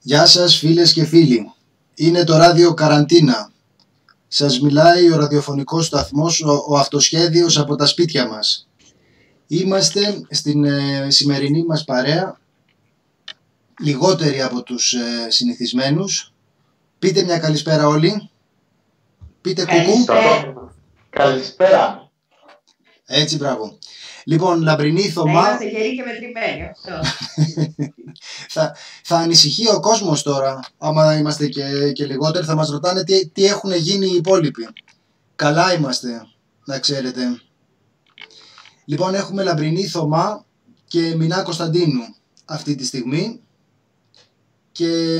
Γεια σας φίλες και φίλοι. Είναι το ράδιο Καραντίνα. Σας μιλάει ο ραδιοφωνικός σταθμός, ο, ο αυτοσχέδιος από τα σπίτια μας. Είμαστε στην ε, σημερινή μας παρέα, λιγότεροι από τους ε, συνηθισμένους. Πείτε μια καλησπέρα όλοι. Πείτε κουκού. Καλησπέρα. Έτσι, μπράβο. Λοιπόν, λαμπρινή Θωμά. είμαστε γεροί και μετρημένοι. θα, θα ανησυχεί ο κόσμος τώρα, άμα είμαστε και, και λιγότεροι, θα μας ρωτάνε τι, τι έχουν γίνει οι υπόλοιποι. Καλά είμαστε, να ξέρετε. Λοιπόν, έχουμε λαμπρινή Θωμά και Μινά Κωνσταντίνου αυτή τη στιγμή και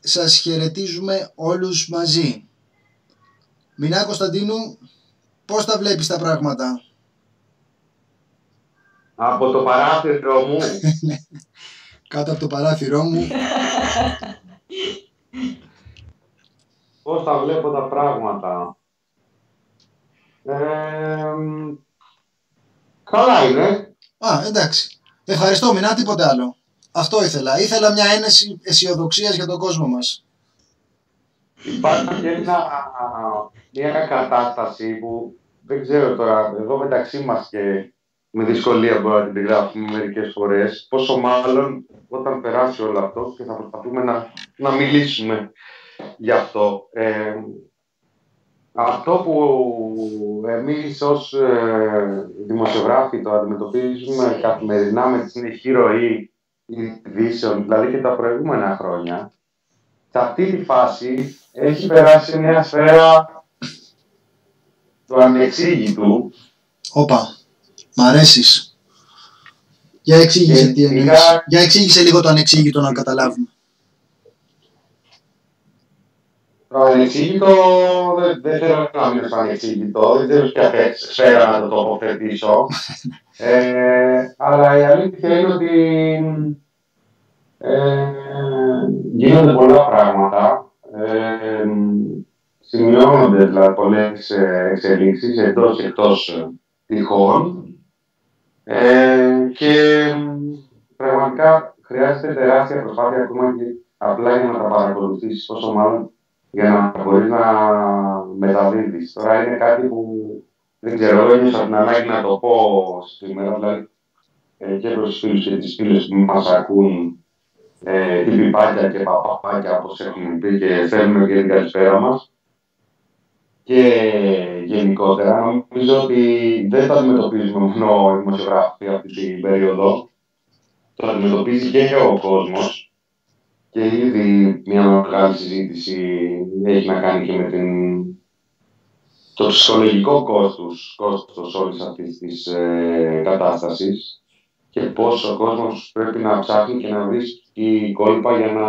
σας χαιρετίζουμε όλους μαζί. Μινά Κωνσταντίνου, πώς τα βλέπεις τα πράγματα; Από το παράθυρο μου. Κάτω από το παράθυρό μου. Πώς τα βλέπω τα πράγματα. Ε, καλά είναι. Α, εντάξει. Ευχαριστώ, Μινά, τίποτε άλλο. Αυτό ήθελα. Ήθελα μια ένεση αισιοδοξίας για τον κόσμο μας. Υπάρχει μια, μια κατάσταση που δεν ξέρω τώρα, εδώ μεταξύ μας και με δυσκολία μπορεί να την γράφουμε μερικές φορές, πόσο μάλλον όταν περάσει όλο αυτό και θα προσπαθούμε να, να μιλήσουμε γι' αυτό. Ε, αυτό που εμείς ως ε, δημοσιογράφοι το αντιμετωπίζουμε καθημερινά με τη συνεχή ροή ειδήσεων, δηλαδή και τα προηγούμενα χρόνια, σε αυτή τη φάση έχει περάσει μια σφαίρα του ανεξήγητου. Όπα. Μ' αρέσεις. Για εξήγησε τι εννοείς. Για εξήγησε λίγο το ανεξήγητο να καταλάβουμε. Το ανεξήγητο δεν, δεν θέλω να μείνω στο ανεξήγητο, δεν θέλω ποια σφαίρα να το τοποθετήσω. ε, αλλά η αλήθεια είναι ότι ε, γίνονται πολλά πράγματα. Ε, σημειώνονται δηλαδή πολλές εξελίξεις εντός και εκτός τυχών ε, και πραγματικά χρειάζεται τεράστια προσπάθεια ακόμα και απλά για να τα παρακολουθήσεις, πόσο μάλλον για να μπορείς να μεταδίδεις. Τώρα είναι κάτι που δεν ξέρω, ένιωσα την ανάγκη να το πω σήμερα, δηλαδή ε, και προς τους φίλους και τις φίλες που μας ακούν ε, πιπάκια και παπαπάκια όπως έχουμε πει και θέλουμε και την καλησπέρα μας και γενικότερα. Νομίζω ότι δεν το αντιμετωπίζουμε μόνο οι δημοσιογράφοι αυτή την περίοδο. Το αντιμετωπίζει και ο κόσμος. Και ήδη μια μεγάλη συζήτηση έχει να κάνει και με την... το ψυχολογικό κόστος, κόστος όλης αυτής της ε, κατάστασης και πώς ο κόσμος πρέπει να ψάχνει και να βρίσκει κόλπα για να,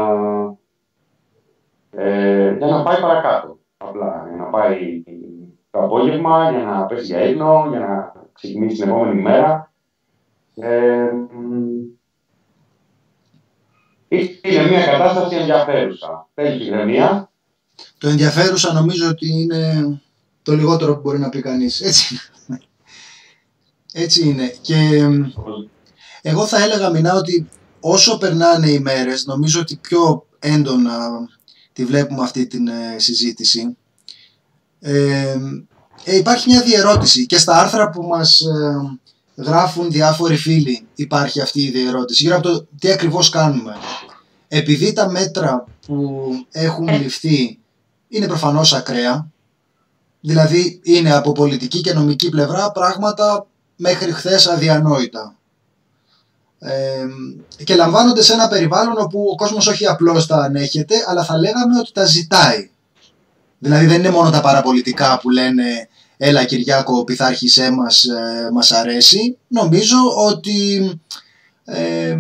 ε, για να πάει παρακάτω. Απλά για να πάει το απόγευμα, για να πέσει για ύπνο, για να ξεκινήσει την επόμενη μέρα. Ε, είναι μια κατάσταση ενδιαφέρουσα. Θέλεις ηρεμία; Το ενδιαφέρουσα νομίζω ότι είναι το λιγότερο που μπορεί να πει κανείς. Έτσι, Έτσι είναι. Και εγώ θα έλεγα μηνά ότι όσο περνάνε οι μέρες, νομίζω ότι πιο έντονα τη βλέπουμε αυτή την ε, συζήτηση. Ε, ε, υπάρχει μια διερώτηση και στα άρθρα που μας ε, γράφουν διάφοροι φίλοι υπάρχει αυτή η διερώτηση γύρω από το τι ακριβώς κάνουμε. Επειδή τα μέτρα που έχουν ληφθεί είναι προφανώς ακραία, δηλαδή είναι από πολιτική και νομική πλευρά πράγματα μέχρι χθες αδιανόητα. Ε, και λαμβάνονται σε ένα περιβάλλον όπου ο κόσμος όχι απλώς τα ανέχεται, αλλά θα λέγαμε ότι τα ζητάει. Δηλαδή δεν είναι μόνο τα παραπολιτικά που λένε έλα Κυριάκο πειθάρχησέ μας, ε, μας αρέσει. Νομίζω ότι ε,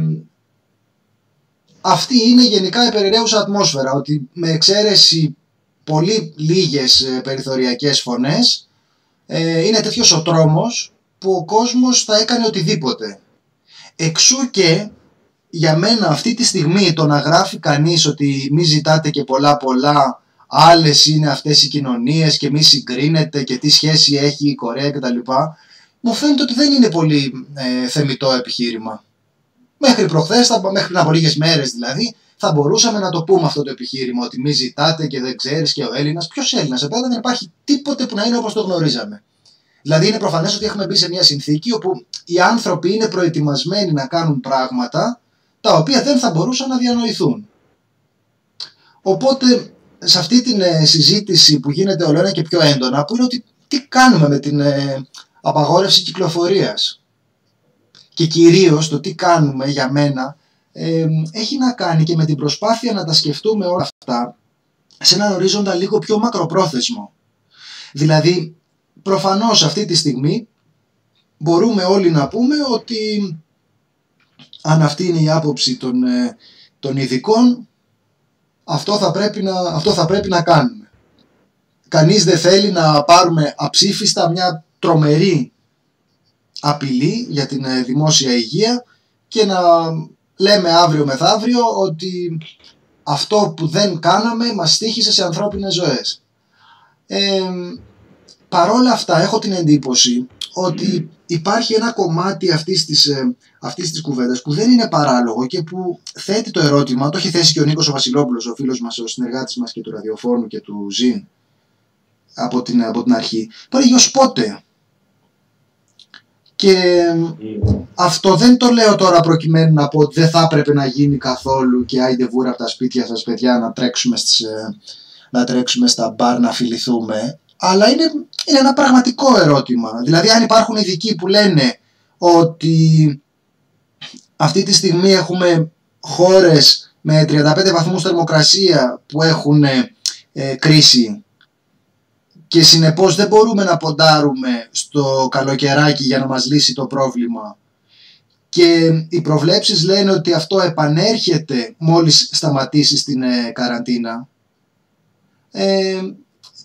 αυτή είναι γενικά η περιραίουσα ατμόσφαιρα, ότι με εξαίρεση πολύ λίγες ε, περιθωριακές φωνές ε, είναι τέτοιος ο τρόμος που ο κόσμος θα έκανε οτιδήποτε. Εξού και για μένα αυτή τη στιγμή το να γράφει κανείς ότι μη ζητάτε και πολλά πολλά άλλες είναι αυτές οι κοινωνίες και μη συγκρίνεται και τι σχέση έχει η Κορέα κτλ. Μου φαίνεται ότι δεν είναι πολύ ε, θεμητό επιχείρημα. Μέχρι προχθές, μέχρι πριν από λίγες μέρες δηλαδή, θα μπορούσαμε να το πούμε αυτό το επιχείρημα ότι μη ζητάτε και δεν ξέρεις και ο Έλληνας. Ποιος Έλληνας, εδώ δεν υπάρχει τίποτε που να είναι όπως το γνωρίζαμε. Δηλαδή είναι προφανές ότι έχουμε μπει σε μια συνθήκη όπου οι άνθρωποι είναι προετοιμασμένοι να κάνουν πράγματα τα οποία δεν θα μπορούσαν να διανοηθούν. Οπότε σε αυτή την ε, συζήτηση που γίνεται όλο ένα και πιο έντονα που είναι ότι τι κάνουμε με την ε, απαγόρευση κυκλοφορίας; Και κυρίως το τι κάνουμε για μένα ε, έχει να κάνει και με την προσπάθεια να τα σκεφτούμε όλα αυτά σε έναν ορίζοντα λίγο πιο μακροπρόθεσμο. Δηλαδή, προφανώς αυτή τη στιγμή μπορούμε όλοι να πούμε ότι αν αυτή είναι η άποψη των, ε, των ειδικών, αυτό θα, πρέπει να, αυτό θα πρέπει να κάνουμε. Κανείς δεν θέλει να πάρουμε αψήφιστα μια τρομερή απειλή για την ε, δημόσια υγεία και να λέμε αύριο μεθαύριο ότι αυτό που δεν κάναμε μας στήχησε σε ανθρώπινες ζωές. Ε, παρόλα αυτά έχω την εντύπωση ότι υπάρχει ένα κομμάτι αυτής της, ε, αυτής της κουβέντας που δεν είναι παράλογο και που θέτει το ερώτημα, το έχει θέσει και ο Νίκος ο Βασιλόπουλος, ο φίλος μας, ο συνεργάτης μας και του ραδιοφώνου και του ΖΙΝ από την, από την αρχή. Τώρα ως πότε και αυτό δεν το λέω τώρα προκειμένου να πω ότι δεν θα έπρεπε να γίνει καθόλου και άιντε βούρα από τα σπίτια σας παιδιά να τρέξουμε, στις, ε, να τρέξουμε στα μπαρ να φιληθούμε αλλά είναι, είναι ένα πραγματικό ερώτημα. Δηλαδή αν υπάρχουν ειδικοί που λένε ότι αυτή τη στιγμή έχουμε χώρες με 35 βαθμούς θερμοκρασία που έχουν ε, κρίση και συνεπώς δεν μπορούμε να ποντάρουμε στο καλοκαιράκι για να μας λύσει το πρόβλημα και οι προβλέψεις λένε ότι αυτό επανέρχεται μόλις σταματήσει στην ε, καραντίνα ε,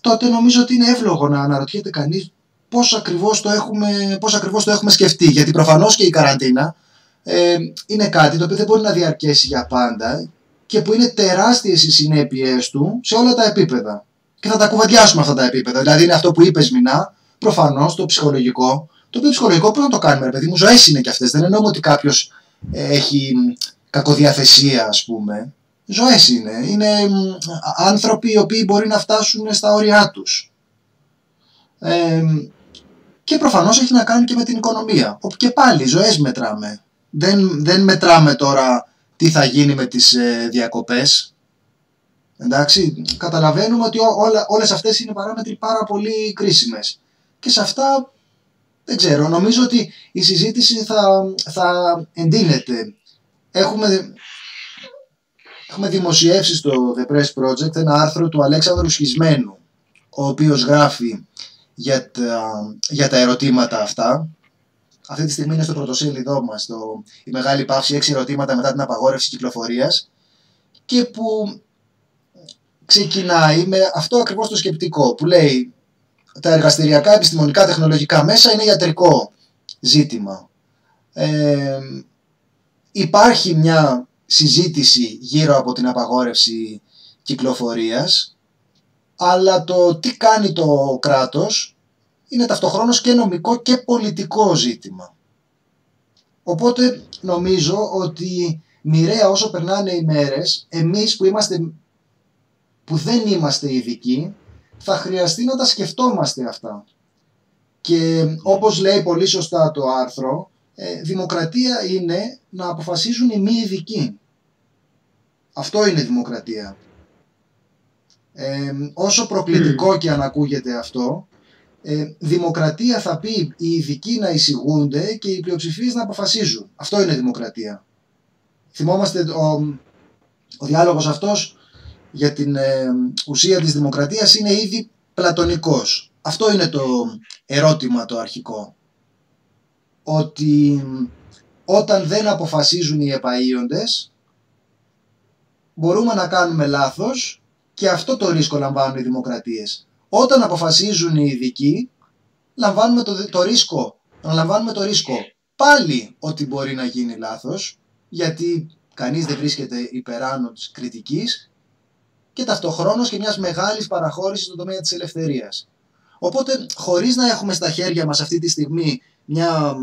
τότε νομίζω ότι είναι εύλογο να αναρωτιέται κανείς πώς ακριβώς το έχουμε, πώς ακριβώς το έχουμε σκεφτεί γιατί προφανώς και η καραντίνα ε, είναι κάτι το οποίο δεν μπορεί να διαρκέσει για πάντα και που είναι τεράστιες οι συνέπειες του σε όλα τα επίπεδα και θα τα κουβεντιάσουμε αυτά τα επίπεδα. Δηλαδή είναι αυτό που είπες Μινά, προφανώς το ψυχολογικό. Το οποίο ψυχολογικό πώ να το κάνουμε, ρε παιδί μου, ζωές είναι κι αυτές. Δεν εννοούμε ότι κάποιος ε, έχει κακοδιαθεσία, ας πούμε. Ζωές είναι. Είναι άνθρωποι οι οποίοι μπορεί να φτάσουν στα όρια τους. Ε, και προφανώς έχει να κάνει και με την οικονομία. Όπου και πάλι ζωές μετράμε. Δεν, δεν μετράμε τώρα τι θα γίνει με τις ε, διακοπές Εντάξει, καταλαβαίνουμε ότι όλα, όλες αυτές είναι παράμετροι πάρα πολύ κρίσιμες. Και σε αυτά, δεν ξέρω, νομίζω ότι η συζήτηση θα, θα εντείνεται. Έχουμε, έχουμε δημοσιεύσει στο The Press Project ένα άρθρο του Αλέξανδρου Σχισμένου, ο οποίος γράφει για τα, για τα ερωτήματα αυτά. Αυτή τη στιγμή είναι στο πρωτοσέλιδό μας, το, η μεγάλη παύση 6 ερωτήματα μετά την απαγόρευση κυκλοφορίας και που ξεκινάει με αυτό ακριβώς το σκεπτικό που λέει τα εργαστηριακά επιστημονικά τεχνολογικά μέσα είναι ιατρικό ζήτημα. Ε, υπάρχει μια συζήτηση γύρω από την απαγόρευση κυκλοφορίας αλλά το τι κάνει το κράτος είναι ταυτοχρόνως και νομικό και πολιτικό ζήτημα. Οπότε νομίζω ότι μοιραία όσο περνάνε οι μέρες, εμείς που είμαστε που δεν είμαστε ειδικοί, θα χρειαστεί να τα σκεφτόμαστε αυτά. Και όπως λέει πολύ σωστά το άρθρο, ε, δημοκρατία είναι να αποφασίζουν οι μη ειδικοί. Αυτό είναι δημοκρατία. Ε, όσο προκλητικό και αν ακούγεται αυτό, ε, δημοκρατία θα πει οι ειδικοί να εισηγούνται και οι πλειοψηφίες να αποφασίζουν. Αυτό είναι δημοκρατία. Θυμόμαστε ο, ο διάλογος αυτός για την ε, ουσία της δημοκρατίας είναι ήδη πλατωνικός. Αυτό είναι το ερώτημα το αρχικό. Ότι όταν δεν αποφασίζουν οι επαΐοντες μπορούμε να κάνουμε λάθος και αυτό το ρίσκο λαμβάνουν οι δημοκρατίες. Όταν αποφασίζουν οι ειδικοί λαμβάνουμε το, το ρίσκο, λαμβάνουμε το ρίσκο πάλι ότι μπορεί να γίνει λάθος γιατί κανείς δεν βρίσκεται υπεράνω της κριτικής και ταυτοχρόνως και μιας μεγάλης παραχώρησης στον τομέα της ελευθερίας. Οπότε, χωρίς να έχουμε στα χέρια μας αυτή τη στιγμή μια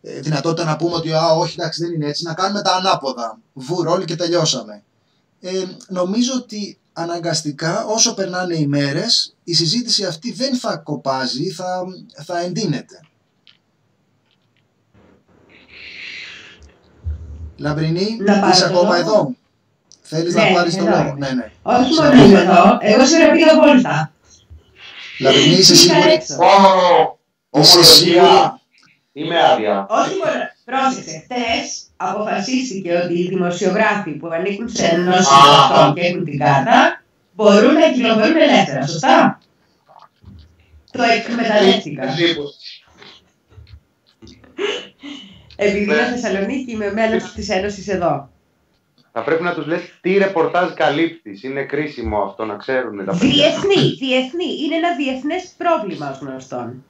ε, δυνατότητα να πούμε ότι α, όχι εντάξει δεν είναι έτσι, να κάνουμε τα ανάποδα. Βουρ όλοι και τελειώσαμε. Ε, νομίζω ότι αναγκαστικά όσο περνάνε οι μέρες η συζήτηση αυτή δεν θα κοπάζει, θα, θα εντείνεται. Λαμπρινή, είσαι ακόμα εδώ; Θέλεις να Ναι, πάρεις το εδώ λόγο; είμαι. Ναι, ναι. Όχι Σε μόνο ακούω. είμαι εδώ, εγώ σήμερα πήγα βόλτα. Λαμπρινή, είσαι Πήγα σίγουρη; έξω. Είσαι σίγουρη; Ομολογία. Είμαι άδεια. Όχι μόνο, πρόσεξε, χτες αποφασίστηκε ότι οι δημοσιογράφοι που ανήκουν σε ενώσεις αυτών και έχουν την κάρτα μπορούν να κυκλοφορούν ελεύθερα, σωστά; Το εκμεταλλεύτηκα. Επειδή είμαι Θεσσαλονίκη, είμαι μέλος της Ένωσης εδώ. Θα πρέπει να τους λες τι ρεπορτάζ καλύπτεις. Είναι κρίσιμο αυτό να ξέρουν τα παιδιά. Διεθνή, διεθνή. Είναι ένα διεθνές πρόβλημα ως γνωστόν.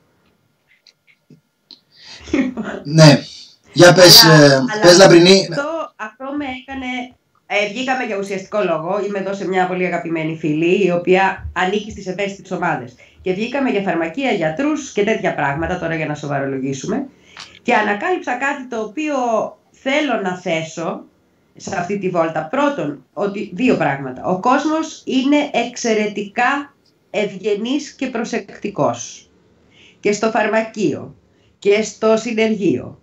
Ναι. Για πες, Αλλά- ε, αλλά πες Λαμπρινή. Αυτό, αυτό με έκανε. Ε, βγήκαμε για ουσιαστικό λόγο. Είμαι εδώ σε μια πολύ αγαπημένη φίλη, η οποία ανήκει στις ευαίσθητες ομάδες. Και βγήκαμε για φαρμακεία, γιατρούς και τέτοια πράγματα, τώρα για να σοβαρολογήσουμε. Και ανακάλυψα κάτι το οποίο θέλω να θέσω σε αυτή τη βόλτα. Πρώτον, ότι δύο πράγματα. Ο κόσμος είναι εξαιρετικά ευγενής και προσεκτικός. Και στο φαρμακείο και στο συνεργείο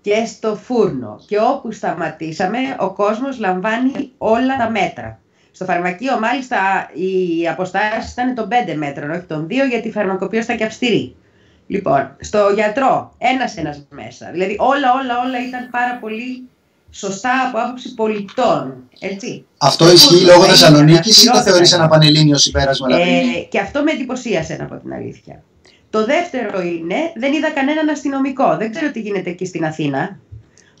και στο φούρνο και όπου σταματήσαμε ο κόσμος λαμβάνει όλα τα μέτρα. Στο φαρμακείο μάλιστα οι αποστάσεις ήταν των 5 μέτρων, όχι των 2 γιατί η φαρμακοποιός ήταν και αυστηρή. Λοιπόν, στο γιατρό ένας ένας μέσα. Δηλαδή όλα όλα όλα ήταν πάρα πολύ σωστά από άποψη πολιτών. Έτσι. Αυτό ισχύει λόγω Θα Θεσσαλονίκης ή το ήθελα θεωρείς να ένα πανελλήνιο συμπέρασμα, Λαμπρινή. ε, και αυτό με εντυπωσίασε να πω την αλήθεια. Το δεύτερο είναι, δεν είδα κανέναν αστυνομικό. Δεν ξέρω τι γίνεται εκεί στην Αθήνα.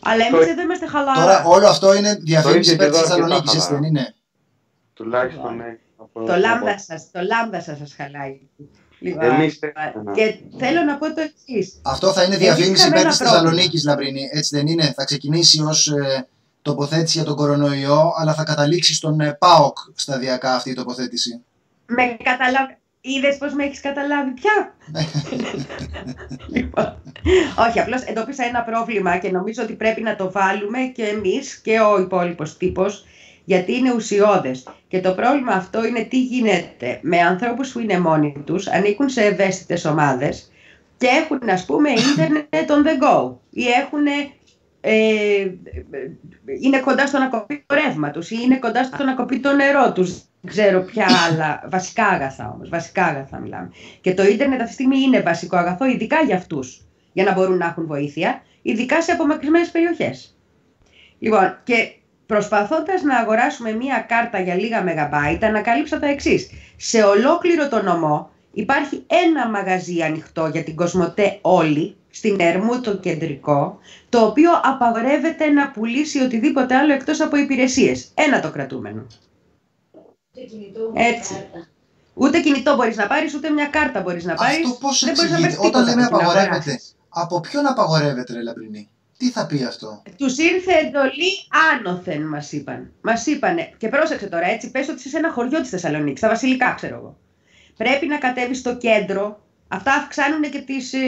Αλλά εμείς Το- εδώ είμαστε χαλαρά. Τώρα όλο αυτό είναι διαφήμιση ίδιο υπέρ και τη εδώ αρκετά Θεσσαλονίκης, έτσι χαλαρά. δεν είναι; Τουλάχιστον ναι. από- Το λάμδα σας το λάμδα σας σας χαλάει. Λοιπόν, Εμείς και θέλω να πω το εξής. Αυτό θα είναι Εμείς διαφήμιση είχαμε υπέρ ένα τη πρόβλημα. Θεσσαλονίκης, Λαμπρινή. Έτσι δεν είναι; Θα ξεκινήσει ως τοποθέτηση για τον κορονοϊό, αλλά θα καταλήξει στον ε, ΠΑΟΚ σταδιακά αυτή η τοποθέτηση. Με καταλάβει. Είδες πώς με έχεις καταλάβει πια; λοιπόν, όχι, απλώς εντόπισα ένα πρόβλημα και νομίζω ότι πρέπει να το βάλουμε και εμείς και ο υπόλοιπος τύπος, γιατί είναι ουσιώδες. Και το πρόβλημα αυτό είναι τι γίνεται με ανθρώπους που είναι μόνοι τους, ανήκουν σε ευαίσθητες ομάδες και έχουν, ας πούμε, ίντερνετ on the go ή έχουν. Ε, είναι κοντά στο να κοπεί το ρεύμα τους ή είναι κοντά στο να κοπεί το νερό τους. Δεν ξέρω ποια άλλα. Βασικά αγαθά όμως. Βασικά αγαθά μιλάμε. Και το ίντερνετ αυτή τη στιγμή είναι βασικό αγαθό, ειδικά για αυτούς. Για να μπορούν να έχουν βοήθεια, ειδικά σε απομακρυσμένες περιοχές. Λοιπόν, και προσπαθώντας να αγοράσουμε μία κάρτα για λίγα μεγαμπάιτ, ανακάλυψα τα εξής. Σε ολόκληρο το νομό υπάρχει ένα μαγαζί ανοιχτό για την Κοσμοτέ όλη, στην Ερμού το κεντρικό, το οποίο απαγορεύεται να πουλήσει οτιδήποτε άλλο εκτός από υπηρεσίες. Ένα το κρατούμενο. Έτσι. Ούτε κινητό μπορείς να πάρεις, ούτε μια κάρτα μπορείς να πάρεις. Αυτό πώς Δεν μπορείς να εξηγείται. πάρεις Όταν τίποτα λέμε από την απαγορεύεται, αγορά. από ποιον απαγορεύεται, ρε Λαμπρινή; Τι θα πει αυτό; Τους ήρθε εντολή άνωθεν, μας είπαν. Μας είπανε, και πρόσεξε τώρα, έτσι, πες ότι είσαι σε ένα χωριό της Θεσσαλονίκης, στα Βασιλικά, ξέρω εγώ. Πρέπει να κατέβεις στο κέντρο. Αυτά αυξάνουν και τις, ε,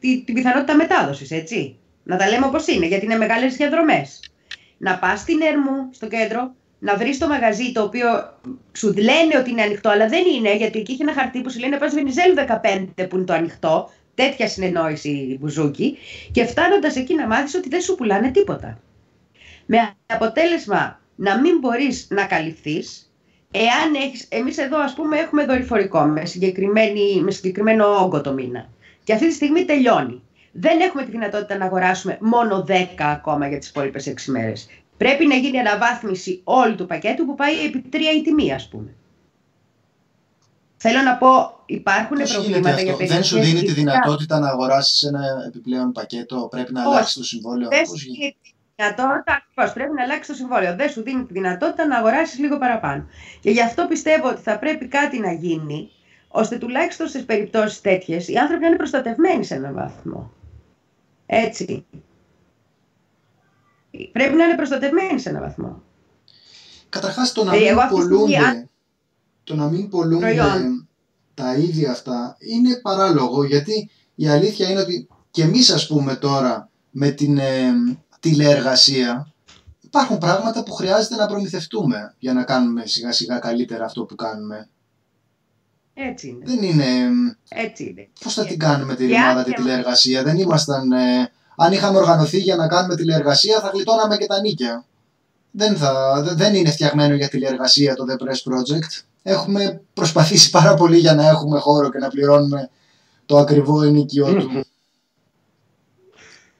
τη, την πιθανότητα μετάδοσης, έτσι. Να τα λέμε όπως είναι, γιατί είναι μεγάλες διαδρομές. Να πας στην Ερμού, στο κέντρο, να βρεις το μαγαζί το οποίο σου λένε ότι είναι ανοιχτό, αλλά δεν είναι, γιατί εκεί έχει ένα χαρτί που σου λένε πας Βενιζέλου 15 που είναι το ανοιχτό. Τέτοια συνεννόηση μπουζούκι. Και φτάνοντας εκεί να μάθεις ότι δεν σου πουλάνε τίποτα. Με αποτέλεσμα να μην μπορείς να καλυφθείς, εάν έχεις, εμείς εδώ ας πούμε έχουμε δορυφορικό με, συγκεκριμένη, με συγκεκριμένο όγκο το μήνα. Και αυτή τη στιγμή τελειώνει. Δεν έχουμε τη δυνατότητα να αγοράσουμε μόνο 10 ακόμα για τις υπόλοιπες 6 μέρες. Πρέπει να γίνει αναβάθμιση όλου του πακέτου που πάει επί τρία η τιμή ας πούμε. Θέλω να πω, υπάρχουν Πώς γίνεται προβλήματα για αυτό; περιοχές... Δεν σου δίνει τη ειδικά- δυνατότητα να αγοράσεις ένα επιπλέον πακέτο, πρέπει να Όχι. αλλάξει το συμβόλαιο; Δεν Πώς σου γίνεται; δίνει τη δυνατότητα, ακριβώς πρέπει να αλλάξει το συμβόλαιο. Δεν σου δίνει τη δυνατότητα να αγοράσεις λίγο παραπάνω. Και γι' αυτό πιστεύω ότι θα πρέπει κάτι να γίνει, ώστε τουλάχιστον στις περιπτώσεις τέτοιες οι άνθρωποι να είναι προστατευμένοι σε έναν βαθμό. Έτσι. Πρέπει να είναι προστατευμένοι σε έναν βαθμό. Καταρχάς το να Ε, μην εγώ αυτή τη στιγμή, πολλούνται, αν- το να μην πολλούνται Προϊόν. τα ίδια αυτά είναι παράλογο γιατί η αλήθεια είναι ότι και εμείς ας πούμε τώρα με την ε, τηλεεργασία υπάρχουν πράγματα που χρειάζεται να προμηθευτούμε για να κάνουμε σιγά σιγά καλύτερα αυτό που κάνουμε. Έτσι είναι. Δεν είναι... Έτσι είναι. Πώς θα την κάνουμε τη ρημάδα τη τηλεεργασία; Δεν ήμασταν... Ε, αν είχαμε οργανωθεί για να κάνουμε τηλεεργασία θα γλιτώναμε και τα νίκια. Δεν, θα, δεν είναι φτιαγμένο για τηλεεργασία το The Press Project. Έχουμε προσπαθήσει πάρα πολύ για να έχουμε χώρο και να πληρώνουμε το ακριβό ενοικιό του.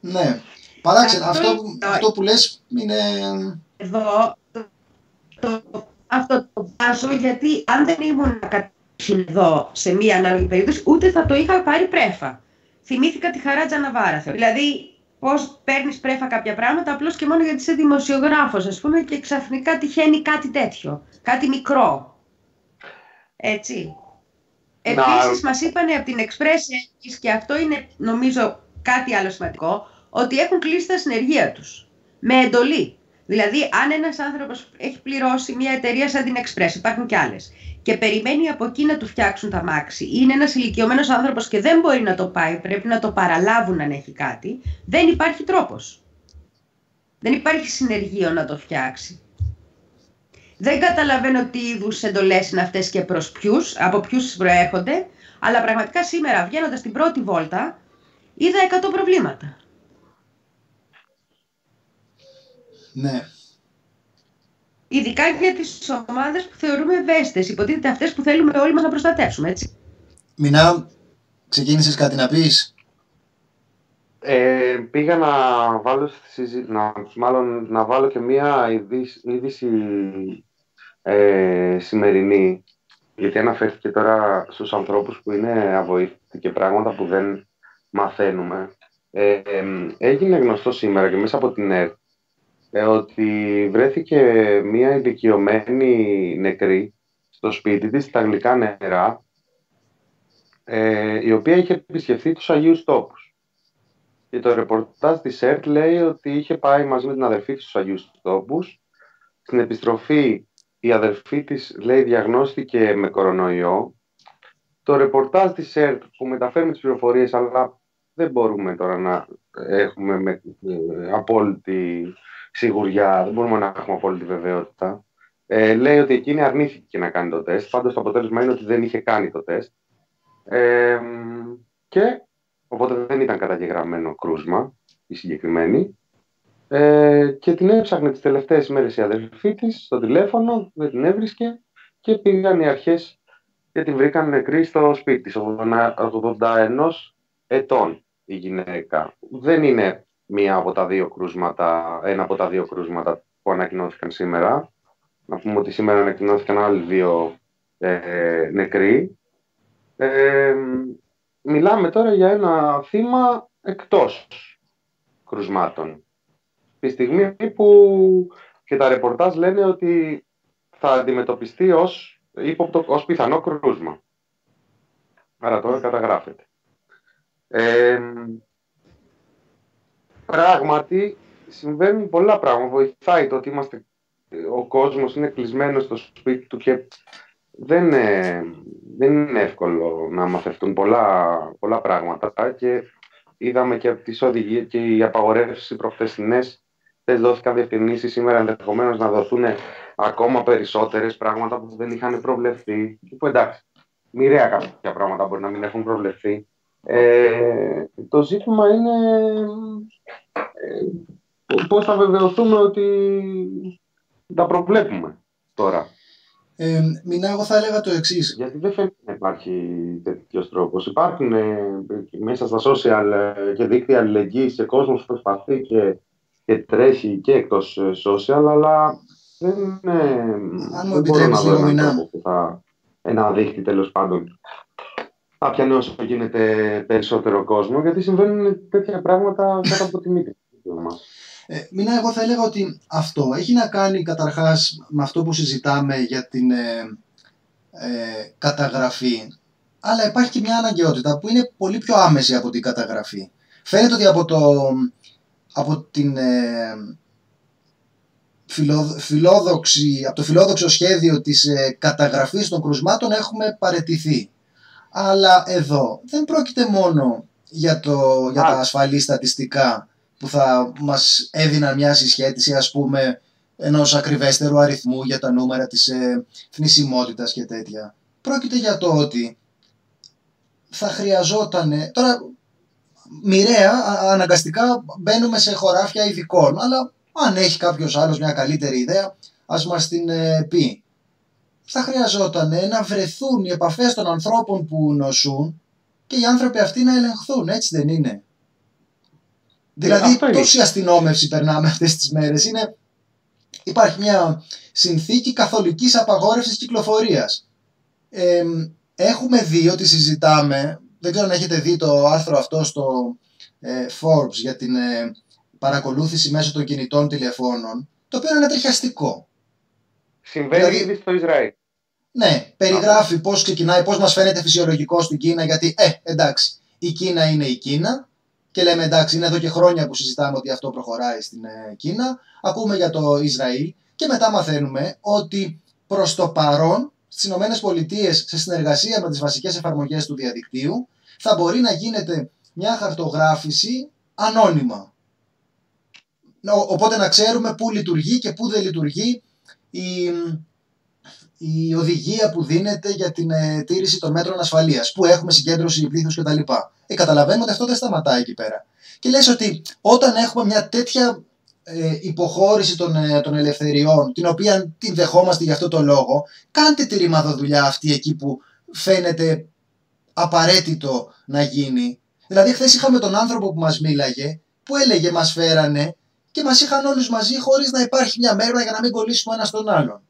ναι. Παράξενα, αυτό, αυτό, αυτό που λες είναι... Εδώ, το, αυτό το βάζω γιατί αν δεν ήμουν εδώ σε μία ανάλογη περίπτωση, ούτε θα το είχα πάρει πρέφα. Θυμήθηκα τη χαρά Τζαναβάρα. Δηλαδή, πώς παίρνεις πρέφα κάποια πράγματα απλώς και μόνο γιατί είσαι δημοσιογράφος, ας πούμε, και ξαφνικά τυχαίνει κάτι τέτοιο. Κάτι μικρό. Έτσι. Επίσης, μας είπαν από την Express και αυτό είναι νομίζω κάτι άλλο σημαντικό, ότι έχουν κλείσει τα συνεργεία τους. Με εντολή. Δηλαδή, αν ένας άνθρωπος έχει πληρώσει μια εταιρεία σαν την Express, υπάρχουν κι άλλες, και περιμένει από εκεί να του φτιάξουν τα μάξι, είναι ένας ηλικιωμένος άνθρωπος και δεν μπορεί να το πάει, πρέπει να το παραλάβουν αν έχει κάτι, δεν υπάρχει τρόπος. Δεν υπάρχει συνεργείο να το φτιάξει. Δεν καταλαβαίνω τι είδους εντολές είναι αυτές και προς ποιους, από ποιους προέρχονται, αλλά πραγματικά σήμερα βγαίνοντας την πρώτη βόλτα, είδα 100 προβλήματα. Ναι. Ειδικά για τι ομάδε που θεωρούμε ευαίσθητε. Υποτίθεται αυτέ που θέλουμε όλοι μα να προστατεύσουμε, έτσι. Μινά, ξεκίνησε κάτι να πει. Ε, πήγα να βάλω, να, μάλλον, να βάλω και μία είδηση ε, σημερινή γιατί αναφέρθηκε τώρα στους ανθρώπους που είναι αβοήθητοι και πράγματα που δεν μαθαίνουμε. Ε, ε, έγινε γνωστό σήμερα και μέσα από την ΕΡΤ ε, ότι βρέθηκε μία ηλικιωμένη νεκρή στο σπίτι της, στα γλυκά νερά, ε, η οποία είχε επισκεφθεί τους Αγίους Τόπους. Και το ρεπορτάζ της ΕΡΤ λέει ότι είχε πάει μαζί με την αδερφή της στους Αγίους Τόπους. Στην επιστροφή η αδερφή της λέει διαγνώστηκε με κορονοϊό. Το ρεπορτάζ της ΕΡΤ που μεταφέρουμε τις πληροφορίες αλλά δεν μπορούμε τώρα να έχουμε με, ε, απόλυτη σιγουριά, δεν μπορούμε να έχουμε απόλυτη βεβαιότητα. Ε, λέει ότι εκείνη αρνήθηκε να κάνει το τεστ. Πάντως το αποτέλεσμα είναι ότι δεν είχε κάνει το τεστ. Ε, και οπότε δεν ήταν καταγεγραμμένο κρούσμα η συγκεκριμένη. Ε, και την έψαχνε τις τελευταίες μέρες η αδερφή της στο τηλέφωνο, δεν την έβρισκε και πήγαν οι αρχές και την βρήκαν νεκρή στο σπίτι της, 81 ετών η γυναίκα. Δεν είναι μία από τα δύο κρούσματα, ένα από τα δύο κρούσματα που ανακοινώθηκαν σήμερα. Να πούμε ότι σήμερα ανακοινώθηκαν άλλοι δύο ε, νεκροί. Ε, μιλάμε τώρα για ένα θύμα εκτός κρουσμάτων. Τη στιγμή που και τα ρεπορτάζ λένε ότι θα αντιμετωπιστεί ως, ύποπτο, ως πιθανό κρούσμα. Άρα τώρα καταγράφεται. Ε, πράγματι συμβαίνουν πολλά πράγματα. Βοηθάει το ότι είμαστε, ο κόσμος είναι κλεισμένος στο σπίτι του και δεν, δεν είναι εύκολο να μαθευτούν πολλά, πολλά πράγματα. Και είδαμε και από τις οδηγίες και οι απαγορεύσεις προχθεσινές δεν δόθηκαν διευκρινήσεις. Σήμερα ενδεχομένως να δοθούν ακόμα περισσότερες πράγματα που δεν είχαν προβλεφθεί που εντάξει, μοιραία κάποια πράγματα μπορεί να μην έχουν προβλεφθεί ε, το ζήτημα είναι ε, πώς θα βεβαιωθούμε ότι τα προβλέπουμε τώρα. Ε, Μινά, εγώ θα έλεγα το εξής. Γιατί δεν φαίνεται να υπάρχει τέτοιος τρόπος. Υπάρχουν ε, μέσα στα social ε, και δίκτυα αλληλεγγύης και κόσμος που προσπαθεί και, και τρέχει και εκτός ε, social, αλλά δεν, είναι. Αν μου επιτρέπει λίγο, Μινά. Ένα δίκτυο τέλος πάντων θα πιάνει όσο γίνεται περισσότερο κόσμο, γιατί συμβαίνουν τέτοια πράγματα κάτω από τη μύτη μας. Ε, Μίνα, εγώ θα έλεγα ότι αυτό έχει να κάνει καταρχάς με αυτό που συζητάμε για την ε, ε, καταγραφή, αλλά υπάρχει και μια αναγκαιότητα που είναι πολύ πιο άμεση από την καταγραφή. Φαίνεται ότι από, το, από την ε, φιλόδοξη, από το φιλόδοξο σχέδιο της ε, καταγραφής των κρουσμάτων έχουμε παρετηθεί. Αλλά εδώ δεν πρόκειται μόνο για, το, για τα ασφαλή στατιστικά που θα μας έδιναν μια συσχέτιση ας πούμε ενός ακριβέστερου αριθμού για τα νούμερα της ε, θνησιμότητας και τέτοια. Πρόκειται για το ότι θα χρειαζόταν, τώρα μοιραία αναγκαστικά μπαίνουμε σε χωράφια ειδικών, αλλά αν έχει κάποιος άλλος μια καλύτερη ιδέα ας μας την ε, πει. Θα χρειαζόταν να βρεθούν οι επαφές των ανθρώπων που νοσούν και οι άνθρωποι αυτοί να ελεγχθούν, έτσι δεν είναι; Δηλαδή τόση αστυνόμευση περνάμε αυτές τις μέρες. Είναι... Υπάρχει μια συνθήκη καθολικής απαγόρευσης κυκλοφορίας. έχουμε δει ότι συζητάμε, δεν ξέρω αν έχετε δει το άρθρο αυτό στο ε, Forbes για την ε, παρακολούθηση μέσω των κινητών τηλεφώνων, το οποίο είναι τριχιαστικό. Συμβαίνει δηλαδή, ήδη στο Ισραήλ. Ναι, περιγράφει πώς ξεκινάει, πώς μας φαίνεται φυσιολογικό στην Κίνα, γιατί, ε, εντάξει, η Κίνα είναι η Κίνα, και λέμε εντάξει είναι εδώ και χρόνια που συζητάμε ότι αυτό προχωράει στην ε, Κίνα. Ακούμε για το Ισραήλ και μετά μαθαίνουμε ότι προς το παρόν στις Ηνωμένες Πολιτείες σε συνεργασία με τις βασικές εφαρμογές του διαδικτύου θα μπορεί να γίνεται μια χαρτογράφηση ανώνυμα. Οπότε να ξέρουμε πού λειτουργεί και πού δεν λειτουργεί η, η οδηγία που δίνεται για την ε, τήρηση των μέτρων ασφαλείας, που έχουμε συγκέντρωση πλήθους κτλ. Ε, καταλαβαίνουμε ότι αυτό δεν σταματάει εκεί πέρα. Και λες ότι όταν έχουμε μια τέτοια ε, υποχώρηση των, ε, των ελευθεριών, την οποία την δεχόμαστε για αυτό το λόγο, κάντε τη ρημαδοδουλειά αυτή εκεί που φαίνεται απαραίτητο να γίνει. Δηλαδή, χθες είχαμε τον άνθρωπο που μας μίλαγε, που έλεγε μας φέρανε και μας είχαν όλους μαζί χωρίς να υπάρχει μια μέρα για να μην κολλήσουμε ένα στον άλλον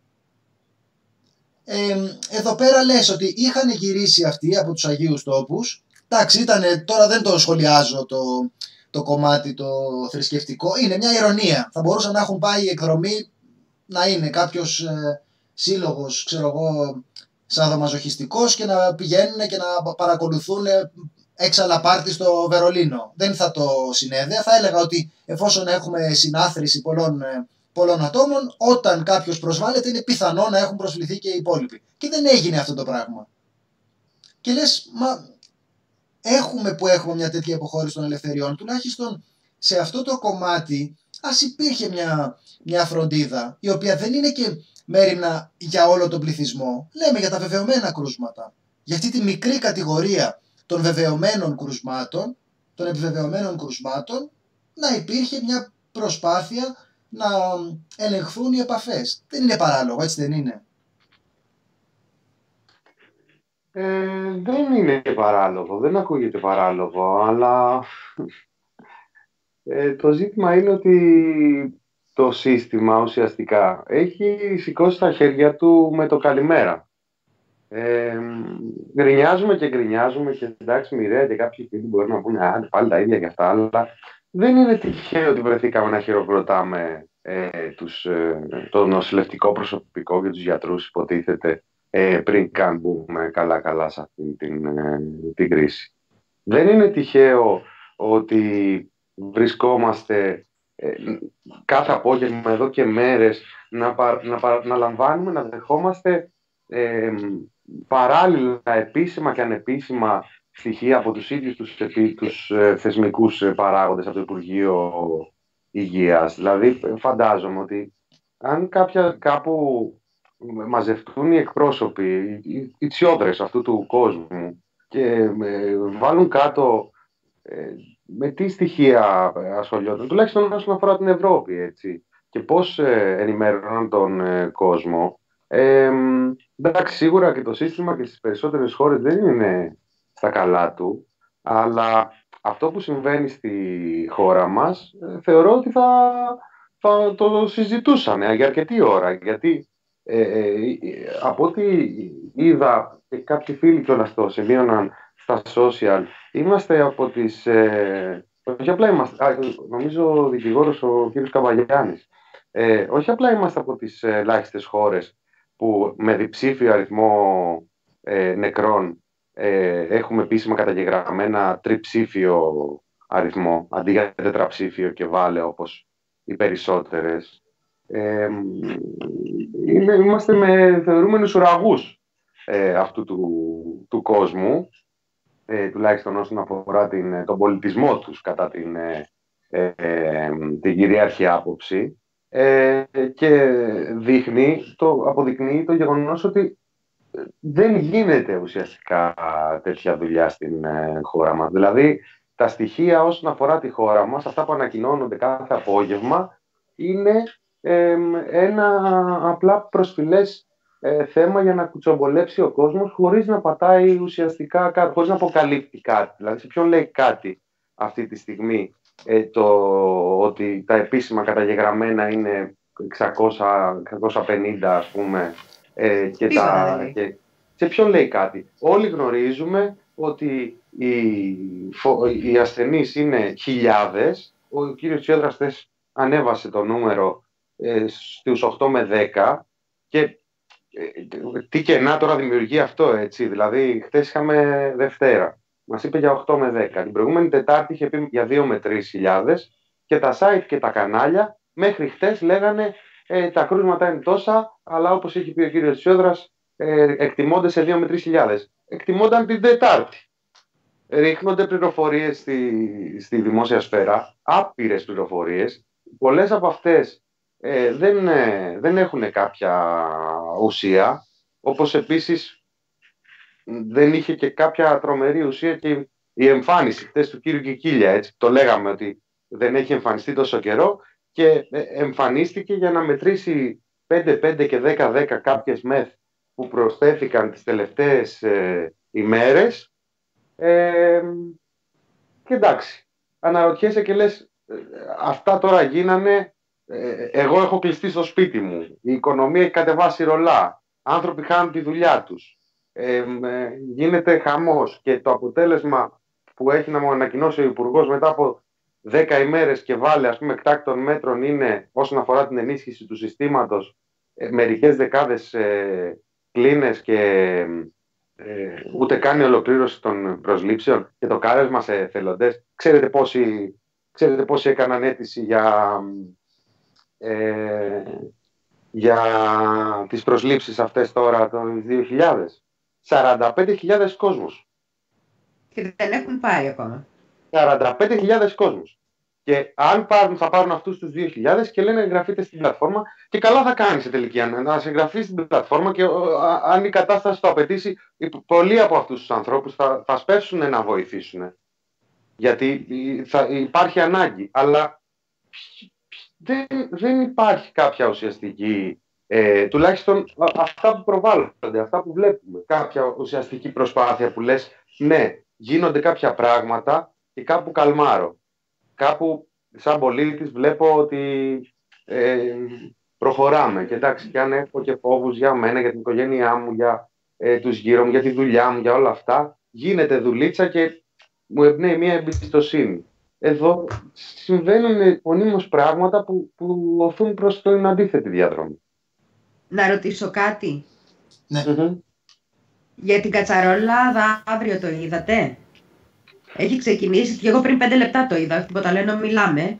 εδώ πέρα λες ότι είχαν γυρίσει αυτοί από τους Αγίους Τόπους. Εντάξει, ήταν, τώρα δεν το σχολιάζω το, το κομμάτι το θρησκευτικό. Είναι μια ηρωνία. Θα μπορούσαν να έχουν πάει εκδρομή να είναι κάποιος ε, σύλλογος, ξέρω εγώ, σαδομαζοχιστικός και να πηγαίνουν και να παρακολουθούν έξαλα πάρτι στο Βερολίνο. Δεν θα το συνέδεα. Θα έλεγα ότι εφόσον έχουμε συνάθρηση πολλών ε, πολλών ατόμων, όταν κάποιος προσβάλλεται, είναι πιθανό να έχουν προσβληθεί και οι υπόλοιποι. Και δεν έγινε αυτό το πράγμα. Και λες, μα έχουμε που έχουμε μια τέτοια υποχώρηση των ελευθεριών, τουλάχιστον σε αυτό το κομμάτι, ας υπήρχε μια, μια φροντίδα, η οποία δεν είναι και μέρημνα για όλο τον πληθυσμό. Λέμε για τα βεβαιωμένα κρούσματα. Για αυτή τη μικρή κατηγορία των βεβαιωμένων κρουσμάτων, των επιβεβαιωμένων κρουσμάτων, να υπήρχε μια προσπάθεια να ελεγχθούν οι επαφές. Δεν είναι παράλογο, έτσι δεν είναι; Ε, δεν είναι παράλογο, δεν ακούγεται παράλογο, αλλά ε, το ζήτημα είναι ότι το σύστημα ουσιαστικά έχει σηκώσει τα χέρια του με το καλημέρα. Ε, γκρινιάζουμε και γκρινιάζουμε και εντάξει μοιραία και κάποιοι φίλοι μπορεί να πούνε πάλι τα ίδια και αυτά, αλλά δεν είναι τυχαίο ότι βρεθήκαμε να χειροκροτάμε ε, τους, ε, το νοσηλευτικό προσωπικό και τους γιατρούς υποτίθεται ε, πριν καν μπούμε καλά-καλά σε αυτή την, ε, την κρίση. Δεν είναι τυχαίο ότι βρισκόμαστε ε, κάθε απόγευμα εδώ και μέρες να, να, να λαμβάνουμε, να δεχόμαστε ε, παράλληλα επίσημα και ανεπίσημα στοιχεία από τους ίδιους τους, τους ε, θεσμικούς ε, παράγοντες από το Υπουργείο Υγείας. Δηλαδή φαντάζομαι ότι αν κάποια, κάπου μαζευτούν οι εκπρόσωποι, οι, οι τσιόδρες αυτού του κόσμου και ε, βάλουν κάτω με τι στοιχεία ασχολιόταν, τουλάχιστον όσον αφορά την Ευρώπη, έτσι, και πώς ενημέρωναν τον κόσμο. Ε, εντάξει, σίγουρα και το σύστημα και στις περισσότερες χώρες δεν είναι στα καλά του, αλλά αυτό που συμβαίνει στη χώρα μας ε, θεωρώ ότι θα, θα το συζητούσαν για αρκετή ώρα, γιατί ε, ε, από ό,τι είδα και κάποιοι φίλοι κιόλας το σημείωναν στα social, είμαστε από τις... Ε, όχι απλά είμαστε, α, νομίζω ο δικηγόρος ο κύριος Καβαγιάννης, ε, όχι απλά είμαστε από τις ελάχιστες χώρες που με διψήφιο αριθμό ε, νεκρών ε, έχουμε επίσημα καταγεγραμμένα τριψήφιο αριθμό αντί για τετραψήφιο και βάλε όπως οι περισσότερες. Ε, είμαστε με θεωρούμενους ουραγούς ε, αυτού του, του κόσμου, ε, τουλάχιστον όσον αφορά την, τον πολιτισμό τους κατά την, ε, την κυρίαρχη άποψη ε, και δείχνει, το, αποδεικνύει το γεγονός ότι δεν γίνεται ουσιαστικά τέτοια δουλειά στην ε, χώρα μας. Δηλαδή, τα στοιχεία όσον αφορά τη χώρα μας, αυτά που ανακοινώνονται κάθε απόγευμα, είναι ένα απλά προσφυλές ε, θέμα για να κουτσομπολέψει ο κόσμος χωρίς να πατάει ουσιαστικά κάτι, χωρίς να αποκαλύπτει κάτι. Δηλαδή, σε ποιον λέει κάτι αυτή τη στιγμή ε, το ότι τα επίσημα καταγεγραμμένα είναι 600, 650 ας πούμε ε, και, τα, και σε ποιον λέει κάτι. Όλοι γνωρίζουμε ότι οι, οι ασθενείς είναι χιλιάδες. Ο κύριος Τσιόδρας ανέβασε το νούμερο ε, στους 8 με 10 και ε, τι κενά τώρα δημιουργεί αυτό έτσι. Δηλαδή χτες είχαμε Δευτέρα. Μας είπε για 8 με 10. Την προηγούμενη Τετάρτη είχε πει για 2 με 3 χιλιάδες και τα site και τα κανάλια μέχρι χτες λέγανε ε, τα κρούσματα είναι τόσα, αλλά όπως έχει πει ο κύριος Τσιόδρας, ε, εκτιμώνται σε 2 με 3 χιλιάδες. Εκτιμώνταν την Τετάρτη. Ρίχνονται πληροφορίες στη, στη δημόσια σφαίρα, άπειρες πληροφορίες. Πολλές από αυτές ε, δεν, ε, δεν έχουν κάποια ουσία, όπως επίσης δεν είχε και κάποια τρομερή ουσία και η εμφάνιση χτες του κύριου Κικίλια, έτσι. Το λέγαμε ότι δεν έχει εμφανιστεί τόσο καιρό και ε, εμφανίστηκε για να μετρήσει 5-5 και 10-10 κάποιες μεθ που προσθέθηκαν τις τελευταίες ε, ημέρες. Ε, και εντάξει, αναρωτιέσαι και λες ε, αυτά τώρα γίνανε ε, εγώ έχω κλειστεί στο σπίτι μου. Η οικονομία έχει κατεβάσει ρολά. Άνθρωποι χάνουν τη δουλειά τους γίνεται χαμός και το αποτέλεσμα που έχει να μου ανακοινώσει ο Υπουργός μετά από 10 ημέρες και βάλει ας πούμε εκτάκτων μέτρων είναι όσον αφορά την ενίσχυση του συστήματος ε, μερικές δεκάδες ε, κλίνες και ε, ούτε καν η ολοκλήρωση των προσλήψεων και το κάρεσμα σε θελοντές. Ξέρετε πόσοι, ξέρετε πόσοι έκαναν αίτηση για, ε, για τις προσλήψεις αυτές τώρα το 2000. 45.000 κόσμος. Και δεν έχουν πάει ακόμα. 45.000 κόσμος. Και αν πάρουν, θα πάρουν αυτούς τους 2.000 και λένε εγγραφείτε στην πλατφόρμα και καλά θα κάνεις σε τελική να σε εγγραφείς στην πλατφόρμα και αν η κατάσταση το απαιτήσει, πολλοί από αυτούς τους ανθρώπους θα, θα σπεύσουν να βοηθήσουν. Γιατί θα, υπάρχει ανάγκη. Αλλά δεν, δεν υπάρχει κάποια ουσιαστική, ε, τουλάχιστον αυτά που προβάλλονται, αυτά που βλέπουμε, κάποια ουσιαστική προσπάθεια που λες ναι, γίνονται κάποια πράγματα και κάπου καλμάρω κάπου σαν πολίτης βλέπω ότι ε, προχωράμε. Και εντάξει, και αν έχω και φόβους για μένα, για την οικογένειά μου, για ε, τους γύρω μου, για τη δουλειά μου, για όλα αυτά, γίνεται δουλίτσα και μου εμπνέει μια εμπιστοσύνη. Εδώ συμβαίνουν μονίμως πράγματα που, που οθούν προς την αντίθετη διαδρομή. Να ρωτήσω κάτι. Ναι. Για την κατσαρολάδα αύριο το είδατε; Έχει ξεκινήσει, και εγώ πριν πέντε λεπτά το είδα, τίποτα λένε, μιλάμε,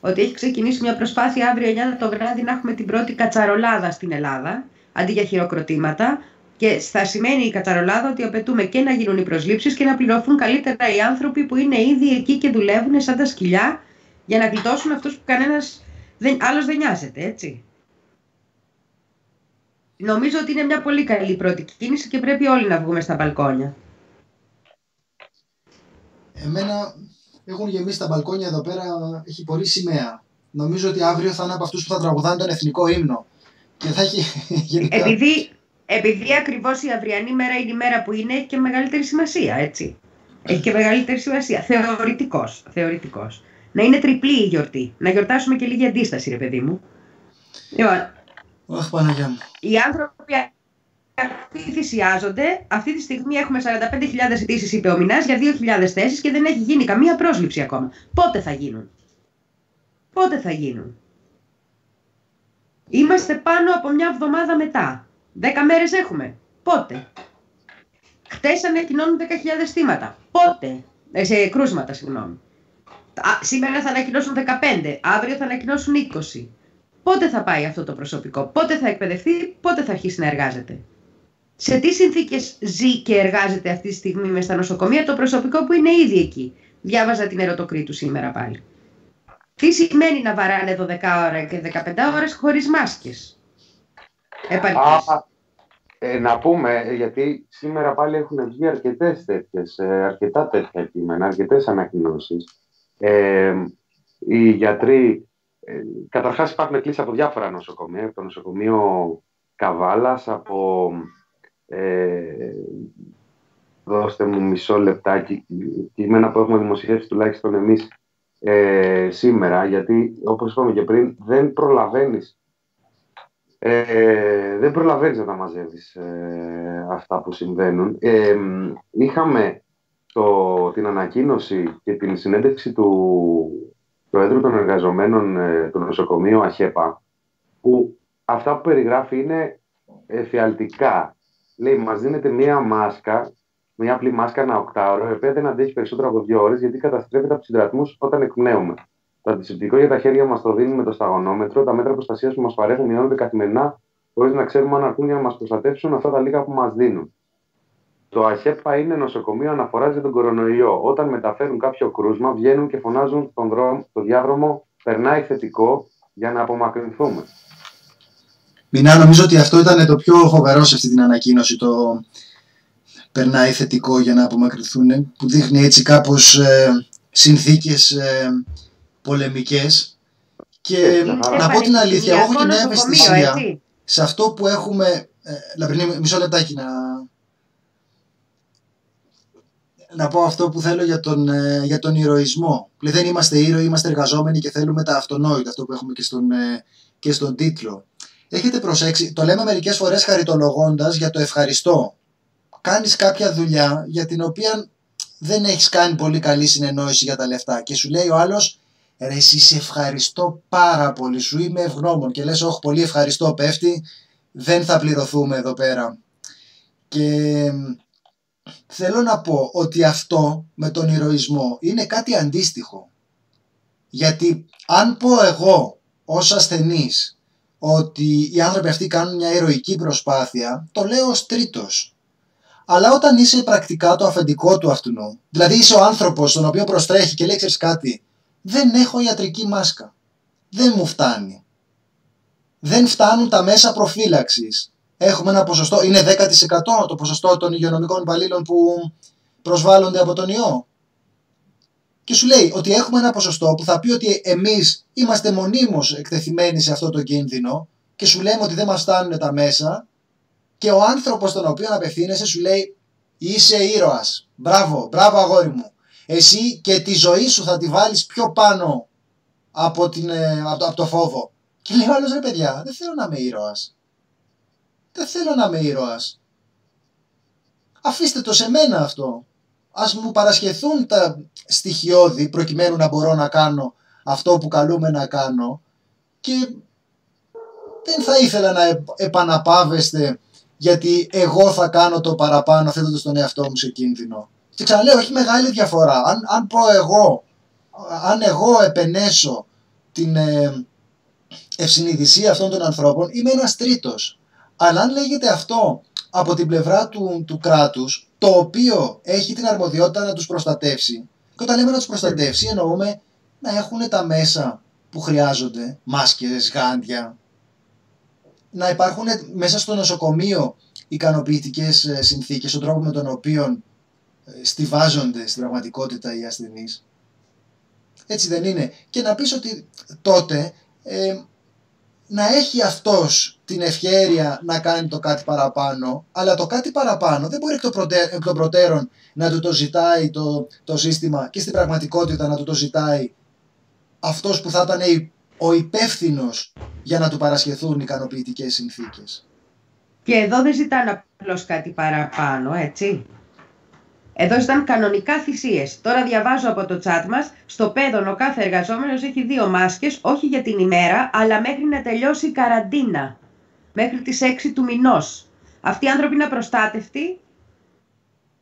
ότι έχει ξεκινήσει μια προσπάθεια αύριο 9 το βράδυ να έχουμε την πρώτη κατσαρολάδα στην Ελλάδα, αντί για χειροκροτήματα. Και θα σημαίνει η κατσαρολάδα ότι απαιτούμε και να γίνουν οι προσλήψεις και να πληρωθούν καλύτερα οι άνθρωποι που είναι ήδη εκεί και δουλεύουν σαν τα σκυλιά για να γλιτώσουν αυτούς που κανένας δεν, άλλος δεν νοιάζεται, έτσι. Νομίζω ότι είναι μια πολύ καλή πρώτη κίνηση και πρέπει όλοι να βγούμε στα μπαλκόνια. Εμένα έχουν γεμίσει τα μπαλκόνια εδώ πέρα, έχει πολύ σημαία. Νομίζω ότι αύριο θα είναι από αυτούς που θα τραγουδάνε τον εθνικό ύμνο. Και θα έχει γενικά... Επειδή, επειδή ακριβώς η αυριανή μέρα είναι η μέρα που είναι, έχει και μεγαλύτερη σημασία, έτσι. Έχει και μεγαλύτερη σημασία. Θεωρητικός. Θεωρητικός. Να είναι τριπλή η γιορτή. Να γιορτάσουμε και λίγη αντίσταση, ρε παιδί μου. Λοιπόν, Αχ, Παναγιά μου. Οι άνθρωποι αυτοί θυσιάζονται. Αυτή τη στιγμή έχουμε 45.000 αιτήσει, είπε ο Μινάς, για 2.000 θέσεις και δεν έχει γίνει καμία πρόσληψη ακόμα. Πότε θα γίνουν; Πότε θα γίνουν; Είμαστε πάνω από μια εβδομάδα μετά. Δέκα μέρες έχουμε. Πότε; Χτες ανακοινώνουν 10.000 θύματα. Πότε; Ε, σε κρούσματα, συγγνώμη. Σήμερα θα ανακοινώσουν 15. Αύριο θα ανακοινώσουν 20. Πότε θα πάει αυτό το προσωπικό. Πότε θα εκπαιδευτεί. Πότε θα αρχίσει να εργάζεται σε τι συνθήκες ζει και εργάζεται αυτή τη στιγμή μες στα νοσοκομεία το προσωπικό που είναι ήδη εκεί; Διάβαζα την ερωτοκρίτου σήμερα πάλι. Τι σημαίνει να βαράνε 12 ώρα και 15 ώρες χωρίς μάσκες; Α, ε, να πούμε, γιατί σήμερα πάλι έχουν βγει αρκετές τέτοιες, ε, αρκετά τέτοια κείμενα, αρκετές ανακοινώσεις. Ε, οι γιατροί, ε, καταρχάς υπάρχουν κλήσεις από διάφορα νοσοκομεία, από το νοσοκομείο Καβάλας, από... Ε, δώστε μου μισό λεπτάκι, κείμενα που έχουμε δημοσιεύσει τουλάχιστον εμείς ε, σήμερα, γιατί όπως είπαμε και πριν δεν προλαβαίνεις ε, δεν προλαβαίνεις να τα μαζεύεις ε, αυτά που συμβαίνουν. Ε, είχαμε το, την ανακοίνωση και την συνέντευξη του Προέδρου των Εργαζομένων ε, του νοσοκομείου ΑΧΕΠΑ που αυτά που περιγράφει είναι εφιαλτικά. Λέει, μας δίνεται μία μάσκα μια απλή μάσκα ένα οκτάωρο, η οποία δεν αντέχει περισσότερο από δύο ώρες, γιατί καταστρέφεται από τους υδρατμού όταν εκπνέουμε. Το αντισηπτικό για τα χέρια μας το δίνουμε το σταγονόμετρο, τα μέτρα προστασίας που μας παρέχουν μειώνονται καθημερινά, χωρίς να ξέρουμε αν αρκούν για να μας προστατεύσουν αυτά τα λίγα που μας δίνουν. Το ΑΧΕΠΑ είναι νοσοκομείο αναφοράς για τον κορονοϊό. Όταν μεταφέρουν κάποιο κρούσμα, βγαίνουν και φωνάζουν στον δρόμο, στο διάδρομο, περνάει θετικό για να απομακρυνθούμε. Μινά, νομίζω ότι αυτό ήταν το πιο φοβερό σε αυτή την ανακοίνωση. Το, περνάει θετικό για να απομακρυνθούν, που δείχνει έτσι κάπως ε, συνθήκες ε, πολεμικές. Και ε, να πω την αλήθεια, έχω και μια ευαισθησία σε αυτό που έχουμε... Ε, Λαμπρινή, μισό λεπτάκι να... Να πω αυτό που θέλω για τον, ε, για τον ηρωισμό. δεν είμαστε ήρωοι, είμαστε εργαζόμενοι και θέλουμε τα αυτονόητα, αυτό που έχουμε και στον, και στον τίτλο. Έχετε προσέξει, το λέμε μερικές φορές χαριτολογώντας για το ευχαριστώ κάνεις κάποια δουλειά για την οποία δεν έχεις κάνει πολύ καλή συνεννόηση για τα λεφτά και σου λέει ο άλλος ρε εσύ σε ευχαριστώ πάρα πολύ, σου είμαι ευγνώμων και λες όχι πολύ ευχαριστώ πέφτει, δεν θα πληρωθούμε εδώ πέρα. Και θέλω να πω ότι αυτό με τον ηρωισμό είναι κάτι αντίστοιχο. Γιατί αν πω εγώ ως ασθενής ότι οι άνθρωποι αυτοί κάνουν μια ηρωική προσπάθεια, το λέω ως τρίτος. Αλλά όταν είσαι πρακτικά το αφεντικό του αυτού, δηλαδή είσαι ο άνθρωπος στον οποίο προστρέχει και λέει κάτι, δεν έχω ιατρική μάσκα. Δεν μου φτάνει. Δεν φτάνουν τα μέσα προφύλαξης. Έχουμε ένα ποσοστό, είναι 10% το ποσοστό των υγειονομικών υπαλλήλων που προσβάλλονται από τον ιό. Και σου λέει ότι έχουμε ένα ποσοστό που θα πει ότι εμείς είμαστε μονίμως εκτεθειμένοι σε αυτό το κίνδυνο και σου λέμε ότι δεν μας φτάνουν τα μέσα και ο άνθρωπος στον οποίο απευθύνεσαι σου λέει είσαι ήρωας, μπράβο, μπράβο αγόρι μου. Εσύ και τη ζωή σου θα τη βάλεις πιο πάνω από, την, ε, από, το, φόβο. Και λέει ο άλλος ρε παιδιά, δεν θέλω να είμαι ήρωας. Δεν θέλω να είμαι ήρωας. Αφήστε το σε μένα αυτό. Ας μου παρασχεθούν τα στοιχειώδη προκειμένου να μπορώ να κάνω αυτό που καλούμε να κάνω και δεν θα ήθελα να επαναπάβεστε γιατί εγώ θα κάνω το παραπάνω θέτοντας τον εαυτό μου σε κίνδυνο. Και ξαναλέω, έχει μεγάλη διαφορά. Αν, αν πω εγώ, αν εγώ επενέσω την ε, ευσυνειδησία αυτών των ανθρώπων, είμαι ένας τρίτος. Αλλά αν λέγεται αυτό από την πλευρά του, του κράτους, το οποίο έχει την αρμοδιότητα να τους προστατεύσει, και όταν λέμε να τους προστατεύσει εννοούμε να έχουν τα μέσα που χρειάζονται, μάσκες, γάντια, να υπάρχουν μέσα στο νοσοκομείο ικανοποιητικές ε, συνθήκες, ο τρόπο με τον οποίο ε, στηβάζονται στην πραγματικότητα οι ασθενείς. Έτσι δεν είναι. Και να πεις ότι τότε ε, να έχει αυτός την ευχέρεια να κάνει το κάτι παραπάνω, αλλά το κάτι παραπάνω δεν μπορεί εκ των προτέρων να του το ζητάει το, το σύστημα και στην πραγματικότητα να του το ζητάει αυτός που θα ήταν ο υπεύθυνος για να του παρασχεθούν ικανοποιητικές συνθήκες. Και εδώ δεν ζητάνε απλώς κάτι παραπάνω, έτσι. Εδώ ζητάνε κανονικά θυσίες. Τώρα διαβάζω από το chat μας. Στο πέδον ο κάθε εργαζόμενος έχει δύο μάσκες, όχι για την ημέρα, αλλά μέχρι να τελειώσει η καραντίνα. Μέχρι τις 6 του μηνός. Αυτοί οι άνθρωποι είναι απροστάτευτοι.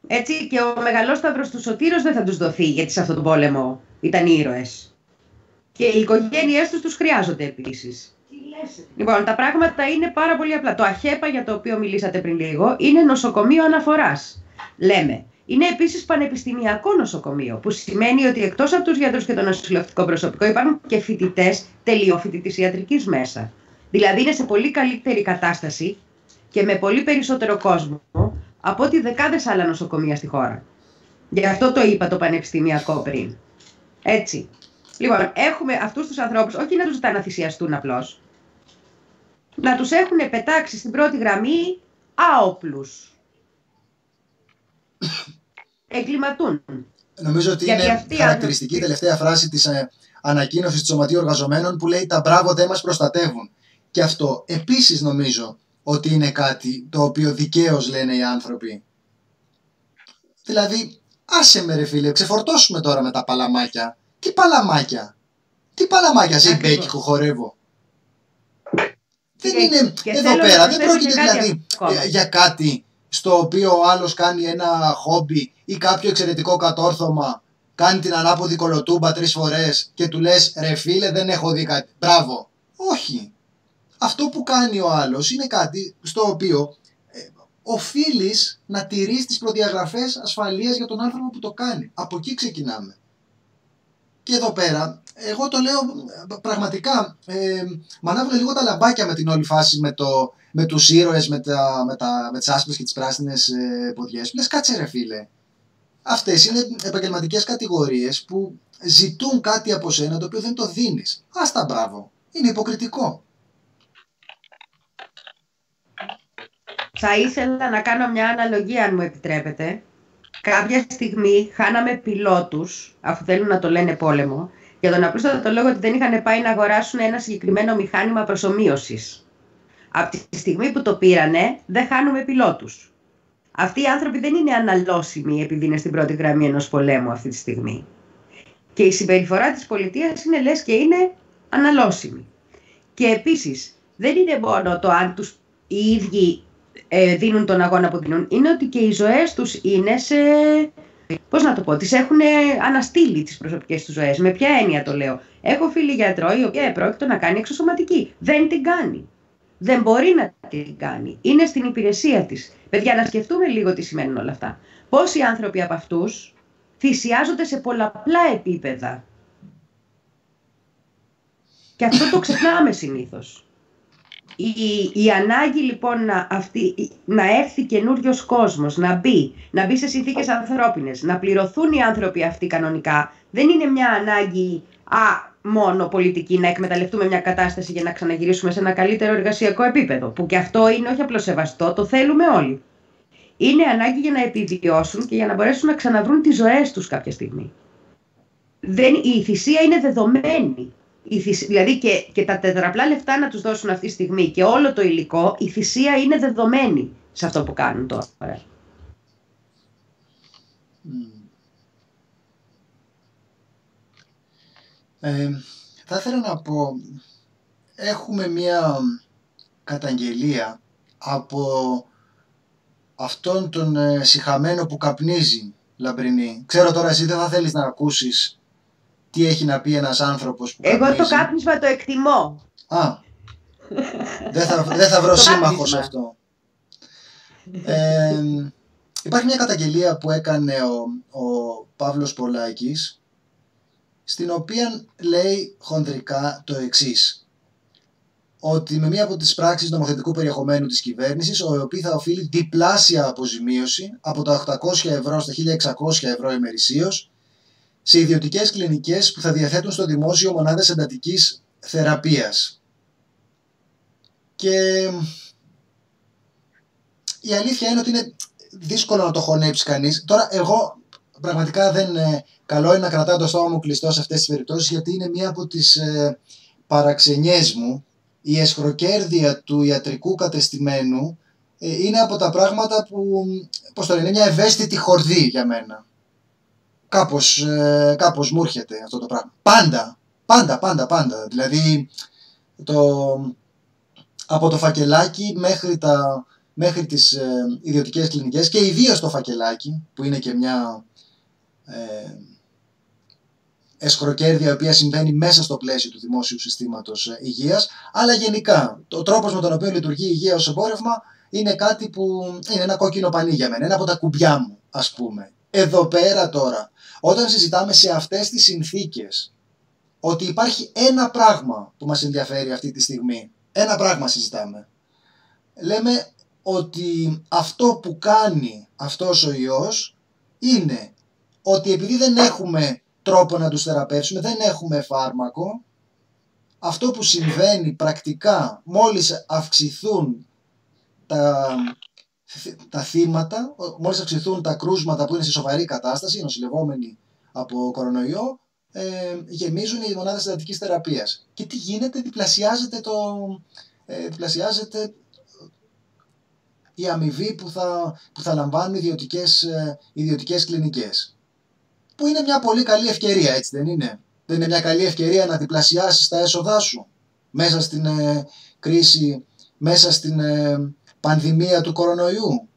Έτσι και ο μεγαλόσταυρος του Σωτήρος δεν θα τους δοθεί, γιατί σε αυτόν τον πόλεμο ήταν ήρωες. Και οι οικογένειές τους τους χρειάζονται επίσης. Λοιπόν, τα πράγματα είναι πάρα πολύ απλά. Το ΑΧΕΠΑ για το οποίο μιλήσατε πριν λίγο είναι νοσοκομείο αναφοράς. Λέμε, είναι επίσης πανεπιστημιακό νοσοκομείο, που σημαίνει ότι εκτός από τους γιατρούς και το νοσηλευτικό προσωπικό υπάρχουν και φοιτητές τελειοφοιτητής ιατρικής μέσα. Δηλαδή είναι σε πολύ καλύτερη κατάσταση και με πολύ περισσότερο κόσμο από ότι δεκάδες άλλα νοσοκομεία στη χώρα. Γι' αυτό το είπα το πανεπιστημιακό πριν. Έτσι. Λοιπόν, έχουμε αυτούς τους ανθρώπους, όχι να τους ζητάνε να θυσιαστούν απλώς, να τους έχουν πετάξει στην πρώτη γραμμή άοπλους εγκληματούν. Νομίζω ότι Γιατί είναι αυτοί οι χαρακτηριστική η άνθρωποι- τελευταία φράση της ε, ανακοίνωσης του Σωματείου Εργαζομένων που λέει «Τα μπράβο δεν μας προστατεύουν». Και αυτό επίσης νομίζω ότι είναι κάτι το οποίο δικαίως λένε οι άνθρωποι. Δηλαδή, άσε με ρε φίλε, ξεφορτώσουμε τώρα με τα παλαμάκια. Τι παλαμάκια; Τι παλαμάκια, ζει Ακριβώς. μπέκι που χορεύω. Δεν Και- είναι και εδώ θέλω να πέρα, δεν προσθέσω πρόκειται και κάτι δηλαδή ακόμα. ε, για κάτι στο οποίο ο άλλος κάνει ένα χόμπι ή κάποιο εξαιρετικό κατόρθωμα, κάνει την ανάποδη κολοτούμπα τρεις φορές και του λες ρε φίλε δεν έχω δει κάτι, μπράβο. Όχι. Αυτό που κάνει ο άλλος είναι κάτι στο οποίο ε, οφείλεις να τηρείς τις προδιαγραφές ασφαλείας για τον άνθρωπο που το κάνει. Από εκεί ξεκινάμε. Και εδώ πέρα, εγώ το λέω ε, πραγματικά, ε, μ' ανάβουν λίγο τα λαμπάκια με την όλη φάση με, το, με τους ήρωες, με, τα, με, τα, με τις άσπρες και τις πράσινες ε, ποδιές. Λες κάτσε ρε φίλε. Αυτές είναι επαγγελματικές κατηγορίες που ζητούν κάτι από σένα το οποίο δεν το δίνεις. Άστα μπράβο. Είναι υποκριτικό. Θα ήθελα να κάνω μια αναλογία, αν μου επιτρέπετε. Κάποια στιγμή χάναμε πιλότους, αφού θέλουν να το λένε πόλεμο, για τον απλούστατο λόγο ότι δεν είχαν πάει να αγοράσουν ένα συγκεκριμένο μηχάνημα προσωμείωσης. Από τη στιγμή που το πήρανε, δεν χάνουμε πιλότους. Αυτοί οι άνθρωποι δεν είναι αναλώσιμοι επειδή είναι στην πρώτη γραμμή ενός πολέμου αυτή τη στιγμή. Και η συμπεριφορά της πολιτείας είναι λες και είναι αναλώσιμη. Και επίσης, δεν είναι μόνο το αν τους οι ίδιοι ε, δίνουν τον αγώνα που δίνουν, είναι ότι και οι ζωές τους είναι σε... Πώς να το πω, τις έχουν αναστείλει τις προσωπικές τους ζωές. Με ποια έννοια το λέω. Έχω φίλη γιατρό η οποία πρόκειται να κάνει εξωσωματική. Δεν την κάνει. Δεν μπορεί να την κάνει. Είναι στην υπηρεσία της. Παιδιά, να σκεφτούμε λίγο τι σημαίνουν όλα αυτά. Πόσοι άνθρωποι από αυτούς θυσιάζονται σε πολλαπλά επίπεδα. Και αυτό το ξεχνάμε συνήθως. Η, η ανάγκη λοιπόν να, αυτή, να έρθει καινούριος κόσμος, να μπει, να μπει σε συνθήκες ανθρώπινες, να πληρωθούν οι άνθρωποι αυτοί κανονικά, δεν είναι μια ανάγκη α, μόνο πολιτική να εκμεταλλευτούμε μια κατάσταση για να ξαναγυρίσουμε σε ένα καλύτερο εργασιακό επίπεδο, που και αυτό είναι όχι απλώς σεβαστό, το θέλουμε όλοι. Είναι ανάγκη για να επιβιώσουν και για να μπορέσουν να ξαναβρούν τις ζωές τους κάποια στιγμή. Δεν, η θυσία είναι δεδομένη. Η θυσ- δηλαδή και, και τα τετραπλά λεφτά να τους δώσουν αυτή τη στιγμή και όλο το υλικό, η θυσία είναι δεδομένη σε αυτό που κάνουν τώρα. Ε, θα ήθελα να πω, έχουμε μία καταγγελία από αυτόν τον ε, συχαμένο που καπνίζει, Λαμπρινή. Ξέρω τώρα εσύ δεν θα θέλεις να ακούσεις τι έχει να πει ένας άνθρωπος που Εγώ καπνίζει. το κάπνισμα το εκτιμώ. Α, δεν θα, δεν θα βρω Το σύμμαχο κάπνισμα. σε αυτό. Ε, υπάρχει μια καταγγελία που έκανε ο, ο Παύλος Πολάκης στην οποία λέει χονδρικά το εξής ότι με μία από τις πράξεις νομοθετικού περιεχομένου της κυβέρνησης ο ΕΟΠΗ θα οφείλει διπλάσια αποζημίωση από τα 800 ευρώ στα 1600 ευρώ ημερησίως σε ιδιωτικές κλινικές που θα διαθέτουν στο δημόσιο μονάδες εντατικής θεραπείας. Και η αλήθεια είναι ότι είναι δύσκολο να το χωνέψει κανείς. Τώρα εγώ πραγματικά δεν ε, καλό είναι να κρατάω το στόμα μου κλειστό σε αυτές τις περιπτώσεις γιατί είναι μία από τις ε, παραξενιές μου η εσχροκέρδεια του ιατρικού κατεστημένου ε, είναι από τα πράγματα που πώς το λένε, είναι μια ευαίσθητη χορδή για μένα. Κάπως, ε, κάπως μου έρχεται αυτό το πράγμα. Πάντα, πάντα, πάντα, πάντα. Δηλαδή το, από το φακελάκι μέχρι, τα, μέχρι τις ε, ιδιωτικές κλινικές και ιδίως το φακελάκι που είναι και μια ε, εσχροκέρδεια η οποία συμβαίνει μέσα στο πλαίσιο του δημόσιου συστήματος ε, υγείας αλλά γενικά το τρόπος με τον οποίο λειτουργεί η υγεία ως εμπόρευμα είναι κάτι που είναι ένα κόκκινο πανί για μένα, ένα από τα κουμπιά μου ας πούμε. εδώ πέρα τώρα, όταν συζητάμε σε αυτές τις συνθήκες, ότι υπάρχει ένα πράγμα που μας ενδιαφέρει αυτή τη στιγμή, ένα πράγμα συζητάμε. Λέμε ότι αυτό που κάνει αυτός ο ιός είναι ότι επειδή δεν έχουμε τρόπο να τους θεραπεύσουμε, δεν έχουμε φάρμακο, αυτό που συμβαίνει πρακτικά μόλις αυξηθούν τα, τα θύματα, μόλις αυξηθούν τα κρούσματα που είναι σε σοβαρή κατάσταση, νοσηλευόμενοι από κορονοϊό, ε, γεμίζουν οι μονάδες συντατικής θεραπείας. Και τι γίνεται, διπλασιάζεται, το, ε, διπλασιάζεται η αμοιβή που θα, που θα λαμβάνουν ιδιωτικές, ε, ιδιωτικές κλινικές. Που είναι μια πολύ καλή ευκαιρία, έτσι δεν είναι; Δεν είναι μια καλή ευκαιρία να διπλασιάσεις τα έσοδά σου μέσα στην ε, κρίση, μέσα στην ε, πανδημία του κορονοϊού;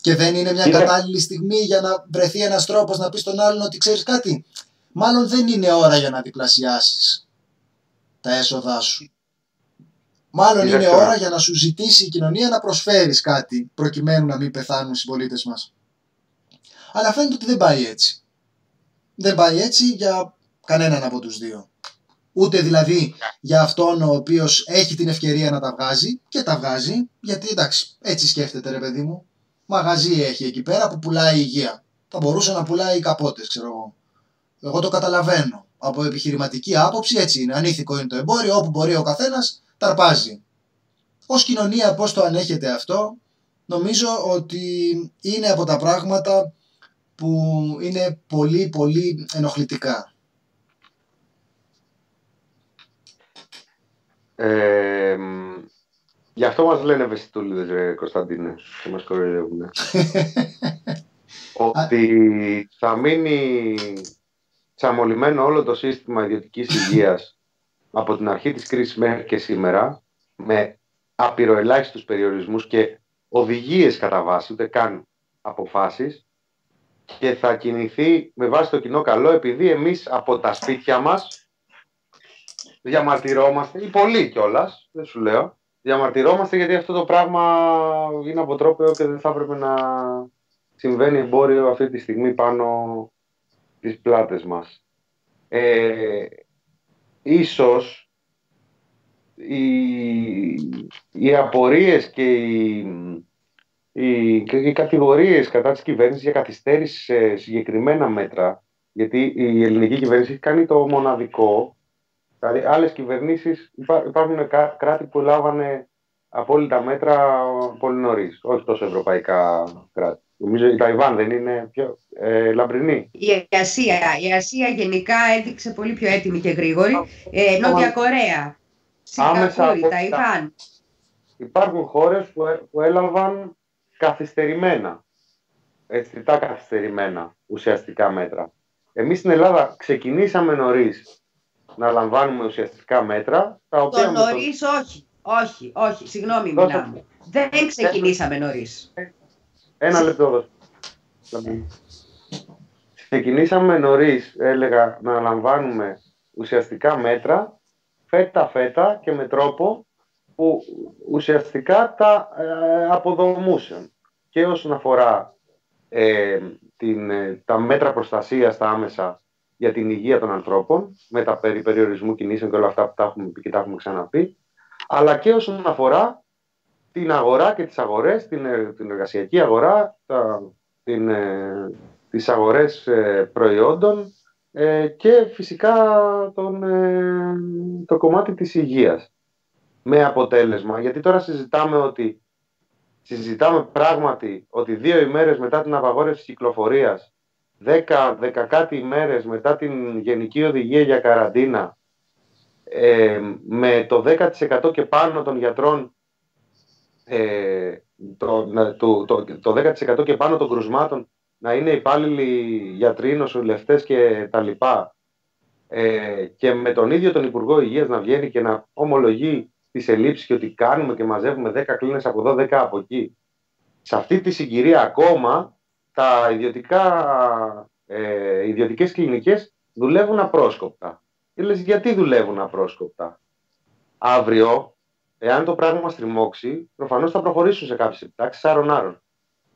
Και δεν είναι μια κατάλληλη στιγμή για να βρεθεί ένας τρόπος να πεις στον άλλον ότι ξέρεις κάτι. Μάλλον δεν είναι ώρα για να διπλασιάσεις τα έσοδά σου. Μάλλον είναι ώρα για να σου ζητήσει η κοινωνία να προσφέρεις κάτι προκειμένου να μην πεθάνουν οι συμπολίτες μας. Αλλά φαίνεται ότι δεν πάει έτσι. Δεν πάει έτσι για κανέναν από τους δύο. Ούτε δηλαδή για αυτόν ο οποίος έχει την ευκαιρία να τα βγάζει και τα βγάζει, γιατί εντάξει, έτσι σκέφτεται ρε παιδί μου. Μαγαζί έχει εκεί πέρα που πουλάει υγεία. Θα μπορούσε να πουλάει καπότες, ξέρω εγώ. Εγώ το καταλαβαίνω. Από επιχειρηματική άποψη έτσι είναι. Ανήθικο είναι το εμπόριο, όπου μπορεί ο καθένας ταρπάζει. Ως κοινωνία πώς το ανέχεται αυτό, νομίζω ότι είναι από τα πράγματα που είναι πολύ πολύ ενοχλητικά. Ε, γι' αυτό μας λένε ευαισθητούλιδες, ρε Κωνσταντίνε, και μας κοροϊδεύουν. ότι θα μείνει τσαμολημένο όλο το σύστημα ιδιωτικής υγείας από την αρχή της κρίσης μέχρι και σήμερα, με απειροελάχιστους περιορισμούς και οδηγίες κατά βάση, ούτε καν αποφάσεις, και θα κινηθεί με βάση το κοινό καλό επειδή εμείς από τα σπίτια μας διαμαρτυρόμαστε, ή πολλοί κιόλας, δεν σου λέω, διαμαρτυρόμαστε γιατί αυτό το πράγμα είναι αποτρόπαιο και δεν θα έπρεπε να συμβαίνει εμπόριο αυτή τη στιγμή πάνω τις πλάτες μας. Ε, ίσως οι, οι απορίες και οι, οι, οι κατηγορίες κατά της κυβέρνησης για καθυστέρηση σε συγκεκριμένα μέτρα, γιατί η ελληνική κυβέρνηση έχει κάνει το μοναδικό, δηλαδή άλλες κυβερνήσεις, υπάρχουν κράτη που λάβανε απόλυτα μέτρα πολύ νωρίς, όχι τόσο ευρωπαϊκά κράτη. Νομίζω η Ταϊβάν δεν είναι πιο ε, λαμπρινή. Η Ασία, η Ασία γενικά έδειξε πολύ πιο έτοιμη και γρήγορη. Ε, Νότια Κορέα, Σιγκαπούρη, Ταϊβάν. Υπάρχουν χώρες που, ε, που έλαβαν καθυστερημένα, αισθητά καθυστερημένα ουσιαστικά μέτρα. Εμείς στην Ελλάδα ξεκινήσαμε νωρίς να λαμβάνουμε ουσιαστικά μέτρα. Τα οποία το νωρίς όχι, όχι, όχι, συγγνώμη μιλάμε. Δεν ξεκινήσαμε νωρίς. Ένα λεπτό Ξεκινήσαμε νωρίς, έλεγα, να λαμβάνουμε ουσιαστικά μέτρα φέτα φέτα και με τρόπο που ουσιαστικά τα ε, αποδομούσαν. Και όσον αφορά ε, την, ε, τα μέτρα προστασίας τα άμεσα για την υγεία των ανθρώπων, με τα περί περιορισμού κινήσεων και όλα αυτά που τα έχουμε πει και τα έχουμε ξαναπεί, αλλά και όσον αφορά την αγορά και τις αγορές, την, ε, την εργασιακή αγορά, τα, την, ε, τις αγορές ε, προϊόντων και φυσικά τον, το κομμάτι της υγείας. Με αποτέλεσμα, γιατί τώρα συζητάμε ότι συζητάμε πράγματι ότι δύο ημέρες μετά την απαγόρευση κυκλοφορίας, δέκα, δέκα κάτι ημέρες μετά την Γενική Οδηγία για καραντίνα, με το 10% και πάνω των γιατρών ε, το, το, το, το 10% και πάνω των κρουσμάτων να είναι υπάλληλοι γιατροί, νοσηλευτές και τα λοιπά. Ε, και με τον ίδιο τον Υπουργό Υγείας να βγαίνει και να ομολογεί τις ελλείψεις και ότι κάνουμε και μαζεύουμε 10 κλίνες από εδώ, 10 από εκεί. Σε αυτή τη συγκυρία ακόμα τα ιδιωτικά, ε, ιδιωτικές κλινικές δουλεύουν απρόσκοπτα. Και λες, γιατί δουλεύουν απρόσκοπτα; Αύριο Εάν το πράγμα στριμώξει, προφανώς θα προχωρήσουν σε κάποιες επιτάξεις άρων-άρων.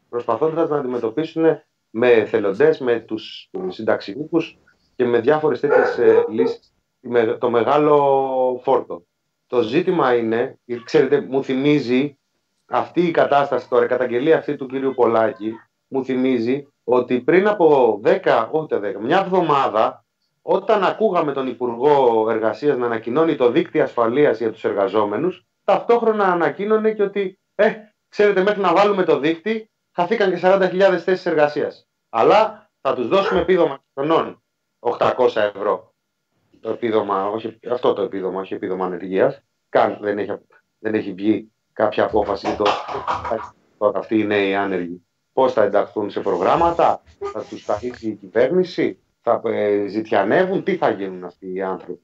Προσπαθώντας να αντιμετωπίσουν με θελοντές, με τους συνταξιούχους και με διάφορες τέτοιες ε, λύσεις το μεγάλο φόρτο. Το ζήτημα είναι, ξέρετε, μου θυμίζει αυτή η κατάσταση τώρα, η καταγγελία αυτή του κύριου Πολάκη, μου θυμίζει ότι πριν από 10, ούτε 10, μια εβδομάδα, όταν ακούγαμε τον Υπουργό Εργασίας να ανακοινώνει το δίκτυο ασφαλείας για τους εργαζόμενους, ταυτόχρονα ανακοίνωνε και ότι, ε, ξέρετε, μέχρι να βάλουμε το δίκτυο, χαθήκαν και 40.000 θέσεις εργασίας. Αλλά θα τους δώσουμε επίδομα χρονών 800 ευρώ. Το επίδομα, όχι, αυτό το επίδομα, όχι επίδομα ανεργίας. Καν δεν έχει, δεν έχει βγει κάποια απόφαση. Το, τώρα αυτοί οι νέοι άνεργοι πώς θα ενταχθούν σε προγράμματα, θα τους ταχύσει η κυβέρνηση, θα ε, ζητιανεύουν, τι θα γίνουν αυτοί οι άνθρωποι.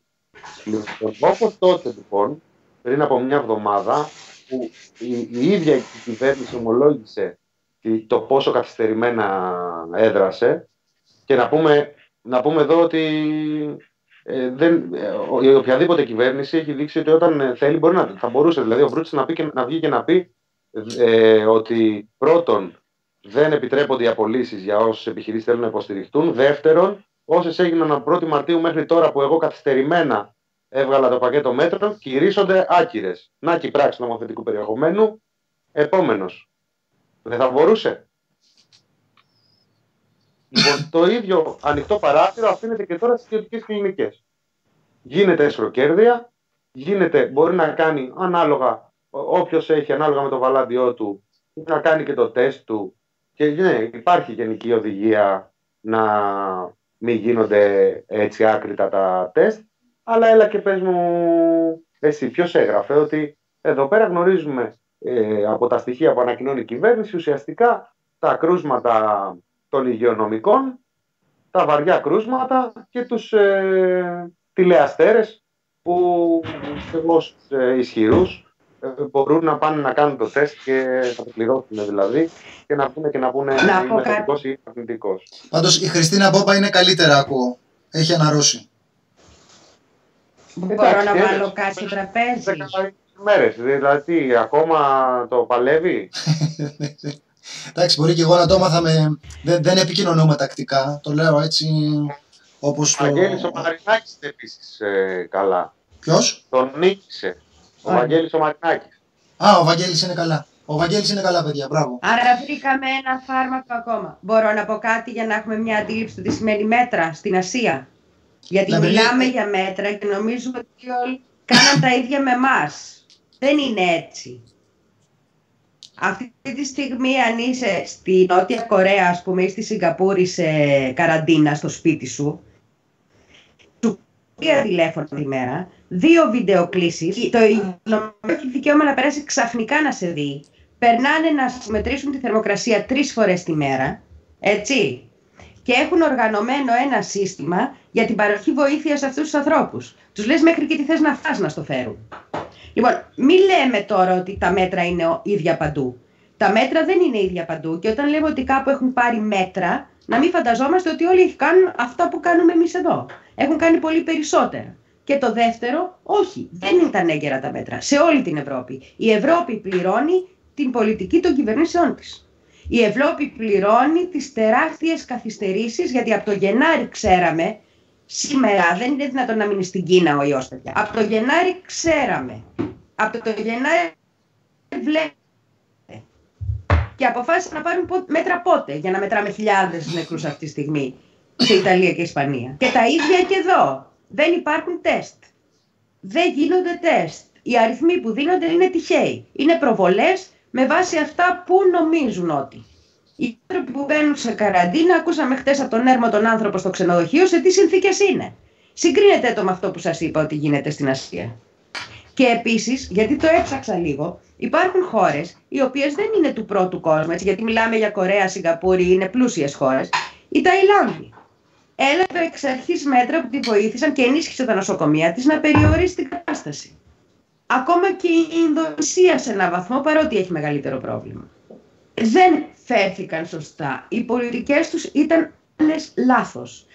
Λοιπόν, Όπω τότε λοιπόν, πριν από μια εβδομάδα, που η, η ίδια η κυβέρνηση ομολόγησε το πόσο καθυστερημένα έδρασε και να πούμε, να πούμε εδώ ότι ε, δεν, ε, η οποιαδήποτε κυβέρνηση έχει δείξει ότι όταν θέλει μπορεί να θα μπορούσε δηλαδή ο Βρούτης να, πει να βγει και να πει ε, ότι πρώτον δεν επιτρέπονται οι απολύσεις για όσε επιχειρήσεις θέλουν να υποστηριχτούν. Δεύτερον, όσες έγιναν από 1η Μαρτίου μέχρι τώρα που εγώ καθυστερημένα έβγαλα το πακέτο μέτρων, κηρύσσονται άκυρες. Να και η πράξη νομοθετικού περιεχομένου. Επόμενος. Δεν θα μπορούσε. Λοιπόν, το ίδιο ανοιχτό παράθυρο αφήνεται και τώρα στις ιδιωτικές κλινικές. Γίνεται εσχροκέρδεια, γίνεται, μπορεί να κάνει ανάλογα, όποιος έχει ανάλογα με το βαλάντιό του, να κάνει και το τεστ του και ναι, υπάρχει γενική οδηγία να μην γίνονται έτσι άκρητα τα τεστ, αλλά έλα και πες μου εσύ ποιος έγραφε ότι εδώ πέρα γνωρίζουμε ε, από τα στοιχεία που ανακοινώνει η κυβέρνηση ουσιαστικά τα κρούσματα των υγειονομικών, τα βαριά κρούσματα και τους ε, τηλεαστέρες που ως ε, ισχυρούς ε, μπορούν να πάνε να κάνουν το τεστ και θα το πληρώσουν δηλαδή και να πούνε και να πούνε να είμαι θετικός ή αρνητικός. Πάντως η Χριστίνα Μπόμπα είναι καλύτερα ακούω. Έχει αναρρώσει. Μπορώ να βάλω κάτι στο τραπέζι. Μέρες, δηλαδή ακόμα το παλεύει. Εντάξει, μπορεί και εγώ να το έμαθα με... Δεν, δεν επικοινωνούμε τακτικά, το λέω έτσι όπως το... Αγγέλης ο Μαρινάκης επίσης ε, καλά. Ποιος; Τον νίκησε. Ο Βαγγέλης ο Μαρινάκης. Α, ο Βαγγέλης είναι καλά. Ο Βαγγέλης είναι καλά, παιδιά. Μπράβο. Άρα βρήκαμε ένα φάρμακο ακόμα. Μπορώ να πω κάτι για να έχουμε μια αντίληψη του τι σημαίνει μέτρα στην Ασία; Γιατί μιλάμε για μέτρα και νομίζουμε ότι όλοι κάναν τα ίδια με εμάς. Δεν είναι έτσι. Αυτή τη στιγμή αν είσαι στη Νότια Κορέα, ας πούμε, ή στη Σιγκαπούρη σε καραντίνα στο σπίτι σου, σου πήρε τηλέφωνο τη μέρα, δύο βιντεοκλήσεις, το υγειονομικό έχει δικαίωμα να περάσει ξαφνικά να σε δει. Περνάνε να σου μετρήσουν τη θερμοκρασία τρεις φορές τη μέρα, έτσι. Και έχουν οργανωμένο ένα σύστημα για την παροχή βοήθειας σε αυτούς τους ανθρώπους. Τους λες μέχρι και τι θες να φας να στο φέρουν. Λοιπόν, μην λέμε τώρα ότι τα μέτρα είναι ίδια παντού. Τα μέτρα δεν είναι ίδια παντού και όταν λέμε ότι κάπου έχουν πάρει μέτρα, να μην φανταζόμαστε ότι όλοι κάνουν αυτά που κάνουμε εμείς εδώ. Έχουν κάνει πολύ περισσότερα. Και το δεύτερο, όχι, δεν ήταν έγκαιρα τα μέτρα. Σε όλη την Ευρώπη. Η Ευρώπη πληρώνει την πολιτική των κυβερνήσεών της. Η Ευρώπη πληρώνει τις τεράστιες καθυστερήσεις, γιατί από το Γενάρη ξέραμε, σήμερα δεν είναι δυνατόν να μείνει στην Κίνα ο ιός, παιδιά. Από το Γενάρη ξέραμε. Από το Γενάρη βλέπετε. Και αποφάσισαν να πάρουν μέτρα πότε, για να μετράμε χιλιάδες νεκρούς αυτή τη στιγμή σε Ιταλία και Ισπανία. Και τα ίδια και εδώ δεν υπάρχουν τεστ. Δεν γίνονται τεστ. Οι αριθμοί που δίνονται είναι τυχαίοι. Είναι προβολές με βάση αυτά που νομίζουν ότι. Οι άνθρωποι που μπαίνουν σε καραντίνα, ακούσαμε χτες από τον έρμο τον άνθρωπο στο ξενοδοχείο, σε τι συνθήκες είναι. Συγκρίνετε το με αυτό που σας είπα ότι γίνεται στην Ασία. Και επίσης, γιατί το έψαξα λίγο, υπάρχουν χώρες οι οποίες δεν είναι του πρώτου κόσμου, έτσι, γιατί μιλάμε για Κορέα, Σιγκαπούρη, είναι πλούσιες χώρες. Η Ταϊλάνδη έλαβε εξ αρχής μέτρα που τη βοήθησαν και ενίσχυσε τα νοσοκομεία της να περιορίσει την κατάσταση. Ακόμα και η Ινδονησία σε έναν βαθμό, παρότι έχει μεγαλύτερο πρόβλημα. Δεν φέρθηκαν σωστά. Οι πολιτικές τους ήταν λάθος.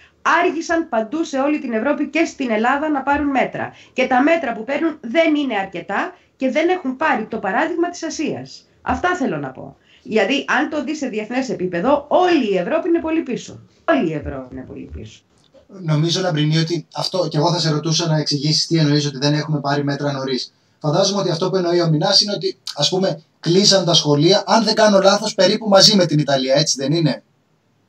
Άργησαν παντού σε όλη την Ευρώπη και στην Ελλάδα να πάρουν μέτρα. Και τα μέτρα που παίρνουν δεν είναι αρκετά και δεν έχουν πάρει το παράδειγμα της Ασίας. Αυτά θέλω να πω. Δηλαδή, αν το δεις σε διεθνές επίπεδο, όλη η Ευρώπη είναι πολύ πίσω. Όλη η Ευρώπη είναι πολύ πίσω. Νομίζω, Λαμπρινή, ότι αυτό και εγώ θα σε ρωτούσα να εξηγήσεις τι εννοείς ότι δεν έχουμε πάρει μέτρα νωρίς. Φαντάζομαι ότι αυτό που εννοεί ο Μινάς είναι ότι, ας πούμε, κλείσαν τα σχολεία, αν δεν κάνω λάθος, περίπου μαζί με την Ιταλία, έτσι δεν είναι;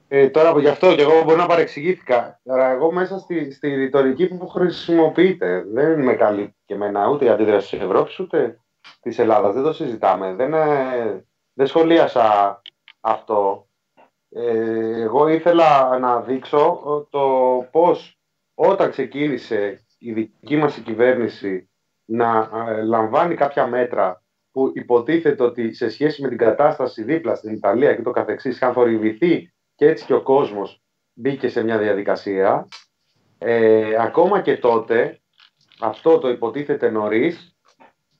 Ε, τώρα γι' αυτό και εγώ μπορεί να παρεξηγήθηκα. Τώρα, εγώ μέσα στη, στη ρητορική που χρησιμοποιείτε δεν με καλύπτει και εμένα ούτε η αντίδραση της Ευρώπης ούτε της Ελλάδας. Δεν το συζητάμε. Δεν, ε, δεν σχολίασα αυτό. Ε, εγώ ήθελα να δείξω το πώς όταν ξεκίνησε η δική μας η κυβέρνηση να ε, λαμβάνει κάποια μέτρα που υποτίθεται ότι σε σχέση με την κατάσταση δίπλα στην Ιταλία και το καθεξής είχαν θορυβηθεί και έτσι και ο κόσμος μπήκε σε μια διαδικασία. Ε, ακόμα και τότε, αυτό το υποτίθεται νωρίς,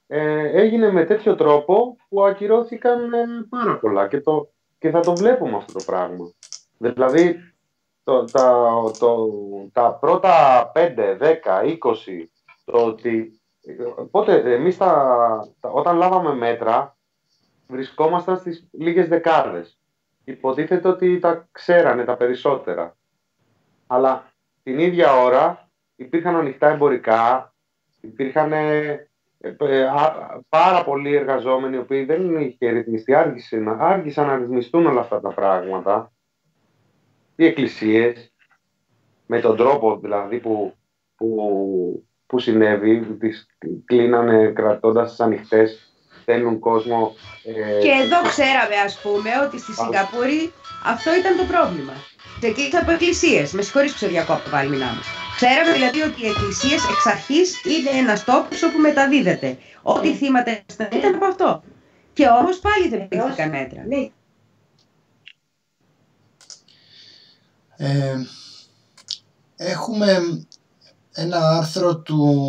ε, έγινε με τέτοιο τρόπο που ακυρώθηκαν ε, πάρα πολλά και, το, και θα το βλέπουμε αυτό το πράγμα. Δηλαδή, το, τα, το, τα πρώτα 5, 10, 20, το ότι Οπότε εμείς τα, όταν λάβαμε μέτρα βρισκόμασταν στις λίγες δεκάδες. Υποτίθεται ότι τα ξέρανε τα περισσότερα. Αλλά την ίδια ώρα υπήρχαν ανοιχτά εμπορικά, υπήρχαν ε, ε, πάρα πολλοί εργαζόμενοι οι οποίοι δεν είχε ρυθμιστεί, άργησαν, άργησαν να ρυθμιστούν όλα αυτά τα πράγματα. Οι εκκλησίες, με τον τρόπο δηλαδή που, που που συνέβη, τις κλείνανε κρατώντας τις ανοιχτές, στέλνουν κόσμο. Ε, και εδώ ξέραμε ας πούμε ότι στη Σιγκαπούρη αυτό ήταν το πρόβλημα. Ξεκίνησε από εκκλησίες. Με συγχωρείς που σε διακόπτω πάλι μιλάμε. Ξέραμε δηλαδή ότι οι εκκλησίες εξ αρχής είναι ένα τόπο όπου μεταδίδεται. Ό,τι θύματα ήταν από αυτό. Και όμως πάλι δεν πήραν μέτρα. Ναι. Ε, έχουμε ένα άρθρο του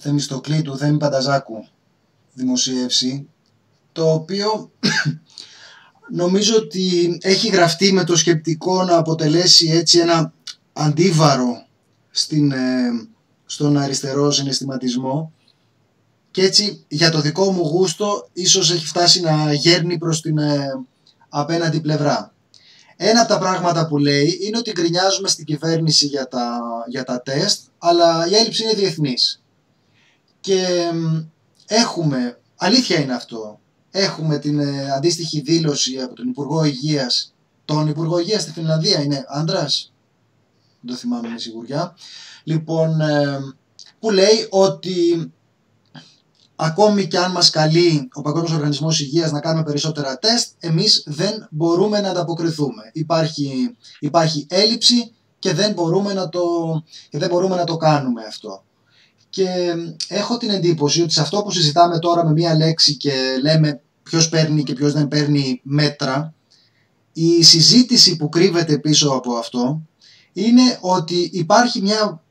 Θεμιστοκλή, του Θέμη Πανταζάκου δημοσίευση, το οποίο νομίζω ότι έχει γραφτεί με το σκεπτικό να αποτελέσει έτσι ένα αντίβαρο στην, ε, στον αριστερό συναισθηματισμό και έτσι για το δικό μου γούστο ίσως έχει φτάσει να γέρνει προς την ε, απέναντι πλευρά. Ένα από τα πράγματα που λέει είναι ότι γκρινιάζουμε στην κυβέρνηση για τα, για τα τεστ, αλλά η έλλειψη είναι διεθνής. Και έχουμε, αλήθεια είναι αυτό, έχουμε την ε, αντίστοιχη δήλωση από τον Υπουργό Υγείας, τον Υπουργό Υγείας στη Φινλανδία είναι άντρας, δεν το θυμάμαι με σιγουριά, λοιπόν, ε, που λέει ότι ακόμη και αν μας καλεί ο Παγκόσμιος Οργανισμός Υγείας να κάνουμε περισσότερα τεστ, εμείς δεν μπορούμε να ανταποκριθούμε. Υπάρχει, υπάρχει έλλειψη και δεν, μπορούμε να το, και δεν μπορούμε να το κάνουμε αυτό. Και έχω την εντύπωση ότι σε αυτό που συζητάμε τώρα με μία λέξη και λέμε ποιος παίρνει και ποιος δεν παίρνει μέτρα, η συζήτηση που κρύβεται πίσω από αυτό είναι ότι υπάρχει μια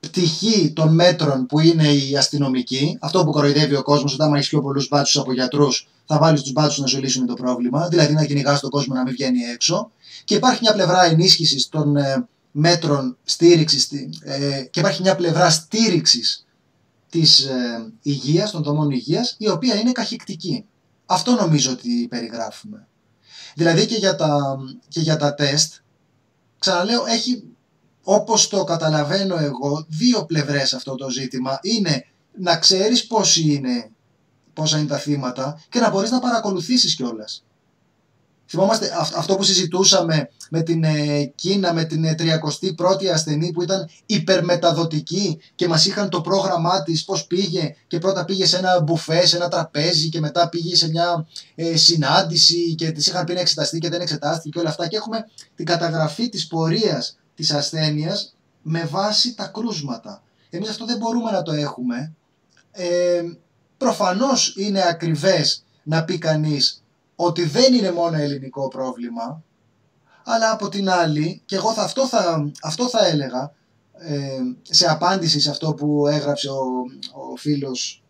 πτυχή των μέτρων που είναι η αστυνομική, αυτό που κοροϊδεύει ο κόσμος, όταν έχεις πιο πολλούς μπάτσους από γιατρούς, θα βάλεις τους μπάτσους να σου λύσουν το πρόβλημα, δηλαδή να κυνηγάς τον κόσμο να μην βγαίνει έξω. Και υπάρχει μια πλευρά ενίσχυσης των ε, μέτρων στήριξης ε, και υπάρχει μια πλευρά στήριξης της ε, υγείας, των δομών υγείας, η οποία είναι καχυκτική. Αυτό νομίζω ότι περιγράφουμε. Δηλαδή και για τα, και για τα τεστ, ξαναλέω, έχει όπως το καταλαβαίνω εγώ, δύο πλευρές αυτό το ζήτημα. Είναι να ξέρεις πόσοι είναι, πόσα είναι τα θύματα και να μπορείς να παρακολουθήσεις κιόλας. Θυμόμαστε αυτό που συζητούσαμε με την ε, Κίνα, με την 31η ε, ασθενή που ήταν υπερμεταδοτική και μας είχαν το πρόγραμμά της πώς πήγε και πρώτα πήγε σε ένα μπουφέ, σε ένα τραπέζι και μετά πήγε σε μια ε, συνάντηση και της είχαν πει να εξεταστεί και δεν εξετάστηκε και όλα αυτά και έχουμε την καταγραφή της πορείας της ασθένειας με βάση τα κρούσματα. Εμείς αυτό δεν μπορούμε να το έχουμε. Ε, προφανώς είναι ακριβές να πει κανείς ότι δεν είναι μόνο ελληνικό πρόβλημα, αλλά από την άλλη, και εγώ θα, αυτό, θα, αυτό θα έλεγα, ε, σε απάντηση σε αυτό που έγραψε ο, ο φίλος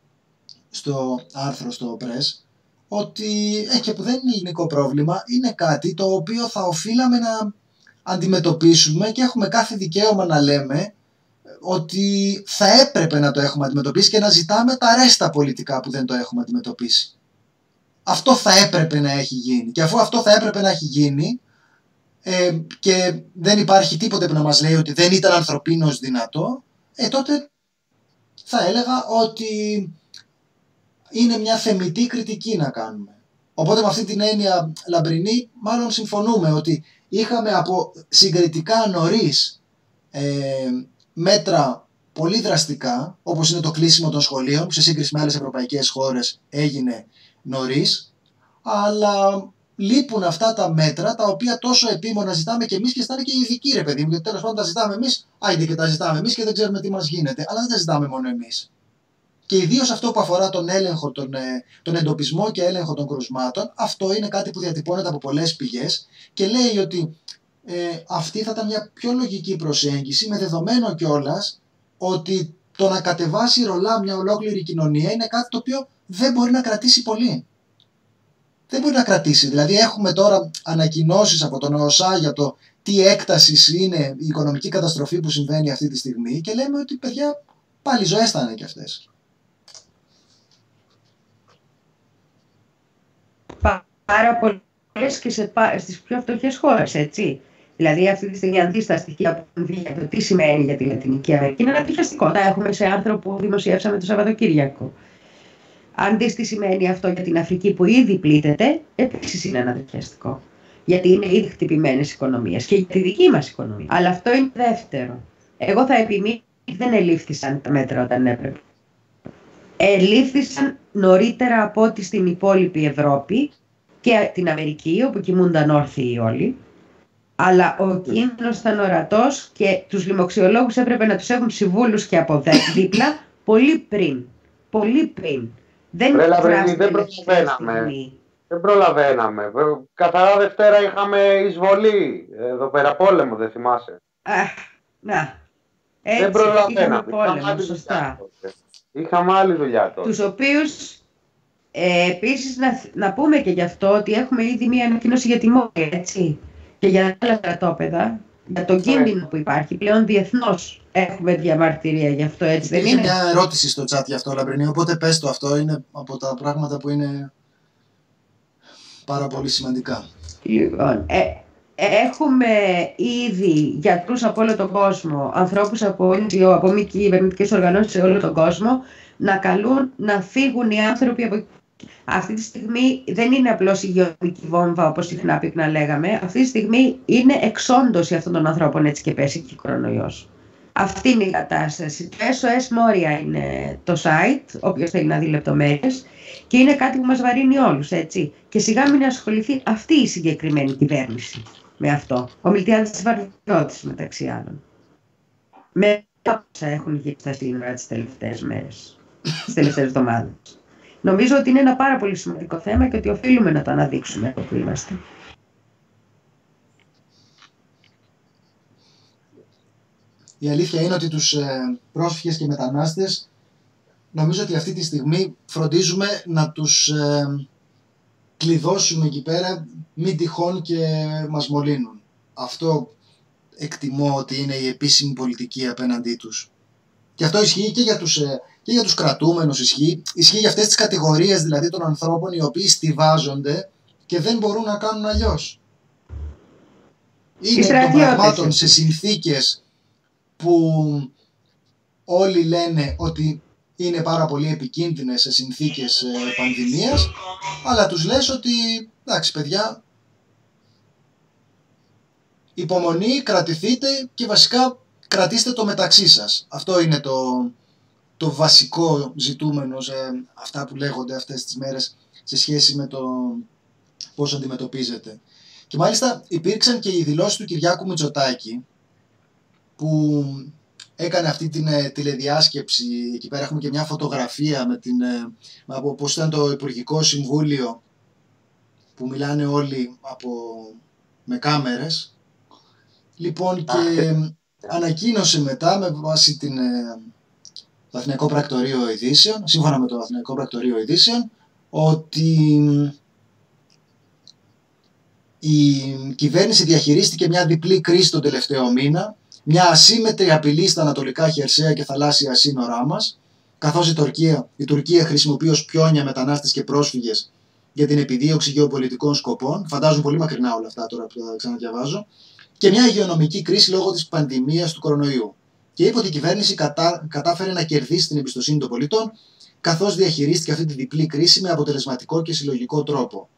στο άρθρο στο Press, ότι ε, και που δεν είναι ελληνικό πρόβλημα, είναι κάτι το οποίο θα οφείλαμε να αντιμετωπίσουμε και έχουμε κάθε δικαίωμα να λέμε ότι θα έπρεπε να το έχουμε αντιμετωπίσει και να ζητάμε τα ρέστα πολιτικά που δεν το έχουμε αντιμετωπίσει. αυτό θα έπρεπε να έχει γίνει. Και αφού αυτό θα έπρεπε να έχει γίνει ε, και δεν υπάρχει τίποτε που να μας λέει ότι δεν ήταν ανθρωπίνος δυνατό, ε, τότε θα έλεγα ότι είναι μια θεμητή κριτική να κάνουμε. Οπότε με αυτή την έννοια λαμπρινή μάλλον συμφωνούμε ότι είχαμε από συγκριτικά νωρίς ε, μέτρα πολύ δραστικά, όπως είναι το κλείσιμο των σχολείων, που σε σύγκριση με άλλες ευρωπαϊκές χώρες έγινε νωρίς, αλλά λείπουν αυτά τα μέτρα τα οποία τόσο επίμονα ζητάμε και εμείς και αισθάνεται και οι ειδικοί, ρε παιδί μου. Γιατί τέλος πάντων τα ζητάμε εμείς, άιντε και τα ζητάμε εμείς και δεν ξέρουμε τι μας γίνεται. Αλλά δεν τα ζητάμε μόνο εμείς. Και ιδίως αυτό που αφορά τον έλεγχο, τον, ε, τον εντοπισμό και έλεγχο των κρουσμάτων, αυτό είναι κάτι που διατυπώνεται από πολλές πηγές και λέει ότι ε, αυτή θα ήταν μια πιο λογική προσέγγιση με δεδομένο κιόλας ότι το να κατεβάσει ρολά μια ολόκληρη κοινωνία είναι κάτι το οποίο δεν μπορεί να κρατήσει πολύ. Δεν μπορεί να κρατήσει. Δηλαδή έχουμε τώρα ανακοινώσεις από τον ΟΣΑ για το τι έκτασης είναι η οικονομική καταστροφή που συμβαίνει αυτή τη στιγμή και λέμε ότι παιδιά πάλι ζωές θα είναι κι αυτές. Πάρα πολλές και σε, στις πιο φτωχές χώρες, έτσι. Δηλαδή, αυτή τη στιγμή, αν δεις τα στοιχεία που για το τι σημαίνει για τη Λατινική Αμερική, είναι ανατριχιαστικό. Τα έχουμε σε άνθρωπο που δημοσιεύσαμε το Σαββατοκύριακο. Αν δεις τι σημαίνει αυτό για την Αφρική που ήδη πλήττεται, επίσης είναι ανατριχιαστικό. Γιατί είναι ήδη χτυπημένες οικονομίες και για τη δική μας οικονομία. Αλλά αυτό είναι δεύτερο. Εγώ θα επιμείνω δεν ελήφθησαν τα μέτρα όταν έπρεπε. Ελήφθησαν νωρίτερα από ό,τι στην υπόλοιπη Ευρώπη και την Αμερική, όπου κοιμούνταν όρθιοι όλοι αλλά ο κίνδυνος ήταν ορατός και τους λοιμοξιολόγους έπρεπε να τους έχουν συμβούλους και από δίπλα πολύ πριν. Πολύ πριν. Δεν, Βρε, δεν προλαβαίναμε. Δεν προλαβαίναμε. Καθαρά Δευτέρα είχαμε εισβολή. Εδώ πέρα πόλεμο, δεν θυμάσαι. Αχ, να. Έτσι, δεν προλαβαίναμε. Πόλεμο, σωστά. Είχαμε άλλη δουλειά τότε. Τους οποίους ε, επίσης να, να πούμε και γι' αυτό ότι έχουμε ήδη μία ανακοίνωση για τη μόρια, έτσι και για άλλα στρατόπεδα, για τον κίνδυνο που υπάρχει. Πλέον διεθνώς έχουμε διαμαρτυρία γι' αυτό, έτσι δεν είναι; μια ερώτηση στο chat γι' αυτό, Λαμπρινή, οπότε πες το αυτό. Είναι από τα πράγματα που είναι πάρα πολύ σημαντικά. Λοιπόν, ε, έχουμε ήδη γιατρούς από όλο τον κόσμο, ανθρώπους από, από μη κυβερνητικές οργανώσεις σε όλο τον κόσμο, να καλούν να φύγουν οι άνθρωποι από αυτή τη στιγμή δεν είναι απλώς η υγειονομική βόμβα όπως συχνά πυκνά λέγαμε. Αυτή τη στιγμή είναι εξόντωση αυτών των ανθρώπων έτσι και πέσει και κορονοϊός. Αυτή είναι η κατάσταση. Το SOS Moria είναι το site, όποιο θέλει να δει λεπτομέρειες. Και είναι κάτι που μας βαρύνει όλους, έτσι. Και σιγά μην ασχοληθεί αυτή η συγκεκριμένη κυβέρνηση με αυτό. Ο Μιλτιάδης Βαρδιώτη, μεταξύ άλλων. Με όσα έχουν γίνει στα σύνορα τις τελευταίες μέρες, τις τελευταίες εβδομάδες. Νομίζω ότι είναι ένα πάρα πολύ σημαντικό θέμα και ότι οφείλουμε να το αναδείξουμε από που είμαστε. Η αλήθεια είναι ότι τους ε, πρόσφυγες και μετανάστες νομίζω ότι αυτή τη στιγμή φροντίζουμε να τους ε, κλειδώσουμε εκεί πέρα μην τυχόν και μας μολύνουν. Αυτό εκτιμώ ότι είναι η επίσημη πολιτική απέναντί τους. Και αυτό ισχύει και για τους ε, και για τους κρατούμενους ισχύει. Ισχύει για αυτές τις κατηγορίες δηλαδή των ανθρώπων οι οποίοι στηβάζονται και δεν μπορούν να κάνουν αλλιώς. Είναι των πραγμάτων σε συνθήκες που όλοι λένε ότι είναι πάρα πολύ επικίνδυνες σε συνθήκες ε, πανδημίας αλλά τους λες ότι εντάξει παιδιά υπομονή, κρατηθείτε και βασικά κρατήστε το μεταξύ σας. Αυτό είναι το, το βασικό ζητούμενο σε αυτά που λέγονται αυτές τις μέρες σε σχέση με το πώς αντιμετωπίζεται. Και μάλιστα υπήρξαν και οι δηλώσεις του Κυριάκου Μητσοτάκη που έκανε αυτή την ε, τηλεδιάσκεψη. Εκεί πέρα έχουμε και μια φωτογραφία με την, ε, από πώς ήταν το Υπουργικό Συμβούλιο που μιλάνε όλοι από, με κάμερες. Λοιπόν και ανακοίνωσε μετά με βάση την ε, το Αθηναϊκό Πρακτορείο Ειδήσεων, σύμφωνα με το Αθηναϊκό Πρακτορείο Ειδήσεων, ότι η κυβέρνηση διαχειρίστηκε μια διπλή κρίση τον τελευταίο μήνα, μια ασύμετρη απειλή στα ανατολικά χερσαία και θαλάσσια σύνορά μας, καθώς η Τουρκία, η Τουρκία χρησιμοποιεί ως πιόνια μετανάστες και πρόσφυγες για την επιδίωξη γεωπολιτικών σκοπών. Φαντάζομαι πολύ μακρινά όλα αυτά τώρα που θα ξαναδιαβάζω. Και μια υγειονομική κρίση λόγω της πανδημίας του κορονοϊού. Και είπε ότι η κυβέρνηση κατά, κατάφερε να κερδίσει την εμπιστοσύνη των πολιτών, καθώς διαχειρίστηκε αυτή τη διπλή κρίση με αποτελεσματικό και συλλογικό τρόπο.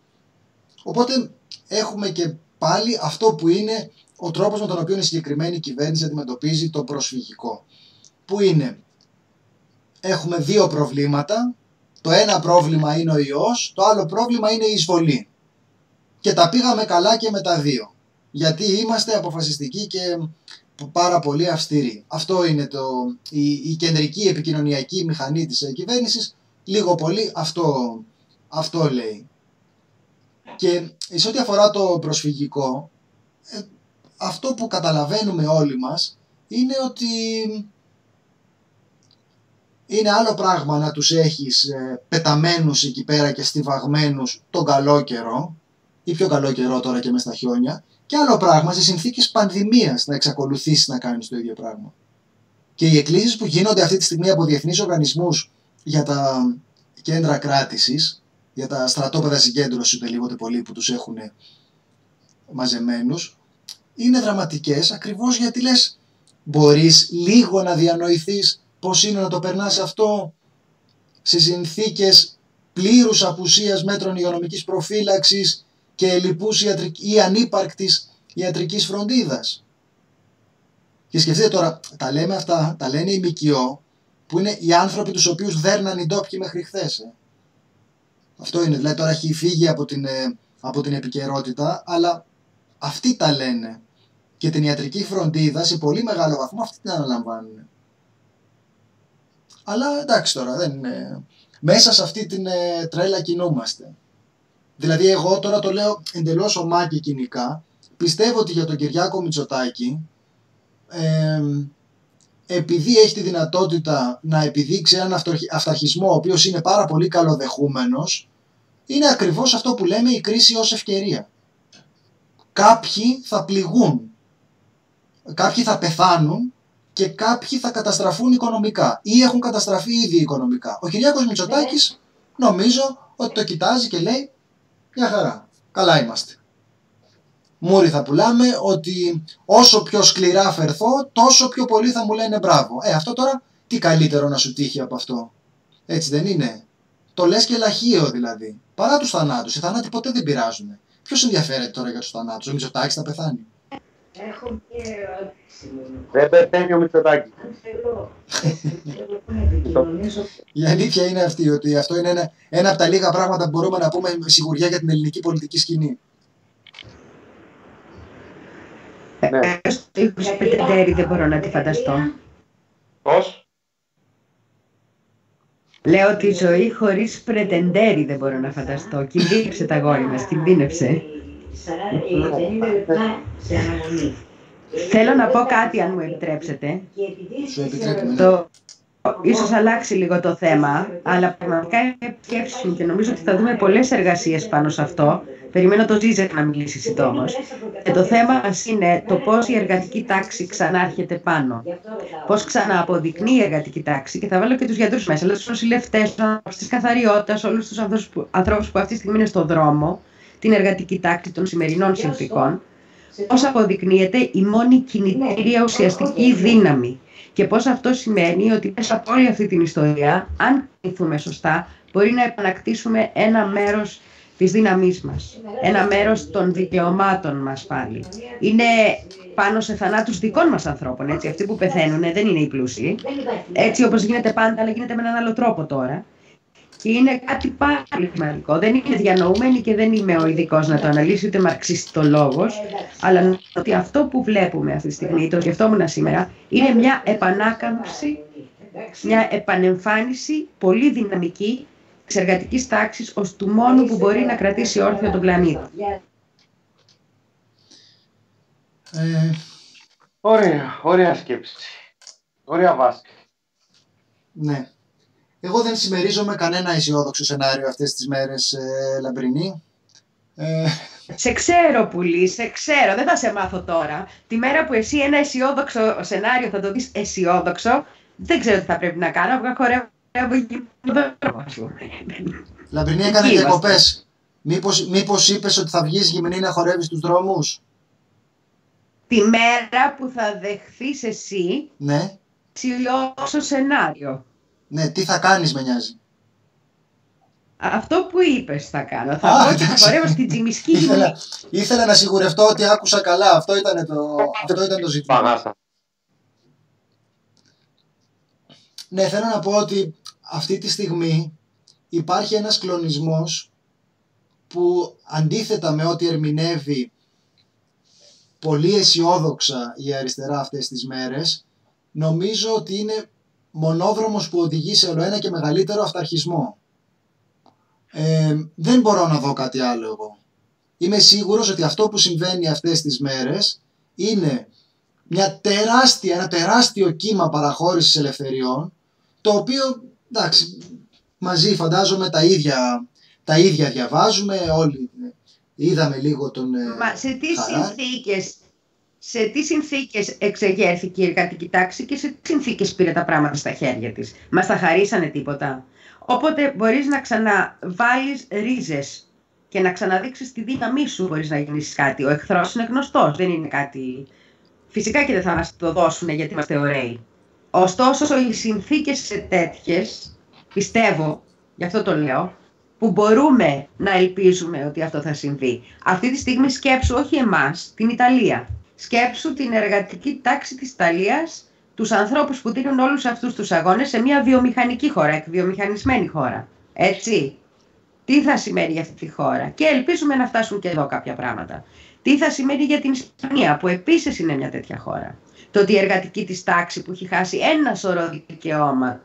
Οπότε έχουμε και πάλι αυτό που είναι ο τρόπος με τον οποίο η συγκεκριμένη κυβέρνηση αντιμετωπίζει το προσφυγικό. Που είναι, έχουμε δύο προβλήματα, το ένα πρόβλημα είναι ο ιός, το άλλο πρόβλημα είναι η εισβολή. Και τα πήγαμε καλά και με τα δύο. Γιατί είμαστε αποφασιστικοί και πάρα πολύ αυστηροί. Αυτό είναι το, η, η κεντρική επικοινωνιακή μηχανή της κυβέρνησης. Λίγο πολύ αυτό, αυτό λέει. Και σε ό,τι αφορά το προσφυγικό, ε, αυτό που καταλαβαίνουμε όλοι μας είναι ότι είναι άλλο πράγμα να τους έχεις ε, πεταμένους εκεί πέρα και στιβαγμένους τον καλό καιρό ή πιο καλό καιρό τώρα και μες στα χιόνια και άλλο πράγμα σε συνθήκες πανδημίας να εξακολουθήσεις να κάνεις το ίδιο πράγμα. Και οι εκκλήσεις που γίνονται αυτή τη στιγμή από διεθνείς οργανισμούς για τα κέντρα κράτησης, για τα στρατόπεδα συγκέντρωσης ούτε λίγο πολύ που τους έχουν μαζεμένους, είναι δραματικές ακριβώς γιατί λες μπορείς λίγο να διανοηθείς πώς είναι να το περνάς αυτό σε συνθήκες πλήρους απουσίας μέτρων υγειονομικής προφύλαξης και λοιπούς ή ανύπαρκτης ιατρικής φροντίδας. Και σκεφτείτε τώρα, τα λέμε αυτά, τα λένε οι ΜΚΟ, που είναι οι άνθρωποι τους οποίους δέρναν οι ντόπιοι μέχρι χθες. Ε. Αυτό είναι, δηλαδή τώρα έχει φύγει από την, ε, από την επικαιρότητα, αλλά αυτοί τα λένε. Και την ιατρική φροντίδα σε πολύ μεγάλο βαθμό αυτοί την αναλαμβάνουν. Αλλά εντάξει τώρα, δεν είναι... μέσα σε αυτή την ε, τρέλα κινούμαστε. Δηλαδή εγώ τώρα το λέω εντελώς ομά και κοινικά, πιστεύω ότι για τον Κυριάκο Μητσοτάκη, ε, επειδή έχει τη δυνατότητα να επιδείξει έναν αυταρχισμό ο οποίος είναι πάρα πολύ καλοδεχούμενος, είναι ακριβώς αυτό που λέμε η κρίση ως ευκαιρία. Κάποιοι θα πληγούν, κάποιοι θα πεθάνουν και κάποιοι θα καταστραφούν οικονομικά ή έχουν καταστραφεί ήδη οικονομικά. Ο Κυριάκος Μητσοτάκης νομίζω ότι το κοιτάζει και λέει μια χαρά, καλά είμαστε. Μούρι θα πουλάμε ότι όσο πιο σκληρά φερθώ τόσο πιο πολύ θα μου λένε μπράβο. Ε αυτό τώρα τι καλύτερο να σου τύχει από αυτό. Έτσι δεν είναι; Το λες και λαχείο δηλαδή. Παρά τους θανάτους. Οι θανάτοι ποτέ δεν πειράζουν. Ποιος ενδιαφέρεται τώρα για τους θανάτους, ο Μητσοτάκης θα πεθάνει. Έχω μια ερώτηση. Δεν πεθαίνει ο Μητσοτάκης. Η αλήθεια είναι αυτή, ότι αυτό είναι ένα, ένα από τα λίγα πράγματα που μπορούμε να πούμε με σιγουριά για την ελληνική πολιτική σκηνή. Ναι. Ε, δεν μπορώ να τη φανταστώ. Πώς; Λέω ότι η ζωή χωρίς πρετεντέρι δεν μπορώ να φανταστώ. Κινδύνευσε τα γόρι μας, κινδύνευσε. Θέλω να πω κάτι αν μου επιτρέψετε. Το... Ίσως αλλάξει λίγο το θέμα, αλλά πραγματικά είναι σκέψη μου και νομίζω ότι θα δούμε πολλές εργασίες πάνω σε αυτό. Περιμένω το Ζίζεκ να μιλήσει συντόμω. Και το θέμα μας είναι το πώς η εργατική τάξη ξανάρχεται πάνω. Πώς ξανααποδεικνύει η εργατική τάξη, και θα βάλω και τους γιατρούς μέσα, αλλά τους νοσηλευτές, τη καθαριότητα, όλους τους ανθρώπους που αυτή τη στιγμή είναι στον δρόμο, την εργατική τάξη των σημερινών συνθήκων, πώς αποδεικνύεται η μόνη κινητήρια ουσιαστική δύναμη. Και πώς αυτό σημαίνει ότι μέσα από όλη αυτή την ιστορία, αν κινηθούμε σωστά, μπορεί να επανακτήσουμε ένα μέρος της δύναμής μας. Ένα μέρος των δικαιωμάτων μας πάλι. Είναι πάνω σε θανάτους δικών μας ανθρώπων, έτσι. Αυτοί που πεθαίνουν δεν είναι οι πλούσιοι. Έτσι όπως γίνεται πάντα, αλλά γίνεται με έναν άλλο τρόπο τώρα. Και είναι κάτι πάρα πολύ σημαντικό. Δεν είναι διανοούμενη και δεν είμαι ο ειδικός να το αναλύσει ούτε μαρξιστολόγος, αλλά ότι αυτό που βλέπουμε αυτή τη στιγμή, το σκεφτόμουν σήμερα, είναι μια επανάκαμψη, μια επανεμφάνιση πολύ δυναμική της εργατικής τάξης ως του μόνου που μπορεί να κρατήσει όρθιο τον πλανήτη. Ε, ωραία, ωραία σκέψη. Ωραία βάση. Ναι. Εγώ δεν συμμερίζομαι κανένα αισιόδοξο σενάριο αυτές τις μέρες, ε, Λαμπρινή. Ε... Σε ξέρω, Πουλή, σε ξέρω. Δεν θα σε μάθω τώρα. Τη μέρα που εσύ ένα αισιόδοξο σενάριο θα το δεις αισιόδοξο, δεν ξέρω τι θα πρέπει να κάνω. Χορεύω Λαμπρινή έκανε διακοπές. Μήπως, μήπως είπες ότι θα βγεις γυμνή να χορεύεις στους δρόμους; Τη μέρα που θα δεχθείς εσύ Ναι, ψηλό σενάριο. Ναι, τι θα κάνεις με νοιάζει. Αυτό που είπες θα κάνω. Θα Α, πω και θα εντάξει. χορεύω στην τσιμισκή γυμνή. Ήθελα, ήθελα να σιγουρευτώ ότι άκουσα καλά. Αυτό ήταν το, αυτό ήταν το ζήτημα. Παγάσα. Ναι, θέλω να πω ότι αυτή τη στιγμή υπάρχει ένας κλονισμός που αντίθετα με ό,τι ερμηνεύει πολύ αισιόδοξα η αριστερά αυτές τις μέρες, νομίζω ότι είναι μονόδρομος που οδηγεί σε ολοένα και μεγαλύτερο αυταρχισμό. Ε, δεν μπορώ να δω κάτι άλλο εγώ. Είμαι σίγουρος ότι αυτό που συμβαίνει αυτές τις μέρες είναι μια τεράστια, ένα τεράστιο κύμα παραχώρησης ελευθεριών το οποίο, εντάξει, μαζί φαντάζομαι τα ίδια, τα ίδια διαβάζουμε όλοι. Είδαμε λίγο τον ε, Μα σε τι Χαρά. συνθήκες σε τι συνθήκες εξεγέρθηκε η εργατική τάξη και σε τι συνθήκες πήρε τα πράγματα στα χέρια της; Μας τα χαρίσανε τίποτα; Οπότε μπορείς να ξαναβάλεις ρίζες και να ξαναδείξεις τη δύναμή σου μπορείς να γίνεις κάτι. Ο εχθρός είναι γνωστός, δεν είναι κάτι... Φυσικά και δεν θα μας το δώσουν γιατί είμαστε ωραίοι. Ωστόσο, οι συνθήκες είναι τέτοιες, πιστεύω, γι' αυτό το λέω, που μπορούμε να ελπίζουμε ότι αυτό θα συμβεί. Αυτή τη στιγμή σκέψου όχι εμάς, την Ιταλία. Σκέψου την εργατική τάξη της Ιταλίας, τους ανθρώπους που δίνουν όλους αυτούς τους αγώνες σε μια βιομηχανική χώρα, εκβιομηχανισμένη χώρα. Έτσι. Τι θα σημαίνει για αυτή τη χώρα; Και ελπίζουμε να φτάσουν και εδώ κάποια πράγματα. Τι θα σημαίνει για την Ισπανία, που επίσης είναι μια τέτοια χώρα; Το ότι η εργατική της τάξη που έχει χάσει ένα σωρό δικαιώματα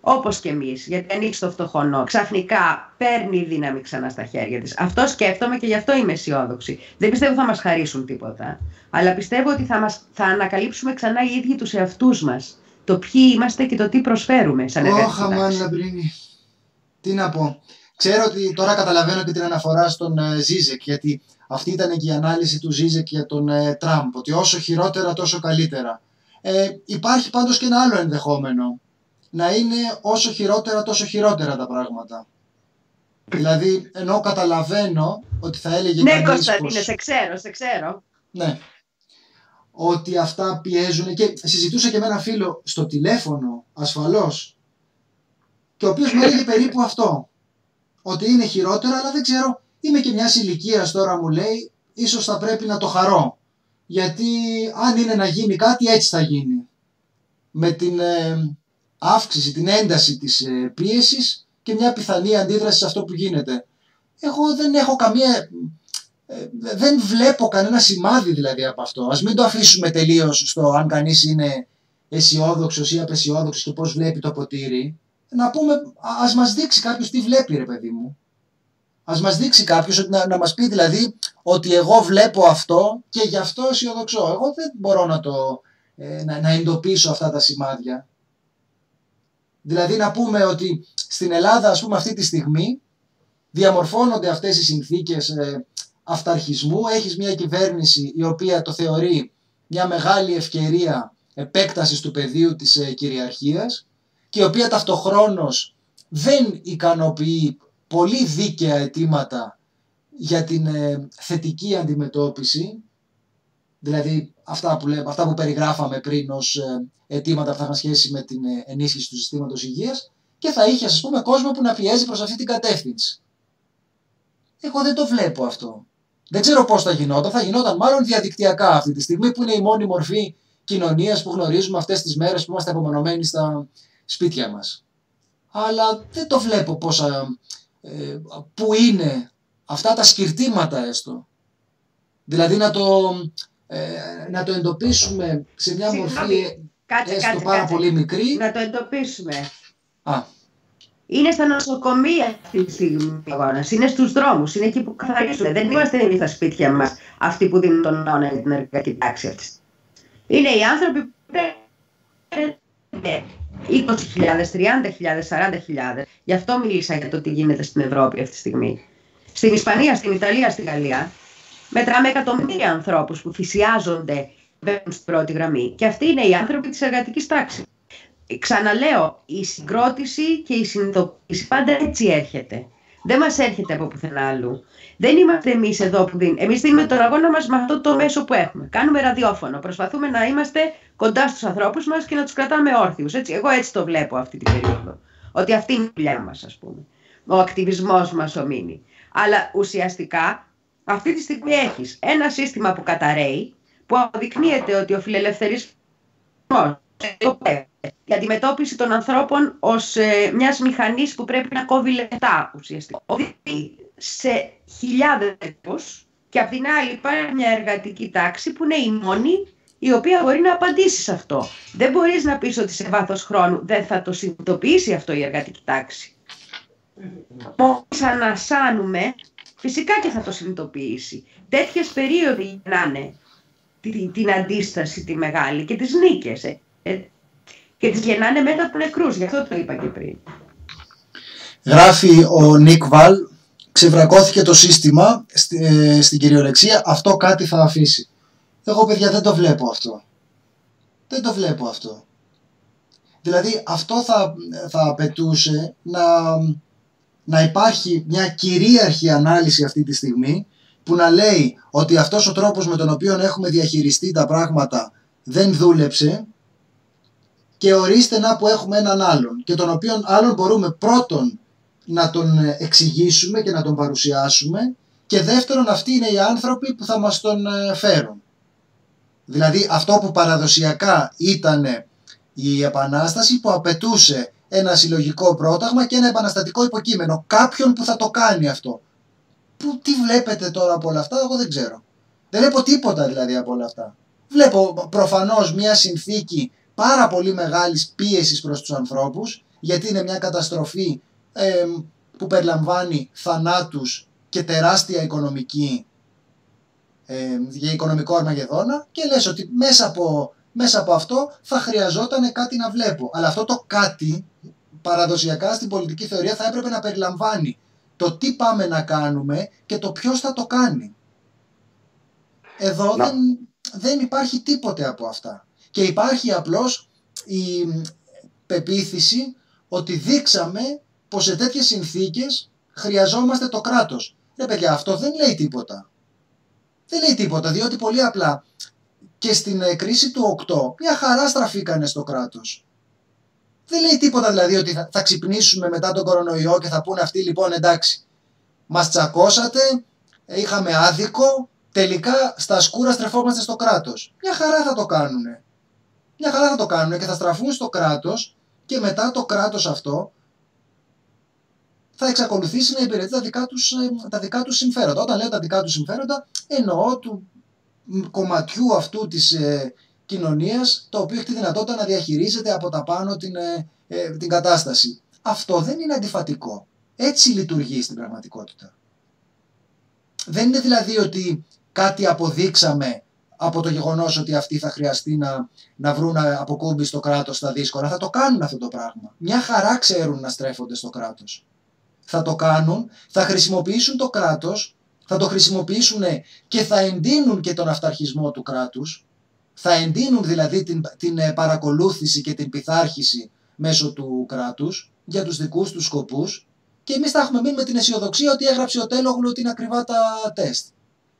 όπως και εμείς, γιατί ανοίξει το φτωχό ξαφνικά παίρνει δύναμη ξανά στα χέρια της. Αυτό σκέφτομαι και γι' αυτό είμαι αισιόδοξη. Δεν πιστεύω θα μας χαρίσουν τίποτα, αλλά πιστεύω ότι θα, μας, θα ανακαλύψουμε ξανά οι ίδιοι τους εαυτούς μας. Το ποιοι είμαστε και το τι προσφέρουμε σαν εργατική Όχα μαν τάξη. Λαμπρίνη. Τι να πω. Ξέρω ότι τώρα καταλαβαίνω και την αναφορά στον ε, Ζίζεκ, γιατί αυτή ήταν και η ανάλυση του Ζίζεκ για τον ε, Τραμπ, ότι όσο χειρότερα τόσο καλύτερα. Ε, υπάρχει πάντως και ένα άλλο ενδεχόμενο. Να είναι όσο χειρότερα τόσο χειρότερα τα πράγματα. Δηλαδή, ενώ καταλαβαίνω ότι θα έλεγε Ναι, κανείς Κωνσταντίνε, πως- σε ξέρω, σε ξέρω. ναι. Ότι αυτά πιέζουν και συζητούσα και με ένα φίλο στο τηλέφωνο ασφαλώς και ο οποίος μου έλεγε περίπου αυτό. Ότι είναι χειρότερα αλλά δεν ξέρω, είμαι και μιας ηλικίας τώρα μου λέει, ίσως θα πρέπει να το χαρώ. Γιατί αν είναι να γίνει κάτι έτσι θα γίνει. Με την ε, αύξηση, την ένταση της ε, πίεσης και μια πιθανή αντίδραση σε αυτό που γίνεται. Εγώ δεν έχω καμία ε, δεν βλέπω κανένα σημάδι δηλαδή από αυτό. Ας μην το αφήσουμε τελείως στο αν κανείς είναι αισιόδοξος ή απεσιόδοξος και πώς βλέπει το ποτήρι. Να πούμε, α- ας μας δείξει κάποιος τι βλέπει ρε παιδί μου. Ας μας δείξει κάποιος ότι να, να μας πει δηλαδή ότι εγώ βλέπω αυτό και γι' αυτό αισιοδοξώ. Εγώ δεν μπορώ να το ε, να, να εντοπίσω αυτά τα σημάδια. Δηλαδή να πούμε ότι στην Ελλάδα ας πούμε αυτή τη στιγμή διαμορφώνονται αυτές οι συνθήκες ε, αυταρχισμού, έχεις μια κυβέρνηση η οποία το θεωρεί μια μεγάλη ευκαιρία επέκτασης του πεδίου της ε, κυριαρχίας και η οποία ταυτοχρόνως δεν ικανοποιεί πολύ δίκαια αιτήματα για την ε, θετική αντιμετώπιση, δηλαδή αυτά που, λέμε, αυτά που περιγράφαμε πριν ως ε, αιτήματα που θα είχαν σχέση με την ε, ενίσχυση του συστήματος υγείας και θα είχε ας πούμε κόσμο που να πιέζει προς αυτή την κατεύθυνση. Εγώ δεν το βλέπω αυτό. Δεν ξέρω πώς θα γινόταν. Θα γινόταν μάλλον διαδικτυακά αυτή τη στιγμή που είναι η μόνη μορφή κοινωνίας που γνωρίζουμε αυτές τις μέρες που είμαστε απομονωμένοι στα σπίτια μας. Αλλά δεν το βλέπω πόσα, ε, που είναι αυτά τα σκυρτήματα έστω. Δηλαδή να το, ε, να το εντοπίσουμε σε μια Συγγνώμη, μορφή Κάτσε, έστω κάτσε, πάρα κάτσε. πολύ μικρή. Να το εντοπίσουμε. Α, Είναι στα νοσοκομεία αυτή τη στιγμή ο αγώνας. Είναι στους δρόμους. Είναι εκεί που καθαρίζουν. Δεν είμαστε εμείς στα σπίτια μας αυτοί που δίνουν τον αγώνα για την εργατική τάξη αυτή. Είναι οι άνθρωποι που είναι 20.000, 30.000, 40.000. Γι' αυτό μίλησα για το τι γίνεται στην Ευρώπη αυτή τη στιγμή. Στην Ισπανία, στην Ιταλία, στη Γαλλία, μετράμε εκατομμύρια ανθρώπους που θυσιάζονται, μπαίνουν στην πρώτη γραμμή. Και αυτοί είναι οι άνθρωποι της εργατικής τάξης. Ξαναλέω, η συγκρότηση και η συνειδητοποίηση πάντα έτσι έρχεται. Δεν μας έρχεται από πουθενά αλλού. Δεν είμαστε εμείς εδώ που δίνουμε. Εμείς δίνουμε τον αγώνα μας με αυτό το μέσο που έχουμε. Κάνουμε ραδιόφωνο. Προσπαθούμε να είμαστε κοντά στους ανθρώπους μας και να τους κρατάμε όρθιους. Έτσι. Εγώ έτσι το βλέπω αυτή την περίοδο. Ότι αυτή είναι η δουλειά μας, ας πούμε. Ο ακτιβισμός μας ο μήνυ. Αλλά ουσιαστικά αυτή τη στιγμή έχεις ένα σύστημα που καταραίει, που αποδεικνύεται ότι ο φιλελευθερισμός η αντιμετώπιση των ανθρώπων ως ε, μιας μηχανής που πρέπει να κόβει λεφτά ουσιαστικά. Σε χιλιάδες και απ' την άλλη υπάρχει μια εργατική τάξη που είναι η μόνη η οποία μπορεί να απαντήσει σε αυτό. Δεν μπορείς να πεις ότι σε βάθος χρόνου δεν θα το συνειδητοποιήσει αυτό η εργατική τάξη. Μόλις ανασάνουμε, φυσικά και θα το συνειδητοποιήσει. Τέτοιες περίοδοι είναι την, την αντίσταση τη μεγάλη και τις νίκες. Ε. ε και τις γεννάνε μετά από νεκρούς, γι' αυτό το είπα και πριν. Γράφει ο Νίκ Βαλ, ξεβρακώθηκε το σύστημα ε, στην κυριολεξία, αυτό κάτι θα αφήσει. Εγώ παιδιά δεν το βλέπω αυτό. Δεν το βλέπω αυτό. Δηλαδή αυτό θα, θα απαιτούσε να, να υπάρχει μια κυρίαρχη ανάλυση αυτή τη στιγμή που να λέει ότι αυτός ο τρόπος με τον οποίο έχουμε διαχειριστεί τα πράγματα δεν δούλεψε και ορίστε να που έχουμε έναν άλλον και τον οποίον άλλον μπορούμε πρώτον να τον εξηγήσουμε και να τον παρουσιάσουμε και δεύτερον αυτοί είναι οι άνθρωποι που θα μας τον ε, φέρουν. Δηλαδή αυτό που παραδοσιακά ήταν η Επανάσταση που απαιτούσε ένα συλλογικό πρόταγμα και ένα επαναστατικό υποκείμενο. Κάποιον που θα το κάνει αυτό. Που, τι βλέπετε τώρα από όλα αυτά, εγώ δεν ξέρω. Δεν βλέπω τίποτα δηλαδή από όλα αυτά. Βλέπω προφανώς μια συνθήκη πάρα πολύ μεγάλης πίεσης προς τους ανθρώπους γιατί είναι μια καταστροφή που περιλαμβάνει θανάτους και τεράστια οικονομική ε, για οικονομικό αρμαγεδόνα και λες ότι μέσα από, μέσα από αυτό θα χρειαζόταν κάτι να βλέπω. Αλλά αυτό το κάτι παραδοσιακά στην πολιτική θεωρία θα έπρεπε να περιλαμβάνει το τι πάμε να κάνουμε και το ποιος θα το κάνει. Εδώ δεν, δεν υπάρχει τίποτε από αυτά. Και υπάρχει απλώς η πεποίθηση ότι δείξαμε πως σε τέτοιες συνθήκες χρειαζόμαστε το κράτος. Ρε παιδιά, αυτό δεν λέει τίποτα. Δεν λέει τίποτα, διότι πολύ απλά και στην ε, κρίση του 8 μια χαρά στραφήκανε στο κράτος. Δεν λέει τίποτα δηλαδή ότι θα, θα ξυπνήσουμε μετά τον κορονοϊό και θα πούνε αυτοί λοιπόν εντάξει, μας τσακώσατε, είχαμε άδικο, τελικά στα σκούρα στρεφόμαστε στο κράτος. Μια χαρά θα το κάνουνε μια χαρά θα το κάνουν και θα στραφούν στο κράτος και μετά το κράτος αυτό θα εξακολουθήσει να υπηρετεί τα δικά τους, ε, τα δικά τους συμφέροντα. Όταν λέω τα δικά τους συμφέροντα εννοώ του κομματιού αυτού της ε, κοινωνίας το οποίο έχει τη δυνατότητα να διαχειρίζεται από τα πάνω την, ε, ε, την κατάσταση. Αυτό δεν είναι αντιφατικό. Έτσι λειτουργεί στην πραγματικότητα. Δεν είναι δηλαδή ότι κάτι αποδείξαμε από το γεγονός ότι αυτοί θα χρειαστεί να, να βρουν αποκούμπη στο κράτος στα δύσκολα. Θα το κάνουν αυτό το πράγμα. Μια χαρά ξέρουν να στρέφονται στο κράτος. Θα το κάνουν, θα χρησιμοποιήσουν το κράτος, θα το χρησιμοποιήσουν και θα εντείνουν και τον αυταρχισμό του κράτους. Θα εντείνουν δηλαδή την, την ε, παρακολούθηση και την πειθάρχηση μέσω του κράτους για τους δικούς τους σκοπούς. Και εμείς θα έχουμε μείνει με την αισιοδοξία ότι έγραψε ο Τέλογλου ότι είναι ακριβά τα τεστ.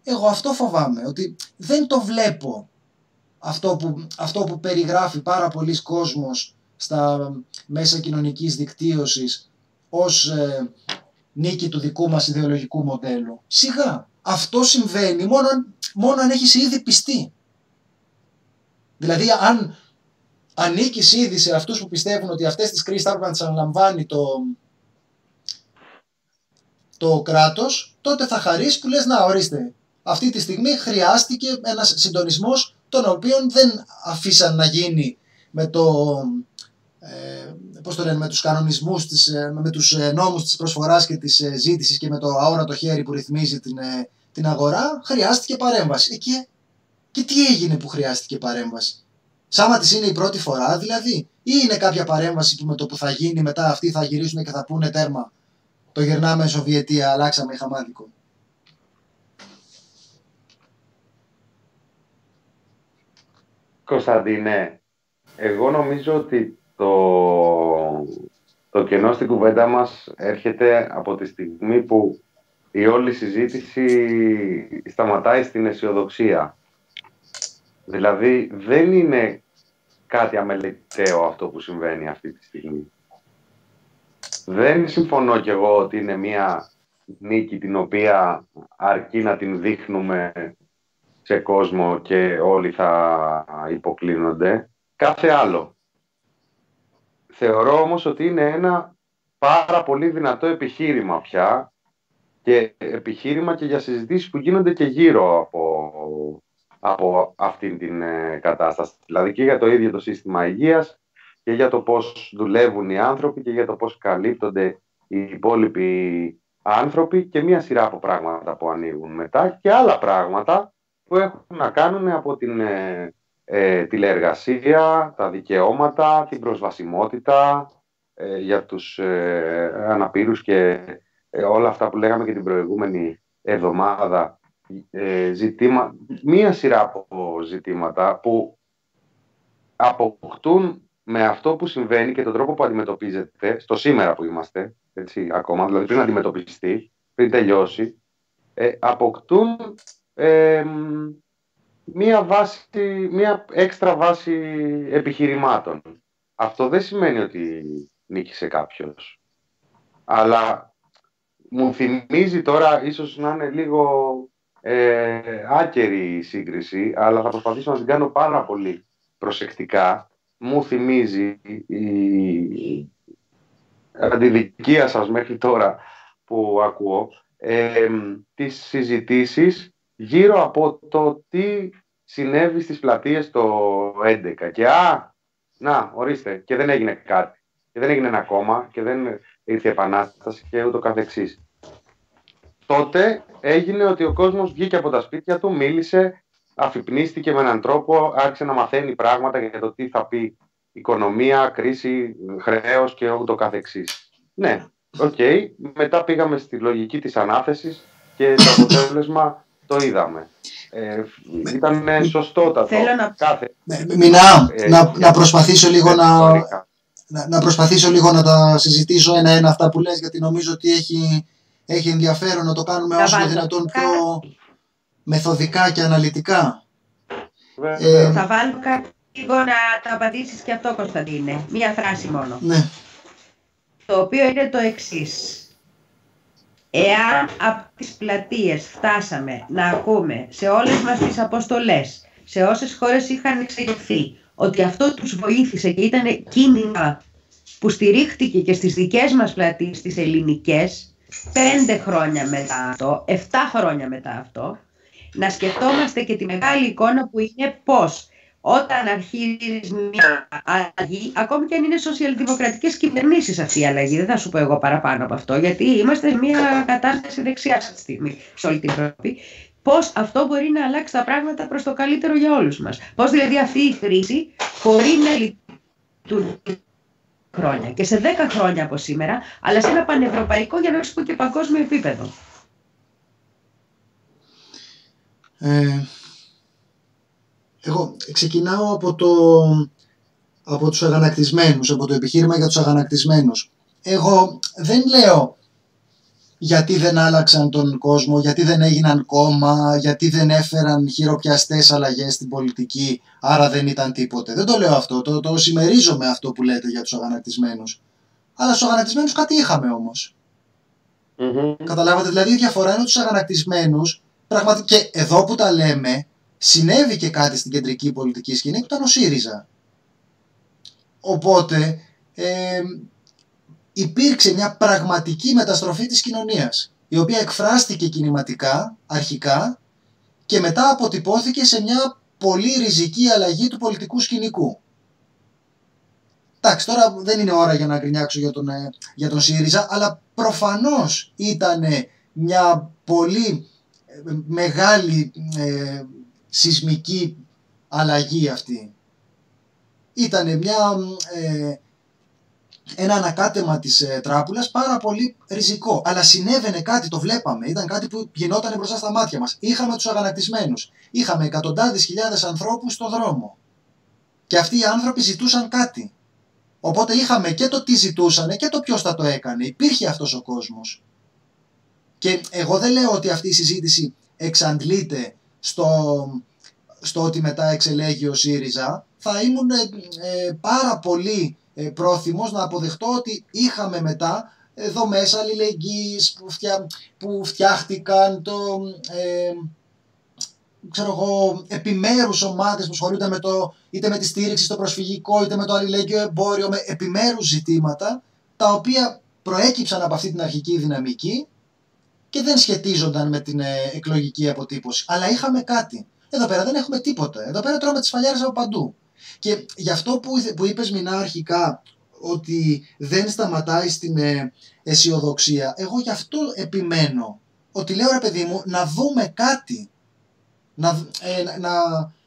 Εγώ αυτό φοβάμαι, ότι δεν το βλέπω αυτό που, αυτό που περιγράφει πάρα πολλοί κόσμος στα μέσα κοινωνικής δικτύωσης ως ε, νίκη του δικού μας ιδεολογικού μοντέλου. Σιγά, αυτό συμβαίνει μόνο, μόνο αν έχεις ήδη πιστεί. Δηλαδή αν ανήκεις ήδη σε αυτούς που πιστεύουν ότι αυτές τις κρίσεις θα έπρεπε να τις αναλαμβάνει το, το κράτος, τότε θα χαρείς που λες να ορίστε αυτή τη στιγμή χρειάστηκε ένας συντονισμός τον οποίο δεν αφήσαν να γίνει με το ε, πώς το λένε, με τους κανονισμούς, της, ε, με τους ε, νόμους της προσφοράς και της ε, ζήτησης και με το αόρατο χέρι που ρυθμίζει την, την αγορά, χρειάστηκε παρέμβαση. Και, και τι έγινε που χρειάστηκε παρέμβαση; Σάμα της είναι η πρώτη φορά δηλαδή ή είναι κάποια παρέμβαση που με το που θα γίνει μετά αυτοί θα γυρίσουν και θα πούνε τέρμα το γυρνάμε Σοβιετία, αλλάξαμε χαμάδικο. Κωνσταντίνε, εγώ νομίζω ότι το, Το κενό στην κουβέντα μας έρχεται από τη στιγμή που η όλη συζήτηση σταματάει στην αισιοδοξία. Δηλαδή δεν είναι κάτι αμεληταίο αυτό που συμβαίνει αυτή τη στιγμή. Δεν συμφωνώ κι εγώ ότι είναι μια νίκη την οποία αρκεί να την δείχνουμε σε κόσμο και όλοι θα υποκλίνονται. Κάθε άλλο. Θεωρώ όμως ότι είναι ένα πάρα πολύ δυνατό επιχείρημα πια και επιχείρημα και για συζητήσεις που γίνονται και γύρω από, από αυτήν την ε, κατάσταση. Δηλαδή και για το ίδιο το σύστημα υγείας και για το πώς δουλεύουν οι άνθρωποι και για το πώς καλύπτονται οι υπόλοιποι άνθρωποι και μία σειρά από πράγματα που ανοίγουν μετά και άλλα πράγματα που έχουν να κάνουν από την ε, ε, τηλεεργασία, τα δικαιώματα, την προσβασιμότητα ε, για τους ε, αναπήρους και ε, όλα αυτά που λέγαμε και την προηγούμενη εβδομάδα. ζητήμα, μία σειρά από ζητήματα που αποκτούν με αυτό που συμβαίνει και τον τρόπο που αντιμετωπίζεται στο σήμερα που είμαστε, έτσι, ακόμα, δηλαδή πριν αντιμετωπιστεί, πριν τελειώσει, αποκτούν μία, βάση, μία έξτρα βάση επιχειρημάτων. Αυτό δεν σημαίνει ότι νίκησε κάποιος. Αλλά μου θυμίζει τώρα, ίσως να είναι λίγο ε, άκερη η σύγκριση, αλλά θα προσπαθήσω να την κάνω πάρα πολύ προσεκτικά. Μου θυμίζει η αντιδικία σας μέχρι τώρα που ακούω, ε, τις συζητήσεις γύρω από το τι συνέβη στις πλατείες το 11 και α, να, ορίστε, και δεν έγινε κάτι και δεν έγινε ένα κόμμα και δεν ήρθε επανάσταση και ούτω καθεξής. Τότε έγινε ότι ο κόσμος βγήκε από τα σπίτια του, μίλησε, αφυπνίστηκε με έναν τρόπο, άρχισε να μαθαίνει πράγματα για το τι θα πει οικονομία, κρίση, χρέος και ούτω καθεξής. Ναι, ΟΚ. Okay. Μετά πήγαμε στη λογική της ανάθεσης και το αποτέλεσμα το είδαμε. Ε, ήταν σωστότατο. Θέλω να... Κάθε... Μινά, ε, να, να προσπαθήσω λίγο να, να, να, προσπαθήσω λίγο να τα συζητήσω ένα-ένα αυτά που λες γιατί νομίζω ότι έχει, έχει ενδιαφέρον να το κάνουμε όσο το δυνατόν πιο μεθοδικά και αναλυτικά. Ε, θα βάλω κάτι λίγο να τα απαντήσεις και αυτό Κωνσταντίνε. Μία φράση μόνο. Ναι. Το οποίο είναι το εξής. Εάν από τις πλατείες φτάσαμε να ακούμε σε όλες μας τις αποστολές, σε όσες χώρες είχαν εξεγερθεί, ότι αυτό τους βοήθησε και ήταν κίνημα που στηρίχτηκε και στις δικές μας πλατείες, τις ελληνικές, πέντε χρόνια μετά αυτό, εφτά χρόνια μετά αυτό, να σκεφτόμαστε και τη μεγάλη εικόνα που είναι πώς όταν αρχίζει μια αλλαγή, ακόμη και αν είναι σοσιαλδημοκρατικές κυβερνήσεις αυτή η αλλαγή, δεν θα σου πω εγώ παραπάνω από αυτό, γιατί είμαστε σε μια κατάσταση δεξιά αυτή τη στιγμή σε όλη την Ευρώπη, πώς αυτό μπορεί να αλλάξει τα πράγματα προς το καλύτερο για όλους μας. Πώς δηλαδή αυτή η κρίση μπορεί να λειτουργήσει χρόνια και σε 10 χρόνια από σήμερα, αλλά σε ένα πανευρωπαϊκό για να σου πω και παγκόσμιο επίπεδο. Ε, εγώ ξεκινάω από, το, από τους αγανακτισμένους, από το επιχείρημα για τους αγανακτισμένους. Εγώ δεν λέω γιατί δεν άλλαξαν τον κόσμο, γιατί δεν έγιναν κόμμα, γιατί δεν έφεραν χειροπιαστές αλλαγές στην πολιτική, άρα δεν ήταν τίποτε. Δεν το λέω αυτό, το, το συμμερίζομαι αυτό που λέτε για τους αγανακτισμένους. Αλλά στους αγανακτισμένους κάτι είχαμε Καταλάβατε, δηλαδή η διαφορά είναι ότι στους αγανακτισμένους, πραγματικά και εδώ που τα λέμε, συνέβη και κάτι στην κεντρική πολιτική σκηνή που ήταν ο ΣΥΡΙΖΑ. Οπότε ε, υπήρξε μια πραγματική μεταστροφή της κοινωνίας η οποία εκφράστηκε κινηματικά αρχικά και μετά αποτυπώθηκε σε μια πολύ ριζική αλλαγή του πολιτικού σκηνικού. Εντάξει, τώρα δεν είναι ώρα για να γκρινιάξω για τον, ε, για τον ΣΥΡΙΖΑ, αλλά προφανώς ήταν μια πολύ ε, μεγάλη ε, σεισμική αλλαγή αυτή. Ήταν μια, ε, ένα ανακάτεμα της ε, τράπουλας πάρα πολύ ριζικό. Αλλά συνέβαινε κάτι, το βλέπαμε. Ήταν κάτι που γινόταν μπροστά στα μάτια μας. Είχαμε τους αγανακτισμένους. Είχαμε εκατοντάδες χιλιάδες ανθρώπους στο δρόμο. Και αυτοί οι άνθρωποι ζητούσαν κάτι. Οπότε είχαμε και το τι ζητούσανε και το ποιος θα το έκανε. Υπήρχε αυτός ο κόσμος. Και εγώ δεν λέω ότι αυτή η συζήτηση εξαντλείται στο, στο ότι μετά εξελέγει ο ΣΥΡΙΖΑ. Θα ήμουν ε, πάρα πολύ ε, πρόθυμος να αποδεχτώ ότι είχαμε μετά εδώ μέσα αλληλεγγύης που, φτια, που φτιάχτηκαν το, ε, ξέρω εγώ, επιμέρους ομάδες που ασχολούνται με το, είτε με τη στήριξη στο προσφυγικό, είτε με το αλληλέγγυο εμπόριο, με επιμέρους ζητήματα, τα οποία προέκυψαν από αυτή την αρχική δυναμική και δεν σχετίζονταν με την ε, εκλογική αποτύπωση. Αλλά είχαμε κάτι. Εδώ πέρα δεν έχουμε τίποτα. Εδώ πέρα τρώμε τις φαλιάρες από παντού. Και γι' αυτό που, που είπες Μινά αρχικά, ότι δεν σταματάει στην ε, αισιοδοξία, εγώ γι' αυτό επιμένω. Ότι λέω ρε παιδί μου να δούμε κάτι να, ε, να,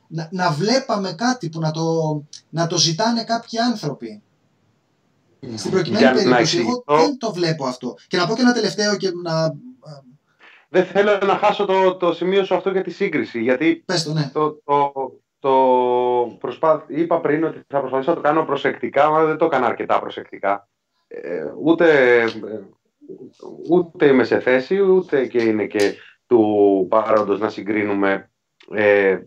να, να, βλέπαμε κάτι που να το, να το ζητάνε κάποιοι άνθρωποι. Στην προκειμένη περίπτωση, εγώ δεν το βλέπω αυτό. Και να πω και ένα τελευταίο και να... Δεν θέλω να χάσω το, το σημείο σου αυτό για τη σύγκριση, γιατί Πες το, ναι. το, το, το προσπά... είπα πριν ότι θα προσπαθήσω να το κάνω προσεκτικά, αλλά δεν το έκανα αρκετά προσεκτικά. Ε, ούτε, ούτε είμαι σε θέση, ούτε και είναι και του παρόντος να συγκρίνουμε ε,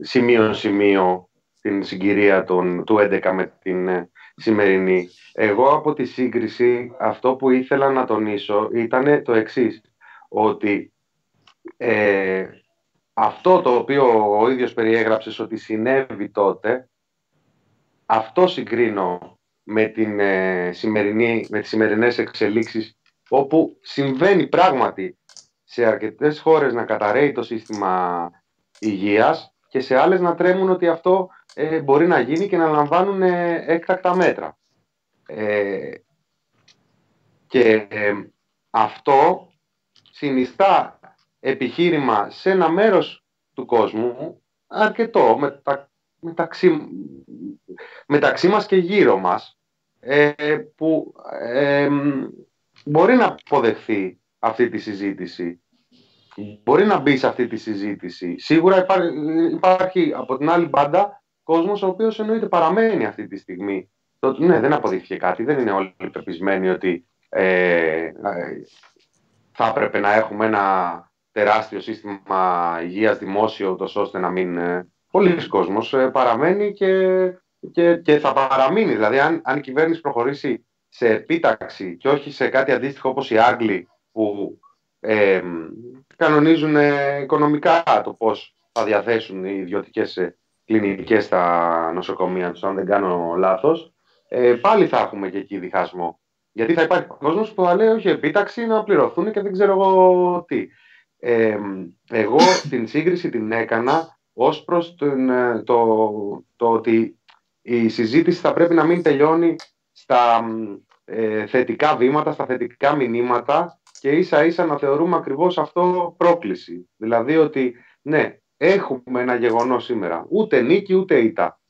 σημείο-σημείο την συγκυρία των, του 11 με την ε, σημερινή. Εγώ από τη σύγκριση αυτό που ήθελα να τονίσω ήταν το εξής, ότι ε, αυτό το οποίο ο ίδιος περιέγραψες ότι συνέβη τότε, αυτό συγκρίνω με, την, ε, σημερινή, με τις σημερινές εξελίξεις όπου συμβαίνει πράγματι σε αρκετές χώρες να καταραίει το σύστημα υγείας και σε άλλες να τρέμουν ότι αυτό ε, μπορεί να γίνει και να λαμβάνουν ε, έκτακτα μέτρα. Ε, και αυτό συνιστά επιχείρημα σε ένα μέρος του κόσμου αρκετό μετα, μεταξύ, μεταξύ μας και γύρω μας που μπορεί να αποδεχθεί αυτή τη συζήτηση μπορεί να μπει σε αυτή τη συζήτηση. Σίγουρα υπάρχει, υπάρχει από την άλλη μπάντα κόσμος ο οποίος εννοείται παραμένει αυτή τη στιγμή. Το, ναι, δεν αποδείχθηκε κάτι, δεν είναι όλοι πεπισμένοι ότι ε, θα έπρεπε να έχουμε ένα τεράστιο σύστημα υγείας δημόσιο ώστε να μην... Ε, πολλοί κόσμος ε, παραμένει και, και, και θα παραμείνει. Δηλαδή αν, αν η κυβέρνηση προχωρήσει σε επίταξη και όχι σε κάτι αντίστοιχο όπως οι Άγγλοι που ε, κανονίζουν οικονομικά το πώς θα διαθέσουν οι ιδιωτικές ε, κλινικές στα νοσοκομεία τους, αν δεν κάνω λάθος, ε, πάλι θα έχουμε και εκεί διχασμό. Γιατί θα υπάρχει κόσμος που θα λέει όχι επίταξη να πληρωθούν και δεν ξέρω εγώ τι. Ε, εγώ την σύγκριση την έκανα ως προς ε, το, το ότι η συζήτηση θα πρέπει να μην τελειώνει στα ε, θετικά βήματα, στα θετικά μηνύματα και ίσα ίσα να θεωρούμε ακριβώς αυτό πρόκληση. Δηλαδή ότι ναι, έχουμε ένα γεγονός σήμερα, ούτε νίκη ούτε ήττα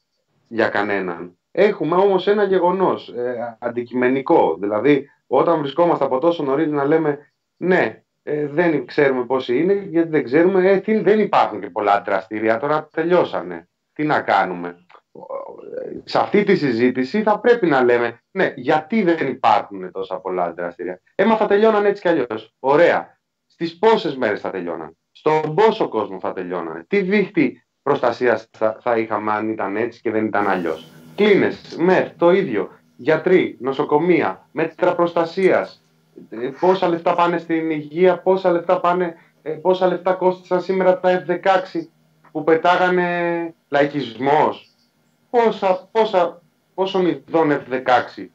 για κανέναν. Έχουμε όμως ένα γεγονός ε, αντικειμενικό, δηλαδή όταν βρισκόμαστε από τόσο νωρίς να λέμε ναι, ε, δεν ξέρουμε πόσοι είναι, γιατί δεν ξέρουμε, ε, τι, δεν υπάρχουν και πολλά δραστήρια, τώρα τελειώσανε. Τι να κάνουμε; Σε αυτή τη συζήτηση θα πρέπει να λέμε ναι, γιατί δεν υπάρχουν τόσα πολλά δραστήρια. Έμα θα τελειώναν έτσι κι αλλιώς. Ωραία. Στις πόσες μέρες θα τελειώναν, στον πόσο κόσμο θα τελειώναν, τι δίχτυ προστασίας θα, θα είχαμε αν ήταν έτσι και δεν ήταν αλλιώς; Κλίνες, μεθ, το ίδιο. Γιατροί, νοσοκομεία, μέτρα προστασίας. Ε, πόσα λεφτά πάνε στην υγεία, πόσα λεφτά, πάνε, ε, πόσα λεφτά κόστησαν σήμερα τα F16 που πετάγανε λαϊκισμός, πόσα, πόσα, πόσο ειδών F-16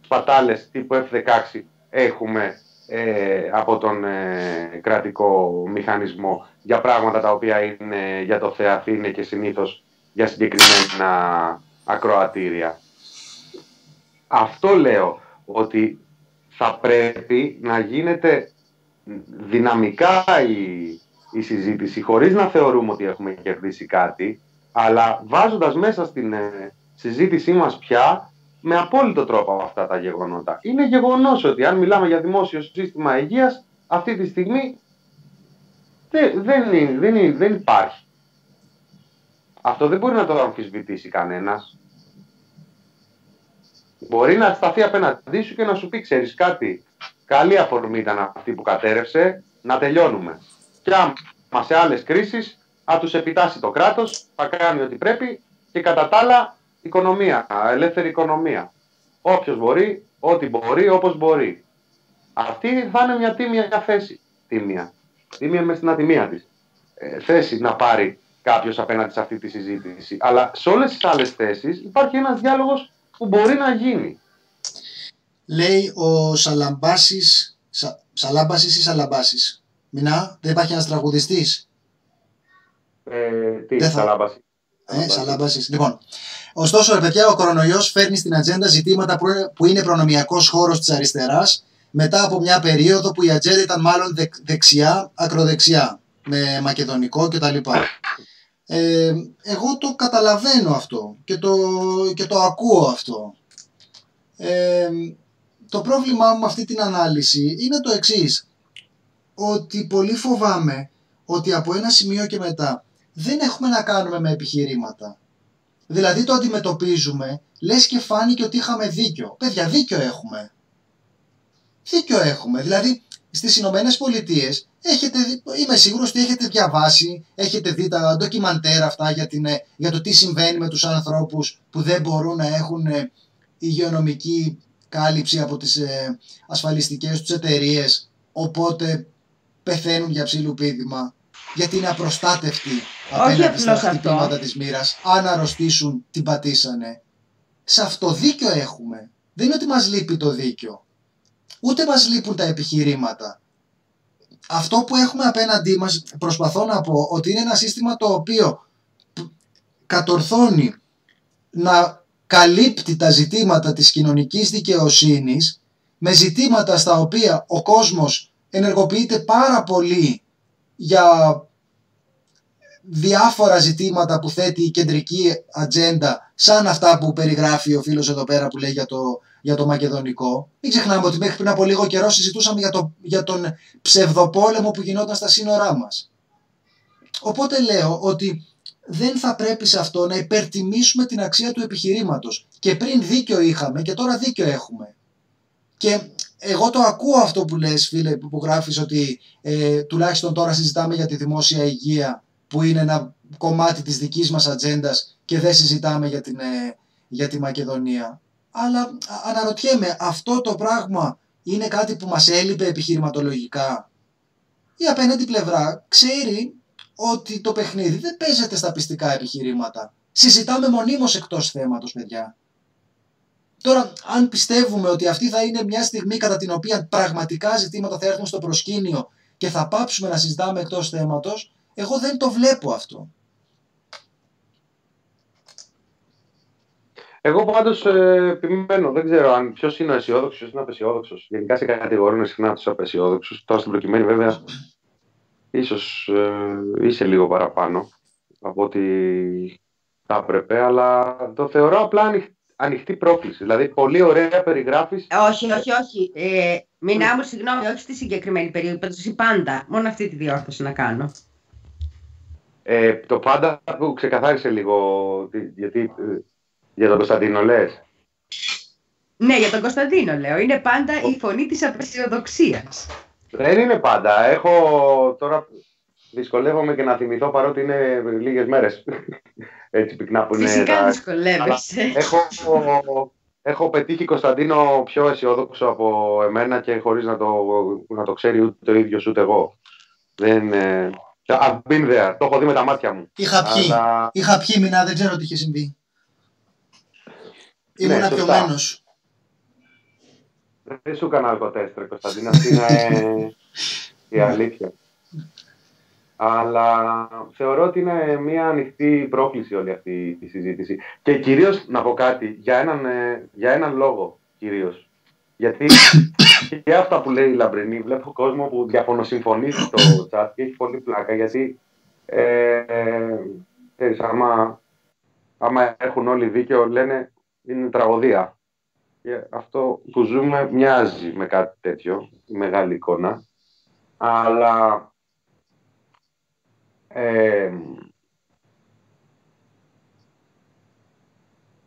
σπατάλες τύπου F-16 έχουμε ε, από τον ε, κρατικό μηχανισμό για πράγματα τα οποία είναι για το θεαθή είναι και συνήθως για συγκεκριμένα ακροατήρια. Αυτό λέω ότι θα πρέπει να γίνεται δυναμικά η, η συζήτηση χωρίς να θεωρούμε ότι έχουμε κερδίσει κάτι αλλά βάζοντας μέσα στην ε, συζήτησή μας πια με απόλυτο τρόπο αυτά τα γεγονότα. Είναι γεγονός ότι αν μιλάμε για δημόσιο σύστημα υγείας αυτή τη στιγμή δεν, δεν, δεν, δεν υπάρχει. Αυτό δεν μπορεί να το αμφισβητήσει κανένας. Μπορεί να σταθεί απέναντί σου και να σου πει: Ξέρεις κάτι, καλή αφορμή ήταν αυτή που κατέρευσε, να τελειώνουμε. Και άμα σε άλλες κρίσεις, θα τους επιτάσσει το κράτος, θα κάνει ό,τι πρέπει και κατά τα άλλα, οικονομία, ελεύθερη οικονομία. Όποιος μπορεί, ό,τι μπορεί, όπως μπορεί. Αυτή θα είναι μια τίμια θέση. Τίμια. Τίμια μες στην ατιμία της. Ε, θέση να πάρει κάποιος απέναντι σε αυτή τη συζήτηση. Αλλά σε όλες τις άλλες θέσεις υπάρχει ένας διάλογος που μπορεί να γίνει. Λέει ο Σαλαμπάσης, Σα, Σαλάμπασης ή Σαλαμπάσης. Μινά, δεν υπάρχει ένας τραγουδιστής. Ε, τι, Δεν θα- Σαλάμπασης. Ε, Σαλάμπασης. Λοιπόν, ωστόσο, ρε παιδιά, ο κορονοϊός φέρνει στην ατζέντα ζητήματα που είναι- που είναι προνομιακός χώρος της αριστεράς μετά από μια περίοδο που η ατζέντα ήταν μάλλον δεκ- δεξιά, ακροδεξιά, με μακεδονικό κτλ. Ε, εγώ το καταλαβαίνω αυτό και το, και το ακούω αυτό. Ε, το πρόβλημά μου με αυτή την ανάλυση είναι το εξής. Ότι πολύ φοβάμαι ότι από ένα σημείο και μετά δεν έχουμε να κάνουμε με επιχειρήματα. Δηλαδή το αντιμετωπίζουμε, λες και φάνηκε ότι είχαμε δίκιο. Παιδιά, δίκιο έχουμε. Δίκιο έχουμε. Δηλαδή, στις Ηνωμένες Πολιτείες έχετε, δει- είμαι σίγουρος ότι έχετε διαβάσει, έχετε δει τα ντοκιμαντέρ αυτά για, την, ε, για το τι συμβαίνει με τους ανθρώπους που δεν μπορούν να έχουν ε, υγειονομική κάλυψη από τις ε, ασφαλιστικές τους εταιρείες, οπότε πεθαίνουν για ψηλουπίδημα, γιατί είναι απροστάτευτοι απέναντι απλώς στα αυτό. χτυπήματα της μοίρας. Αν αρρωστήσουν, την πατήσανε. Σε αυτό δίκιο έχουμε. Δεν είναι ότι μας λείπει το δίκιο. Ούτε μας λείπουν τα επιχειρήματα. Αυτό που έχουμε απέναντί μας, προσπαθώ να πω, ότι είναι ένα σύστημα το οποίο π- κατορθώνει να καλύπτει τα ζητήματα της κοινωνικής δικαιοσύνης με ζητήματα στα οποία ο κόσμος ενεργοποιείται πάρα πολύ για διάφορα ζητήματα που θέτει η κεντρική ατζέντα σαν αυτά που περιγράφει ο φίλος εδώ πέρα που λέει για το, για το μακεδονικό. Μην ξεχνάμε ότι μέχρι πριν από λίγο καιρό συζητούσαμε για, το, για τον ψευδοπόλεμο που γινόταν στα σύνορά μας. Οπότε λέω ότι δεν θα πρέπει σε αυτό να υπερτιμήσουμε την αξία του επιχειρήματος. Και πριν δίκιο είχαμε και τώρα δίκιο έχουμε. Και εγώ το ακούω αυτό που λες φίλε που γράφεις ότι ε, τουλάχιστον τώρα συζητάμε για τη δημόσια υγεία που είναι ένα κομμάτι της δικής μας ατζέντας και δεν συζητάμε για, την, ε, για τη Μακεδονία. Αλλά α- αναρωτιέμαι, αυτό το πράγμα είναι κάτι που μας έλειπε επιχειρηματολογικά; Η απέναντι πλευρά ξέρει ότι το παιχνίδι δεν παίζεται στα πιστικά επιχειρήματα. Συζητάμε μονίμως εκτός θέματος, παιδιά. Τώρα, αν πιστεύουμε ότι αυτή θα είναι μια στιγμή κατά την οποία πραγματικά ζητήματα θα έρθουν στο προσκήνιο και θα πάψουμε να συζητάμε εκτός θέματος, εγώ δεν το βλέπω αυτό. Εγώ πάντως ε, επιμένω, δεν ξέρω αν ποιος είναι ο αισιόδοξος, ποιος είναι ο απεσιόδοξος. Γενικά σε κατηγορούν συχνά τους απεσιόδοξους. Τώρα στην προκειμένη, βέβαια, ίσως ε, είσαι λίγο παραπάνω από ό,τι θα έπρεπε, αλλά το θεωρώ απλά ανοιχ- ανοιχτή πρόκληση. Δηλαδή, πολύ ωραία περιγράφεις. Όχι, όχι, όχι. Ε, Μινά μου, συγγνώμη, όχι στη συγκεκριμένη περίπτωση, πάντα. Μόνο αυτή τη διόρθωση να κάνω. Ε, το πάντα που ξεκαθάρισε λίγο, τι- γιατί ε, για τον Κωνσταντίνο λες; Ναι, για τον Κωνσταντίνο λέω. Είναι πάντα η φωνή της απεσιοδοξίας. Δεν είναι πάντα. Έχω τώρα δυσκολεύομαι και να θυμηθώ παρότι είναι λίγες μέρες. Έτσι πυκνά που είναι. Φυσικά τα- δυσκολεύεσαι. έχω, έχω πετύχει Κωνσταντίνο πιο αισιόδοξο από εμένα και χωρίς να το, να το ξέρει ούτε ο ίδιος ούτε εγώ. Δεν, ε, I've been there. Το έχω δει με τα μάτια μου. Είχα πιει. Αλλά Είχα πιει μηνά, δεν ξέρω τι είχε συμβεί. Ναι, Ήμουν σωστά. απειωμένος. δεν σου έκανα αλκοτέστ, ρε Κωνσταντίνα. Αυτή είναι η αλήθεια. Αλλά θεωρώ ότι είναι μια ανοιχτή πρόκληση όλη αυτή η συζήτηση. Και κυρίως να πω κάτι, για έναν, ε, για έναν λόγο κυρίως. Γιατί και αυτά που λέει η Λαμπρινή, βλέπω κόσμο που διαφωνοσυμφωνείς στο chat και έχει πολύ πλάκα γιατί ε, ε, ξέρεις, άμα, άμα έχουν όλοι δίκιο λένε είναι τραγωδία. Και αυτό που ζούμε μοιάζει με κάτι τέτοιο, η μεγάλη εικόνα. Αλλά ε,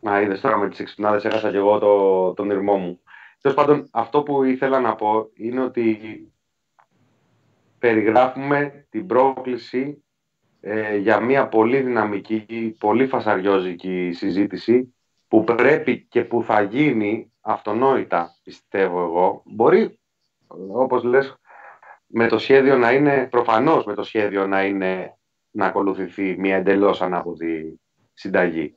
Να είδες τώρα με τις εξυπνάδες έχασα και εγώ το, τον ήρμό μου. Τέλος πάντων, αυτό που ήθελα να πω είναι ότι περιγράφουμε την πρόκληση ε, για μια πολύ δυναμική, πολύ φασαριόζικη συζήτηση που πρέπει και που θα γίνει αυτονόητα, πιστεύω εγώ. Μπορεί, όπως λες, με το σχέδιο να είναι, προφανώς με το σχέδιο να είναι να ακολουθηθεί μια εντελώς ανάποδη συνταγή.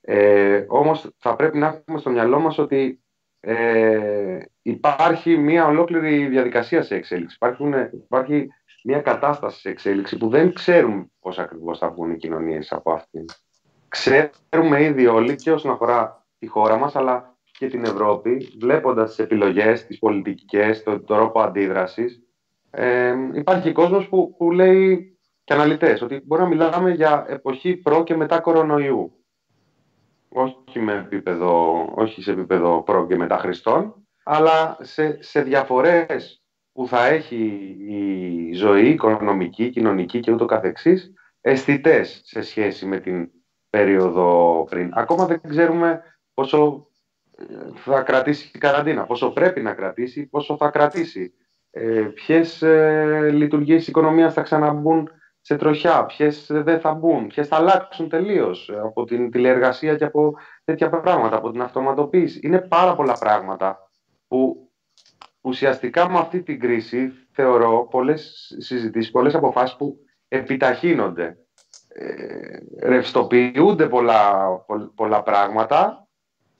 Ε, όμως θα πρέπει να έχουμε στο μυαλό μας ότι ε, υπάρχει μια ολόκληρη διαδικασία σε εξέλιξη. Υπάρχουν, υπάρχει μια κατάσταση σε εξέλιξη που δεν ξέρουμε πώς ακριβώς θα βγουν οι κοινωνίες από αυτήν. Ξέρουμε ήδη όλοι και όσον αφορά τη χώρα μας, αλλά και την Ευρώπη, βλέποντας τις επιλογές, τις πολιτικές, τον τρόπο αντίδρασης, ε, υπάρχει κόσμος που, που λέει και αναλυτές ότι μπορεί να μιλάμε για εποχή προ και μετά κορονοϊού. Όχι, με επίπεδο, όχι σε επίπεδο προ και μετά Χριστόν, αλλά σε, σε διαφορές που θα έχει η ζωή, οικονομική, κοινωνική και ούτω καθεξής, αισθητές σε σχέση με την περίοδο πριν. Ακόμα δεν ξέρουμε πόσο ε, θα κρατήσει η καραντίνα, πόσο πρέπει να κρατήσει, πόσο θα κρατήσει, ε, ποιες ε, λειτουργίες οικονομίας θα ξαναμπούν σε τροχιά, ποιες δεν θα μπουν, ποιες θα αλλάξουν τελείως από την τηλεεργασία και από τέτοια πράγματα, από την αυτοματοποίηση. Είναι πάρα πολλά πράγματα που ουσιαστικά με αυτή την κρίση θεωρώ πολλές συζητήσεις, πολλές αποφάσεις που επιταχύνονται. Ε, ρευστοποιούνται πολλά, πολλά πράγματα,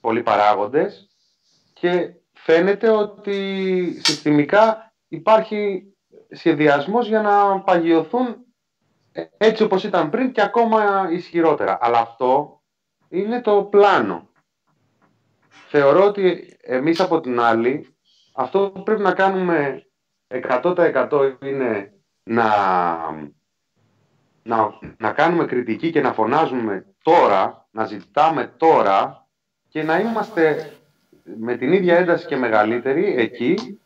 πολλοί παράγοντες και φαίνεται ότι συστημικά υπάρχει σχεδιασμός για να παγιωθούν έτσι όπως ήταν πριν και ακόμα ισχυρότερα. Αλλά αυτό είναι το πλάνο. Θεωρώ ότι εμείς από την άλλη αυτό που πρέπει να κάνουμε 100% είναι να, να, να κάνουμε κριτική και να φωνάζουμε τώρα, να ζητάμε τώρα και να είμαστε με την ίδια ένταση και μεγαλύτερη εκεί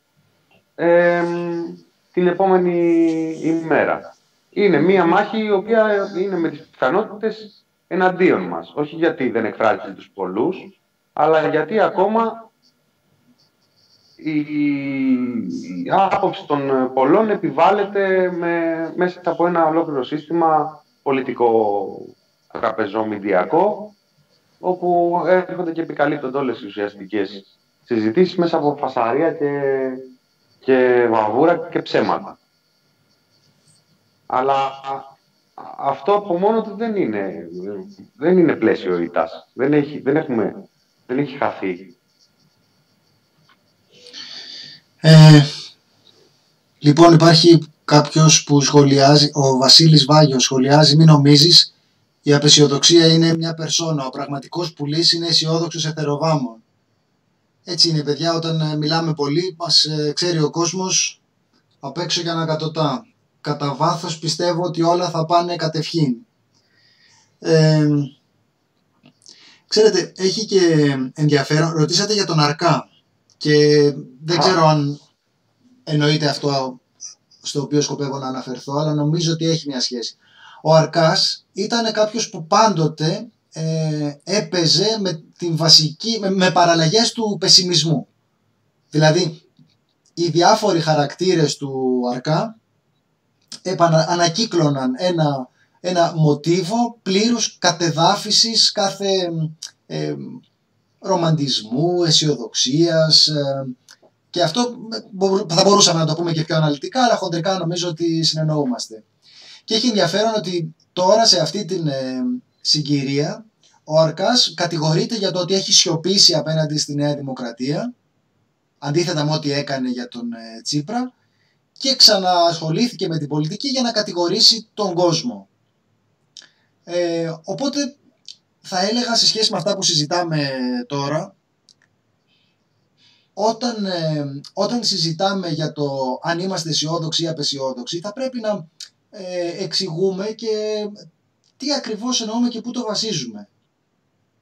την επόμενη ημέρα είναι μία μάχη η οποία είναι με τις πιθανότητες εναντίον μας. Όχι γιατί δεν εκφράζει τους πολλούς, αλλά γιατί ακόμα η, άποψη των πολλών επιβάλλεται με, μέσα από ένα ολόκληρο σύστημα πολιτικό τραπεζομηδιακό, όπου έρχονται και επικαλύπτονται όλες οι ουσιαστικές συζητήσεις μέσα από φασαρία και, και βαβούρα και ψέματα. Αλλά αυτό από μόνο του δεν είναι, δεν είναι πλαίσιο ήττας. Δεν έχει, δεν, έχουμε, δεν έχει χαθεί. Ε, λοιπόν υπάρχει κάποιος που σχολιάζει, ο Βασίλης Βάγιος σχολιάζει μην νομίζεις η απεσιοδοξία είναι μια περσόνα. Ο πραγματικός πουλής είναι αισιόδοξος εθεροβάμων. Έτσι είναι παιδιά όταν ε, μιλάμε πολύ μας ε, ξέρει ο κόσμος απ' έξω και ανακατοτά κατά βάθος πιστεύω ότι όλα θα πάνε κατευχήν. Ε, ξέρετε, έχει και ενδιαφέρον, ρωτήσατε για τον Αρκά και δεν ξέρω αν εννοείται αυτό στο οποίο σκοπεύω να αναφερθώ, αλλά νομίζω ότι έχει μια σχέση. Ο Αρκάς ήταν κάποιος που πάντοτε ε, έπαιζε με, την βασική, με, με παραλλαγές του πεσιμισμού. Δηλαδή, οι διάφοροι χαρακτήρες του Αρκά ανακύκλωναν ένα, ένα μοτίβο πλήρους κατεδάφισης κάθε ε, ρομαντισμού, αισιοδοξίας. Ε, και αυτό θα μπορούσαμε να το πούμε και πιο αναλυτικά, αλλά χοντρικά νομίζω ότι συνεννοούμαστε. Και έχει ενδιαφέρον ότι τώρα σε αυτή την ε, συγκυρία ο Αρκάς κατηγορείται για το ότι έχει σιωπήσει απέναντι στη Νέα Δημοκρατία, αντίθετα με ό,τι έκανε για τον ε, Τσίπρα, και ξανασχολήθηκε με την πολιτική για να κατηγορήσει τον κόσμο. Ε, οπότε θα έλεγα σε σχέση με αυτά που συζητάμε τώρα, όταν, ε, όταν συζητάμε για το αν είμαστε αισιόδοξοι ή απεσιόδοξοι, θα πρέπει να ε, εξηγούμε και τι ακριβώς εννοούμε και πού το βασίζουμε.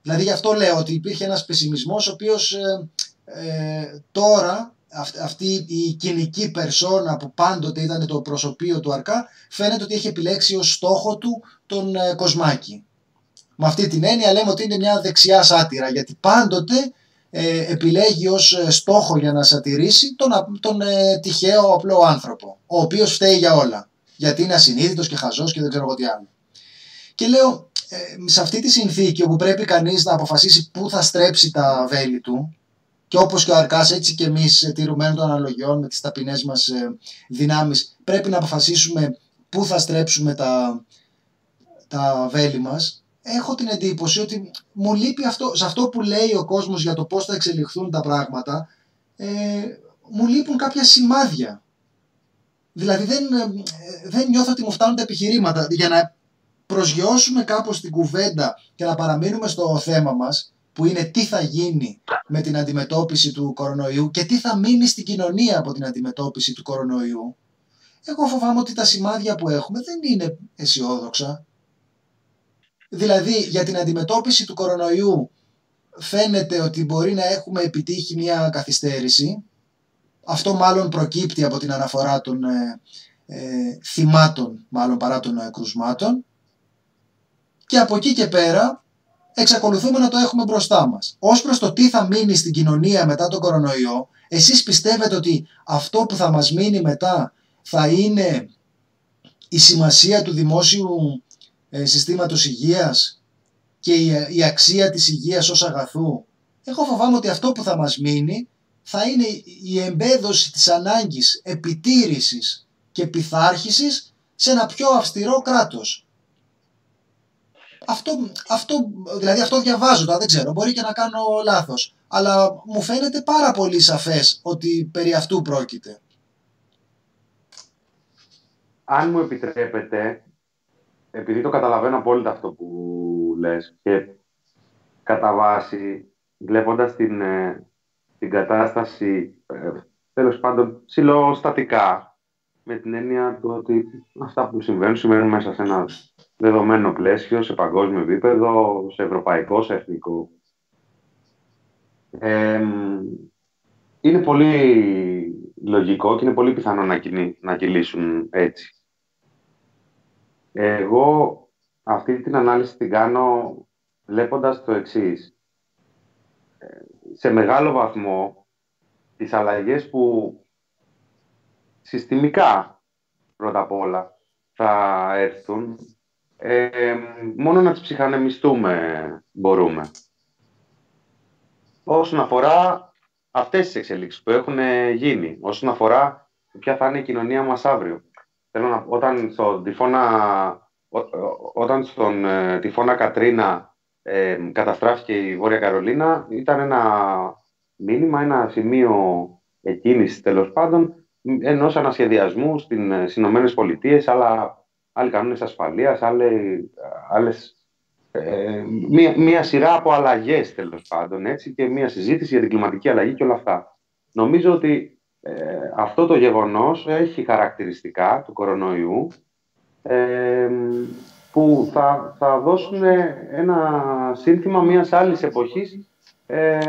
Δηλαδή γι' αυτό λέω ότι υπήρχε ένας πεσιμισμός ο οποίος ε, ε τώρα αυτή η κοινική περσόνα που πάντοτε ήταν το προσωπείο του Αρκά φαίνεται ότι έχει επιλέξει ως στόχο του τον ε, Κοσμάκη. Με αυτή την έννοια λέμε ότι είναι μια δεξιά σάτυρα γιατί πάντοτε ε, επιλέγει ως ε, στόχο για να σατυρήσει τον, τον ε, τυχαίο απλό άνθρωπο ο οποίος φταίει για όλα γιατί είναι ασυνείδητος και χαζός και δεν ξέρω εγώ τι άλλο. Και λέω ε, σε αυτή τη συνθήκη όπου πρέπει κανείς να αποφασίσει πού θα στρέψει τα βέλη του και όπως και ο Αρκάς έτσι και εμείς τηρουμένων των αναλογιών με τις ταπεινές μας δυνάμεις πρέπει να αποφασίσουμε πού θα στρέψουμε τα, τα βέλη μας έχω την εντύπωση ότι μου λείπει αυτό, σε αυτό που λέει ο κόσμος για το πώς θα εξελιχθούν τα πράγματα, ε, μου λείπουν κάποια σημάδια. Δηλαδή δεν, ε, δεν νιώθω ότι μου φτάνουν τα επιχειρήματα. Για να προσγειώσουμε κάπως την κουβέντα και να παραμείνουμε στο θέμα μας, που είναι τι θα γίνει με την αντιμετώπιση του κορονοϊού και τι θα μείνει στην κοινωνία από την αντιμετώπιση του κορονοϊού, εγώ φοβάμαι ότι τα σημάδια που έχουμε δεν είναι αισιόδοξα. Δηλαδή για την αντιμετώπιση του κορονοϊού φαίνεται ότι μπορεί να έχουμε επιτύχει μια καθυστέρηση. Αυτό μάλλον προκύπτει από την αναφορά των ε, ε θυμάτων, μάλλον παρά των ε, κρουσμάτων. Και από εκεί και πέρα εξακολουθούμε να το έχουμε μπροστά μας. Ως προς το τι θα μείνει στην κοινωνία μετά τον κορονοϊό, εσείς πιστεύετε ότι αυτό που θα μας μείνει μετά θα είναι η σημασία του δημόσιου ε, συστήματος υγείας και η, αξία της υγείας ως αγαθού. Εγώ φοβάμαι ότι αυτό που θα μας μείνει θα είναι η εμπέδωση της ανάγκης επιτήρησης και πειθάρχησης σε ένα πιο αυστηρό κράτος. Αυτό, αυτό, δηλαδή αυτό διαβάζω, δεν ξέρω, μπορεί και να κάνω λάθος. Αλλά μου φαίνεται πάρα πολύ σαφές ότι περί αυτού πρόκειται. Αν μου επιτρέπετε, επειδή το καταλαβαίνω απόλυτα αυτό που λες και κατά βάση βλέποντας την, ε, την κατάσταση ε, τέλος πάντων ψηλοστατικά με την έννοια του ότι αυτά που συμβαίνουν συμβαίνουν μέσα σε ένα δεδομένο πλαίσιο, σε παγκόσμιο επίπεδο, σε ευρωπαϊκό, σε εθνικό. είναι πολύ λογικό και είναι πολύ πιθανό να, να κυλήσουν έτσι. Εγώ αυτή την ανάλυση την κάνω βλέποντας το εξής. Ε, σε μεγάλο βαθμό, τις αλλαγές που συστημικά πρώτα απ' όλα θα έρθουν, ε, μόνο να τις ψυχανεμιστούμε μπορούμε. Όσον αφορά αυτές τις εξελίξεις που έχουν γίνει, όσον αφορά ποια θα είναι η κοινωνία μας αύριο. Θέλω να, όταν στον τυφώνα, όταν στον ε, τυφώνα Κατρίνα ε, καταστράφηκε η Βόρεια Καρολίνα, ήταν ένα μήνυμα, ένα σημείο εκκίνησης τέλος πάντων ενός ανασχεδιασμού στις Ηνωμένες Πολιτείες, αλλά άλλοι κανόνες ασφαλείας, άλλες, ε, μία, μία σειρά από αλλαγές τέλος πάντων έτσι, και μία συζήτηση για την κλιματική αλλαγή και όλα αυτά. Νομίζω ότι ε, αυτό το γεγονός έχει χαρακτηριστικά του κορονοϊού ε, που θα, θα δώσουν ένα σύνθημα μιας άλλης εποχής ε,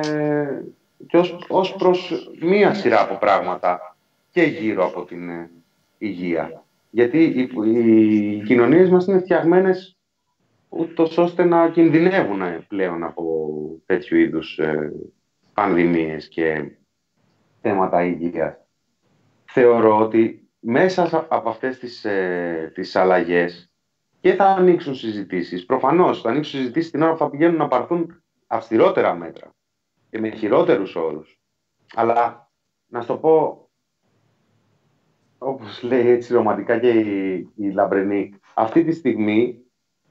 και ως, ως προς μία σειρά από πράγματα και γύρω από την ε, υγεία. Γιατί οι, οι κοινωνίες μας είναι φτιαγμένες ούτως ώστε να κινδυνεύουν πλέον από τέτοιου είδους ε, πανδημίες και θέματα υγείας. Θεωρώ ότι μέσα από αυτές τις, ε, τις αλλαγές και θα ανοίξουν συζητήσεις. Προφανώς θα ανοίξουν συζητήσεις την ώρα που θα πηγαίνουν να πάρθουν αυστηρότερα μέτρα και με χειρότερους όρους. Αλλά να σου το πω, όπως λέει έτσι ρομαντικά και η, η Λαμπρενή, αυτή τη στιγμή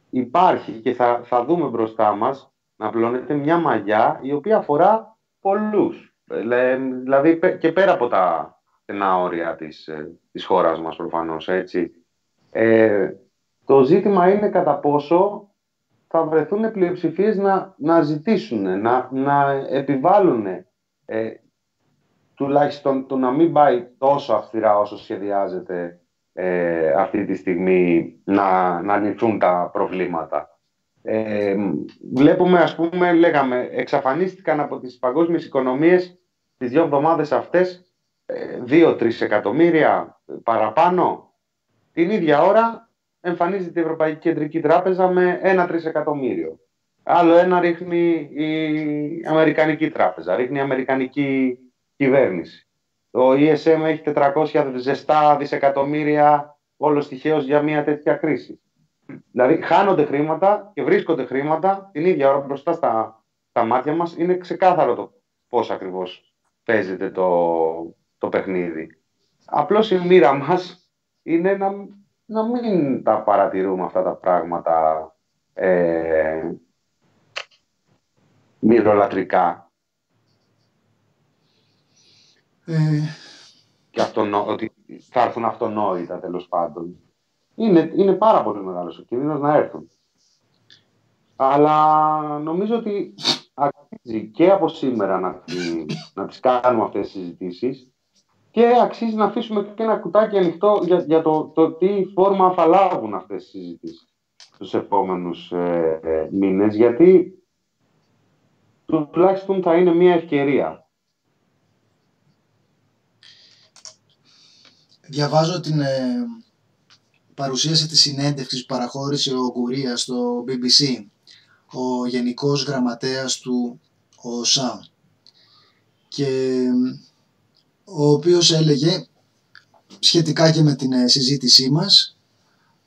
υπάρχει και θα, θα δούμε μπροστά μας να πλώνεται μια μαγιά η οποία αφορά πολλούς. Δηλαδή και πέρα από τα στενά όρια της, ε, της χώρας μας προφανώς, έτσι. Ε, το ζήτημα είναι κατά πόσο θα βρεθούν πλειοψηφίες να, να ζητήσουν, να, να επιβάλλουν ε, τουλάχιστον το να μην πάει τόσο αυστηρά όσο σχεδιάζεται ε, αυτή τη στιγμή να, να λυθούν τα προβλήματα. Ε, βλέπουμε, ας πούμε, λέγαμε, εξαφανίστηκαν από τις παγκόσμιες οικονομίες τις δύο εβδομάδες αυτές 2-3 ε, εκατομμύρια παραπάνω. Την ίδια ώρα εμφανίζεται η Ευρωπαϊκή Κεντρική Τράπεζα με 1 τρισεκατομμύριο. άλλο ένα ρίχνει η Αμερικανική τράπεζα, ρίχνει η Αμερικανική κυβέρνηση. Το ESM έχει 400 ζεστά δισεκατομμύρια όλο τυχαίω για μια τέτοια κρίση. Δηλαδή χάνονται χρήματα και βρίσκονται χρήματα την ίδια ώρα μπροστά στα, στα μάτια μας. Είναι ξεκάθαρο το πώς ακριβώς παίζεται το, το παιχνίδι. Απλώς η μοίρα μας είναι να, να μην τα παρατηρούμε αυτά τα πράγματα ε, μυρολατρικά. Ε, Και αυτονο, ότι θα έρθουν αυτονόητα τέλος πάντων. Είναι, είναι πάρα πολύ μεγάλος ο κίνδυνος να έρθουν. Αλλά νομίζω ότι αξίζει και από σήμερα να, τη- να τις κάνουμε αυτές τις συζητήσεις και αξίζει να αφήσουμε και ένα κουτάκι ανοιχτό για, για το, το τι φόρμα θα λάβουν αυτές τις συζητήσεις τους επόμενους ε, ε, μήνες γιατί τουλάχιστον θα είναι μια ευκαιρία. διαβάζω την ε, παρουσίαση της συνέντευξης που παραχώρησε ο Γκουρία στο BBC, ο Γενικός Γραμματέας του ΟΣΑ. Και ο οποίος έλεγε σχετικά και με την ε, συζήτησή μας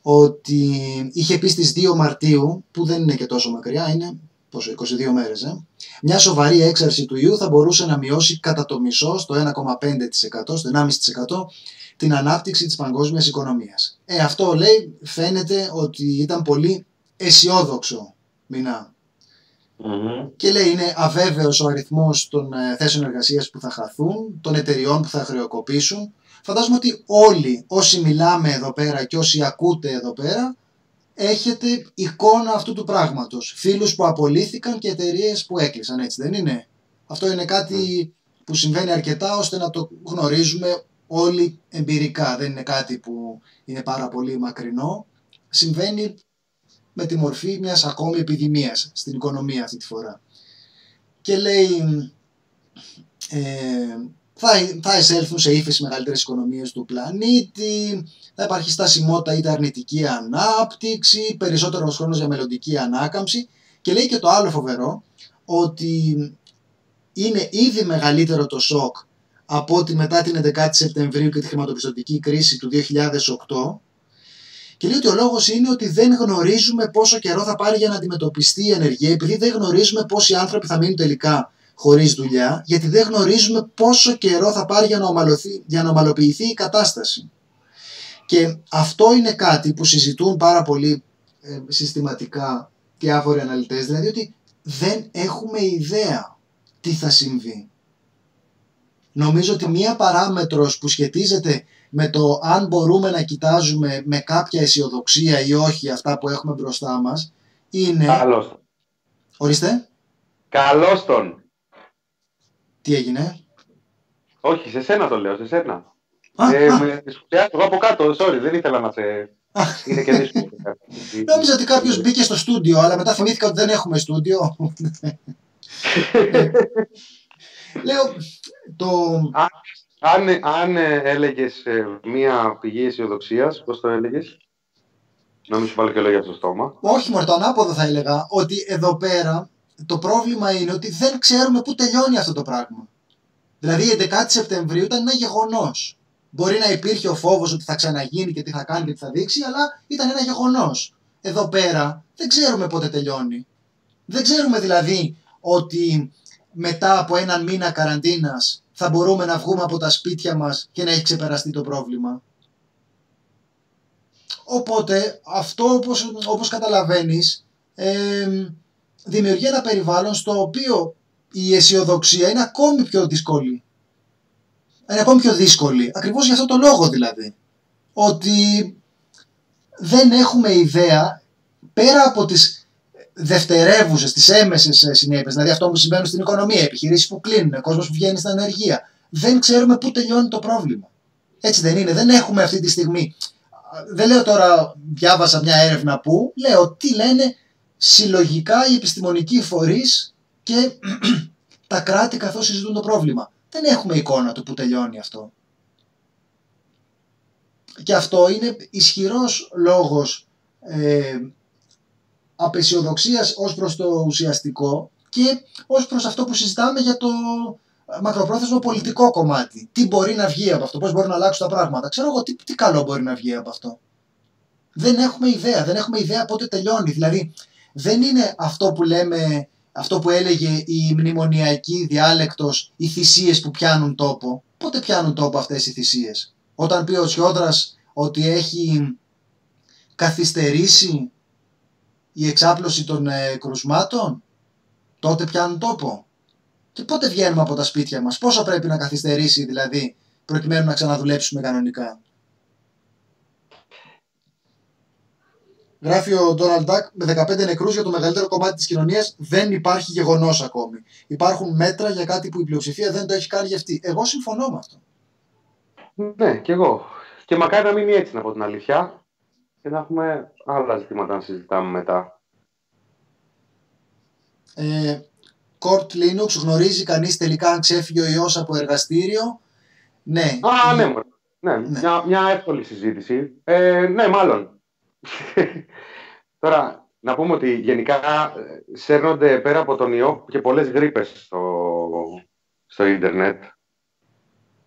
ότι είχε πει στις 2 Μαρτίου, που δεν είναι και τόσο μακριά, είναι πόσο, 22 μέρες, ε, μια σοβαρή έξαρση του ιού θα μπορούσε να μειώσει κατά το μισό, στο 1,5%, στο 1,5% την ανάπτυξη της παγκόσμιας οικονομίας. Ε, αυτό λέει φαίνεται ότι ήταν πολύ αισιόδοξο μηνά. Και λέει είναι αβέβαιος ο αριθμός των ε, θέσεων εργασίας που θα χαθούν, των εταιριών που θα χρεοκοπήσουν. Φαντάζομαι ότι όλοι όσοι μιλάμε εδώ πέρα και όσοι ακούτε εδώ πέρα έχετε εικόνα αυτού του πράγματος. Φίλους που απολύθηκαν και εταιρείες που έκλεισαν, έτσι δεν είναι; Αυτό είναι κάτι που συμβαίνει αρκετά ώστε να το γνωρίζουμε όλοι εμπειρικά. Δεν είναι κάτι που είναι πάρα πολύ μακρινό. Συμβαίνει με τη μορφή μιας ακόμη επιδημίας στην οικονομία αυτή τη φορά. Και λέει ε, θα, θα εισέλθουν σε ύφεση μεγαλύτερες οικονομίες του πλανήτη, θα υπάρχει στασιμότητα είτε αρνητική ανάπτυξη, περισσότερος χρόνος για μελλοντική ανάκαμψη και λέει και το άλλο φοβερό ότι είναι ήδη μεγαλύτερο το σοκ από ότι μετά την 11η Σεπτεμβρίου και τη χρηματοπιστωτική κρίση του 2008 και λέει ότι ο λόγος είναι ότι δεν γνωρίζουμε πόσο καιρό θα πάρει για να αντιμετωπιστεί η ενεργεία επειδή δεν γνωρίζουμε πόσοι άνθρωποι θα μείνουν τελικά χωρίς δουλειά γιατί δεν γνωρίζουμε πόσο καιρό θα πάρει για να, ομαλωθεί, για να ομαλοποιηθεί η κατάσταση. Και αυτό είναι κάτι που συζητούν πάρα πολύ ε, συστηματικά διάφοροι αναλυτές, δηλαδή ότι δεν έχουμε ιδέα τι θα συμβεί. Νομίζω ότι μία παράμετρος που σχετίζεται με το αν μπορούμε να κοιτάζουμε με κάποια αισιοδοξία ή όχι αυτά που έχουμε μπροστά μας είναι... Καλώς τον. Ορίστε, Καλώς τον. τι έγινε; Όχι, σε σένα το λέω, σε σένα. Α, ε, α, με σχολιάζω εγώ από κάτω, sorry, δεν ήθελα να σε... α, Είναι και δύσκολο. Νόμιζα ότι κάποιος μπήκε στο στούντιο, αλλά μετά θυμήθηκα ότι δεν έχουμε στούντιο. Λέω, το... αν αν ε, έλεγες ε, μία πηγή αισιοδοξίας, πώς το έλεγες; Να μην σου βάλω και λόγια στο στόμα. Όχι μόνο το ανάποδο θα έλεγα, ότι εδώ πέρα το πρόβλημα είναι ότι δεν ξέρουμε πού τελειώνει αυτό το πράγμα. Δηλαδή η 11η Σεπτεμβρίου ήταν ένα γεγονός. Μπορεί να υπήρχε ο φόβος ότι θα ξαναγίνει και τι θα κάνει και τι θα δείξει, αλλά ήταν ένα γεγονός. Εδώ πέρα δεν ξέρουμε πότε τελειώνει. Δεν ξέρουμε δηλαδή ότι μετά από έναν μήνα καραντίνας θα μπορούμε να βγούμε από τα σπίτια μας και να έχει ξεπεραστεί το πρόβλημα. Οπότε αυτό όπως, όπως καταλαβαίνεις ε, δημιουργεί ένα περιβάλλον στο οποίο η αισιοδοξία είναι ακόμη πιο δύσκολη. Είναι ακόμη πιο δύσκολη. Ακριβώς για αυτό το λόγο δηλαδή. Ότι δεν έχουμε ιδέα πέρα από τις δευτερεύουσες, τις έμεσες συνέπειες, δηλαδή αυτό που συμβαίνουν στην οικονομία, επιχειρήσεις που κλείνουν, κόσμος που βγαίνει στην ανεργία. Δεν ξέρουμε πού τελειώνει το πρόβλημα. Έτσι δεν είναι. Δεν έχουμε αυτή τη στιγμή. Δεν λέω τώρα, διάβασα μια έρευνα που, λέω τι λένε συλλογικά οι επιστημονικοί φορείς και τα κράτη καθώς συζητούν το πρόβλημα. Δεν έχουμε εικόνα του που τελειώνει αυτό. Και αυτό είναι ισχυρός λόγος ε, απεσιοδοξίας ως προς το ουσιαστικό και ως προς αυτό που συζητάμε για το μακροπρόθεσμο πολιτικό κομμάτι. Τι μπορεί να βγει από αυτό, πώς μπορεί να αλλάξουν τα πράγματα. Ξέρω εγώ τι, τι καλό μπορεί να βγει από αυτό. Δεν έχουμε ιδέα, δεν έχουμε ιδέα πότε τελειώνει. Δηλαδή δεν είναι αυτό που λέμε, αυτό που έλεγε η μνημονιακή διάλεκτος, οι θυσίες που πιάνουν τόπο. Πότε πιάνουν τόπο αυτές οι θυσίες; Όταν πει ο Τσιόδρας ότι έχει καθυστερήσει η εξάπλωση των ε, κρουσμάτων, τότε πιάνουν τόπο. Και πότε βγαίνουμε από τα σπίτια μας, πόσο πρέπει να καθυστερήσει δηλαδή, προκειμένου να ξαναδουλέψουμε κανονικά; Γράφει ο Ντόναλντ Ντάκ με 15 νεκρούς για το μεγαλύτερο κομμάτι της κοινωνίας δεν υπάρχει γεγονός ακόμη. Υπάρχουν μέτρα για κάτι που η πλειοψηφία δεν το έχει κάνει αυτή. Εγώ συμφωνώ με αυτό. Ναι, και εγώ. Και μακάρι να μείνει έτσι, να πω την αλήθεια. Και να έχουμε άλλα ζητήματα να συζητάμε μετά. Ε, Court Linux γνωρίζει κανείς τελικά αν ξέφυγε ο ιός από εργαστήριο; Ναι. Α, ναι, ναι. ναι. Μια, μια εύκολη συζήτηση. Ε, ναι, μάλλον. Τώρα, να πούμε ότι γενικά ε, σέρνονται πέρα από τον ιό και πολλές γρήπες στο, στο ίντερνετ.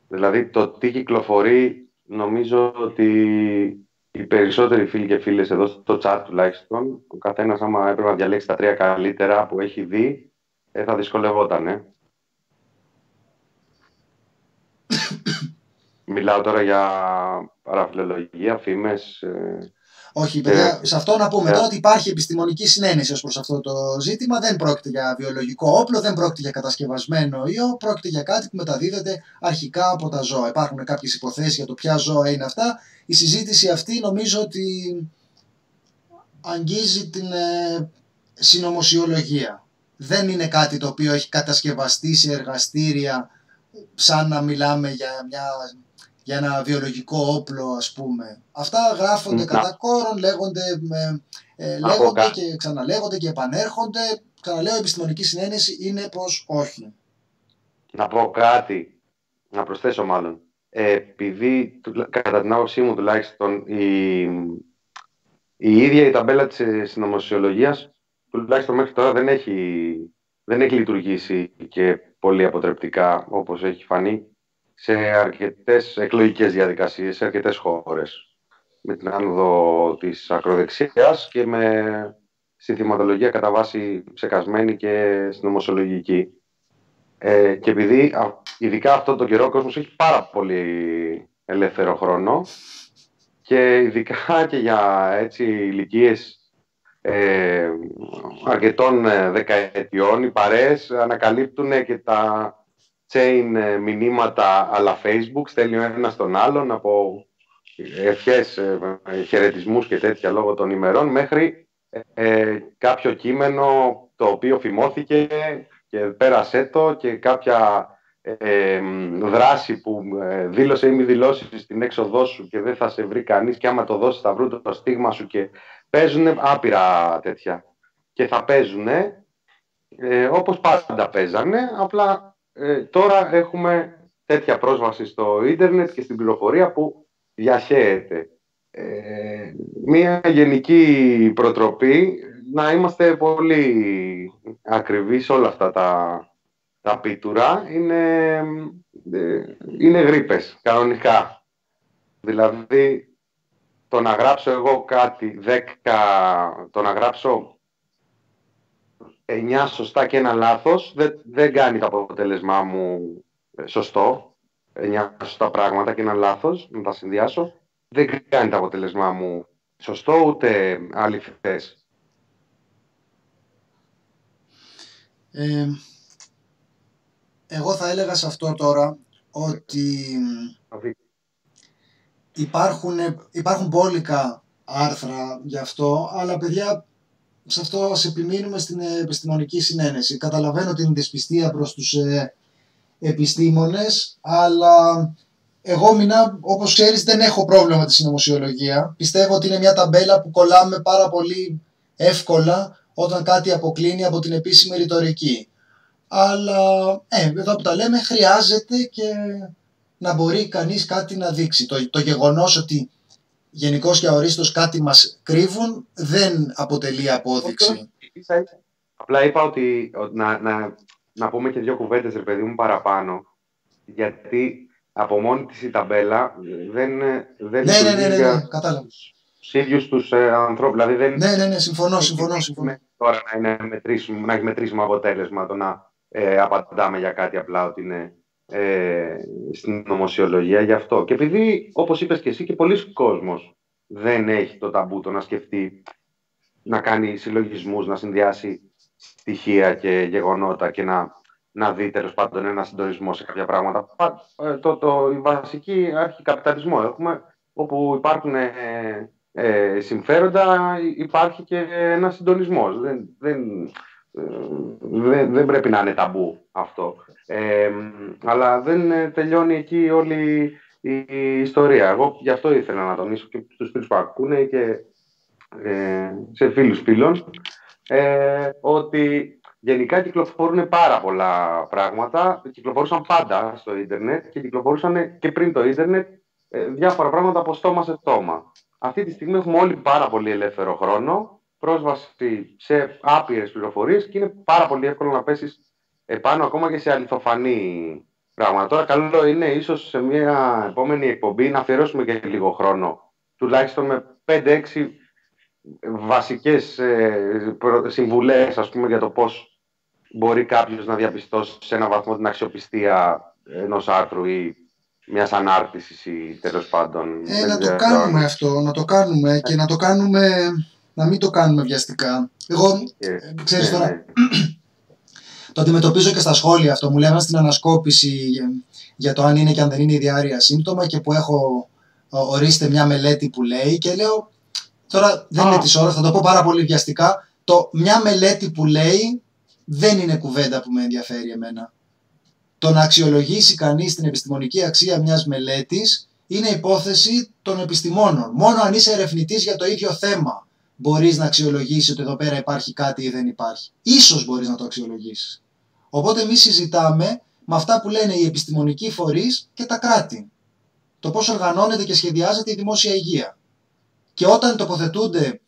Δηλαδή, το τι κυκλοφορεί, νομίζω ότι οι περισσότεροι φίλοι και φίλες εδώ στο chat τουλάχιστον, ο καθένας άμα έπρεπε να διαλέξει τα τρία καλύτερα που έχει δει, ε, θα δυσκολευόταν. Ε. Μιλάω τώρα για παραφιλολογία, φήμες, ε, όχι, παιδιά, σε αυτό να πούμε τώρα ότι υπάρχει επιστημονική συνένεση ως προς αυτό το ζήτημα. Δεν πρόκειται για βιολογικό όπλο, δεν πρόκειται για κατασκευασμένο ιό, πρόκειται για κάτι που μεταδίδεται αρχικά από τα ζώα. Υπάρχουν κάποιες υποθέσεις για το ποια ζώα είναι αυτά. Η συζήτηση αυτή νομίζω ότι αγγίζει την ε, συνωμοσιολογία. Δεν είναι κάτι το οποίο έχει κατασκευαστεί σε εργαστήρια σαν να μιλάμε για μια για ένα βιολογικό όπλο ας πούμε. Αυτά γράφονται κατά κόρον, λέγονται, ε, λέγονται και ξαναλέγονται και επανέρχονται. Ξαναλέω, η επιστημονική συνένεση είναι πως όχι. Να πω κάτι, να προσθέσω μάλλον. Ε, επειδή, κατά την άποψή μου τουλάχιστον, η, η ίδια η ταμπέλα της συνωμοσιολογίας τουλάχιστον μέχρι τώρα δεν έχει, δεν έχει λειτουργήσει και πολύ αποτρεπτικά όπως έχει φανεί σε αρκετές εκλογικές διαδικασίες, σε αρκετές χώρες. Με την άνοδο της ακροδεξιάς και με συνθηματολογία κατά βάση ψεκασμένη και συνωμοσιολογική. Ε, και επειδή ειδικά αυτό το καιρό ο κόσμος έχει πάρα πολύ ελεύθερο χρόνο και ειδικά και για έτσι ηλικίες ε, αρκετών ε, δεκαετιών οι παρέες ανακαλύπτουν και τα chain ε, μηνύματα αλλά Facebook, στέλνει ο ένας τον άλλον από ευχές, ε, χαιρετισμούς και τέτοια λόγω των ημερών μέχρι ε, κάποιο κείμενο το οποίο φημώθηκε και πέρασέ το και κάποια δράση που δήλωσε ή μη δηλώσει στην έξοδό σου και δεν θα σε βρει κανείς και άμα το δώσεις θα βρουν το στίγμα σου και παίζουν άπειρα τέτοια. Και θα παίζουν όπως πάντα παίζανε απλά ε, τώρα έχουμε τέτοια πρόσβαση στο ίντερνετ και στην πληροφορία που διαχέεται. Ε, μία γενική προτροπή να είμαστε πολύ ακριβείς όλα αυτά τα, τα πίτουρα είναι, ε, είναι γρήπες κανονικά. Δηλαδή το να γράψω εγώ κάτι 10, το να γράψω 9 σωστά και ένα λάθος δεν, δεν κάνει το αποτέλεσμά μου ε, σωστό. 9 σωστά πράγματα και ένα λάθος, να τα συνδυάσω. Δεν κάνει το αποτέλεσμά μου σωστό ούτε αληθές. Ε, εγώ θα έλεγα σε αυτό τώρα ότι υπάρχουν, υπάρχουν μπόλικα άρθρα γι' αυτό, αλλά παιδιά σε αυτό ας επιμείνουμε στην επιστημονική συνένεση. Καταλαβαίνω την δυσπιστία προς τους ε, επιστήμονες, αλλά εγώ μηνά, όπως ξέρεις, δεν έχω πρόβλημα με τη συνωμοσιολογία. Πιστεύω ότι είναι μια ταμπέλα που κολλάμε πάρα πολύ εύκολα όταν κάτι αποκλίνει από την επίσημη ρητορική. Αλλά, ε, εδώ που τα λέμε, χρειάζεται και να μπορεί κανείς κάτι να δείξει. Το, το γεγονός ότι γενικώς και αορίστως κάτι μας κρύβουν δεν αποτελεί απόδειξη. Απλά είπα ότι, να, να, να πούμε και δύο κουβέντες, ρε παιδί μου, παραπάνω. Γιατί από μόνη της η ταμπέλα δεν, δεν ναι, ναι, ναι, ναι, ναι, κατάλαβα. Στους ίδιους τους ε, ανθρώπους. Δηλαδή δεν, ναι, ναι, ναι, συμφωνώ, συμφωνώ, συμφωνώ. Τώρα να, είναι μετρήσιμο, να έχει μετρήσιμο αποτέλεσμα το να ε, απαντάμε για κάτι απλά ότι είναι ε, στην νομοσιολογία γι' αυτό. Και επειδή, όπως είπες και εσύ, και πολλοί κόσμος δεν έχει το ταμπού το να σκεφτεί, να κάνει συλλογισμούς, να συνδυάσει στοιχεία και γεγονότα και να, να δει τέλος πάντων ένα συντονισμό σε κάποια πράγματα. Ε, το, το, η βασική αρχή καπιταλισμό έχουμε, όπου υπάρχουν ε, ε, συμφέροντα, υπάρχει και ένα συντονισμός. Δεν, δεν, ε, δεν, δεν πρέπει να είναι ταμπού αυτό. Ε, αλλά δεν τελειώνει εκεί όλη η, ιστορία. Εγώ γι' αυτό ήθελα να τονίσω και στους φίλους που ακούνε και ε, σε φίλους φίλων ε, ότι γενικά κυκλοφορούν πάρα πολλά πράγματα. Κυκλοφορούσαν πάντα στο ίντερνετ και κυκλοφορούσαν και πριν το ίντερνετ ε, διάφορα πράγματα από στόμα σε στόμα. Αυτή τη στιγμή έχουμε όλοι πάρα πολύ ελεύθερο χρόνο, πρόσβαση σε άπειρες πληροφορίες και είναι πάρα πολύ εύκολο να πέσεις επάνω ακόμα και σε αληθοφανή πράγματα. Τώρα, καλό είναι ίσως σε μια επόμενη εκπομπή να αφιερώσουμε και λίγο χρόνο, τουλάχιστον με 5-6 βασικές ε, συμβουλές ας πούμε για το πώς μπορεί κάποιος να διαπιστώσει σε ένα βαθμό την αξιοπιστία ενός άρθρου ή μιας ανάρτησης ή τέλος πάντων. Ε, να το κάνουμε αυτό, να το κάνουμε και να το κάνουμε, να μην το κάνουμε βιαστικά. Εγώ, ε, ξέρεις τώρα, ναι. το αντιμετωπίζω και στα σχόλια αυτό. Μου λέγανε στην ανασκόπηση για το αν είναι και αν δεν είναι η διάρρεια σύμπτωμα και που έχω ορίστε μια μελέτη που λέει και λέω Τώρα δεν είναι της ώρας, θα το πω πάρα πολύ βιαστικά. Το μια μελέτη που λέει δεν είναι κουβέντα που με ενδιαφέρει εμένα. Το να αξιολογήσει κανείς την επιστημονική αξία μιας μελέτης είναι υπόθεση των επιστημόνων. Μόνο αν είσαι ερευνητής για το ίδιο θέμα μπορείς να αξιολογήσεις ότι εδώ πέρα υπάρχει κάτι ή δεν υπάρχει. Ίσως μπορείς να το αξιολογήσεις. Οπότε εμείς συζητάμε με αυτά που λένε οι επιστημονικοί φορείς και τα κράτη. Το πώς οργανώνεται και σχεδιάζεται η δημόσια υγεία. Και όταν τοποθετούνται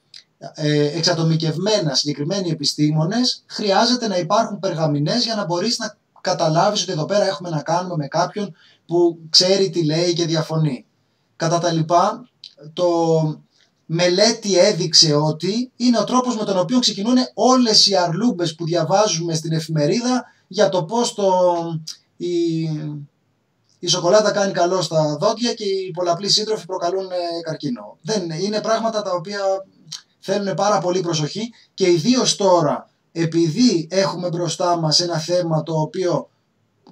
ε, εξατομικευμένα συγκεκριμένοι επιστήμονες, χρειάζεται να υπάρχουν περγαμηνές για να μπορείς να καταλάβεις ότι εδώ πέρα έχουμε να κάνουμε με κάποιον που ξέρει τι λέει και διαφωνεί. Κατά τα λοιπά, το μελέτη έδειξε ότι είναι ο τρόπος με τον οποίο ξεκινούν όλες οι αρλούμπες που διαβάζουμε στην εφημερίδα για το πώς το, η, η σοκολάτα κάνει καλό στα δόντια και οι πολλαπλοί σύντροφοι προκαλούν ε, καρκίνο. Δεν είναι πράγματα τα οποία θέλουν πάρα πολύ προσοχή και ιδίως τώρα επειδή έχουμε μπροστά μας ένα θέμα το οποίο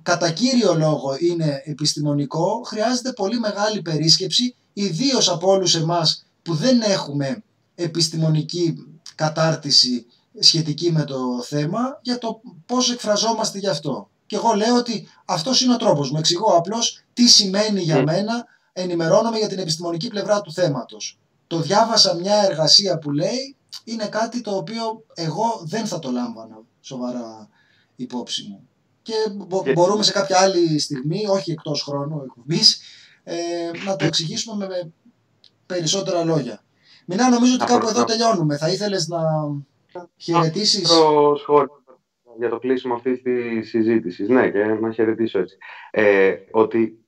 κατά κύριο λόγο είναι επιστημονικό, χρειάζεται πολύ μεγάλη περίσκεψη, ιδίως από όλους εμάς που δεν έχουμε επιστημονική κατάρτιση σχετική με το θέμα, για το πώς εκφραζόμαστε γι' αυτό. Και εγώ λέω ότι αυτός είναι ο τρόπος. Μου εξηγώ απλώς τι σημαίνει για ναι. μένα, ενημερώνομαι για την επιστημονική πλευρά του θέματος. Το διάβασα μια εργασία που λέει είναι κάτι το οποίο εγώ δεν θα το λάμβανα σοβαρά υπόψη μου. Και μπορούμε σε κάποια άλλη στιγμή, όχι εκτός χρόνου εκπομπής, ε, να το εξηγήσουμε με περισσότερα λόγια. Μινά, νομίζω ότι κάπου εδώ τελειώνουμε. Θα ήθελες να χαιρετήσει για το κλείσιμο αυτής της συζήτησης. Ναι, και να χαιρετήσω έτσι. Ε, ότι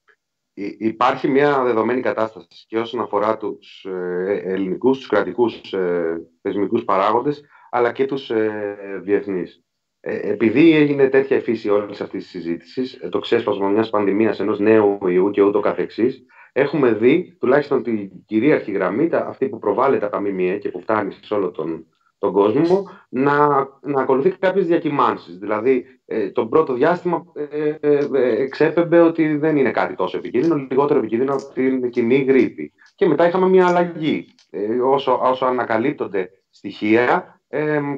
υπάρχει μια δεδομένη κατάσταση και όσον αφορά τους ε, ελληνικούς, τους κρατικούς ε, θεσμικούς παράγοντες, αλλά και τους ε, διεθνείς. Ε, επειδή έγινε τέτοια φύση όλης αυτής της συζήτησης, το ξέσπασμα μιας πανδημίας ενός νέου ιού και ούτω καθεξής, έχουμε δει τουλάχιστον την κυρίαρχη γραμμή, αυτή που προβάλλεται από τα ΜΜΕ και που φτάνει σε όλο τον τον κόσμο να, να ακολουθεί κάποιες διακυμάνσεις. Δηλαδή, ε, το πρώτο διάστημα ε, ε, ε, εξέπεμπε ότι δεν είναι κάτι τόσο επικίνδυνο, λιγότερο επικίνδυνο από την κοινή γρήπη. Και μετά είχαμε μια αλλαγή. Ε, όσο, όσο ανακαλύπτονται στοιχεία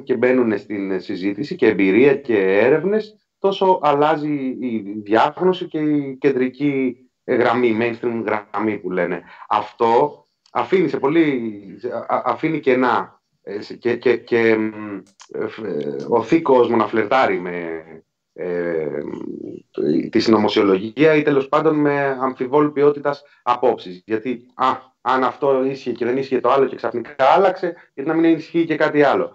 και μπαίνουν στην συζήτηση και εμπειρία και έρευνες, τόσο αλλάζει η διάγνωση και η κεντρική γραμμή, η mainstream γραμμή που λένε. Αυτό αφήνει, σε πολύ, αφήνει κενά ε, και, και, και ε, οθεί κόσμο να φλερτάρει με ε, τη συνωμοσιολογία ή τέλος πάντων με αμφιβόλου ποιότητας απόψεις. Γιατί α, αν αυτό ίσχυε και δεν ίσχυε το άλλο και ξαφνικά άλλαξε, γιατί να μην ισχύει και κάτι άλλο.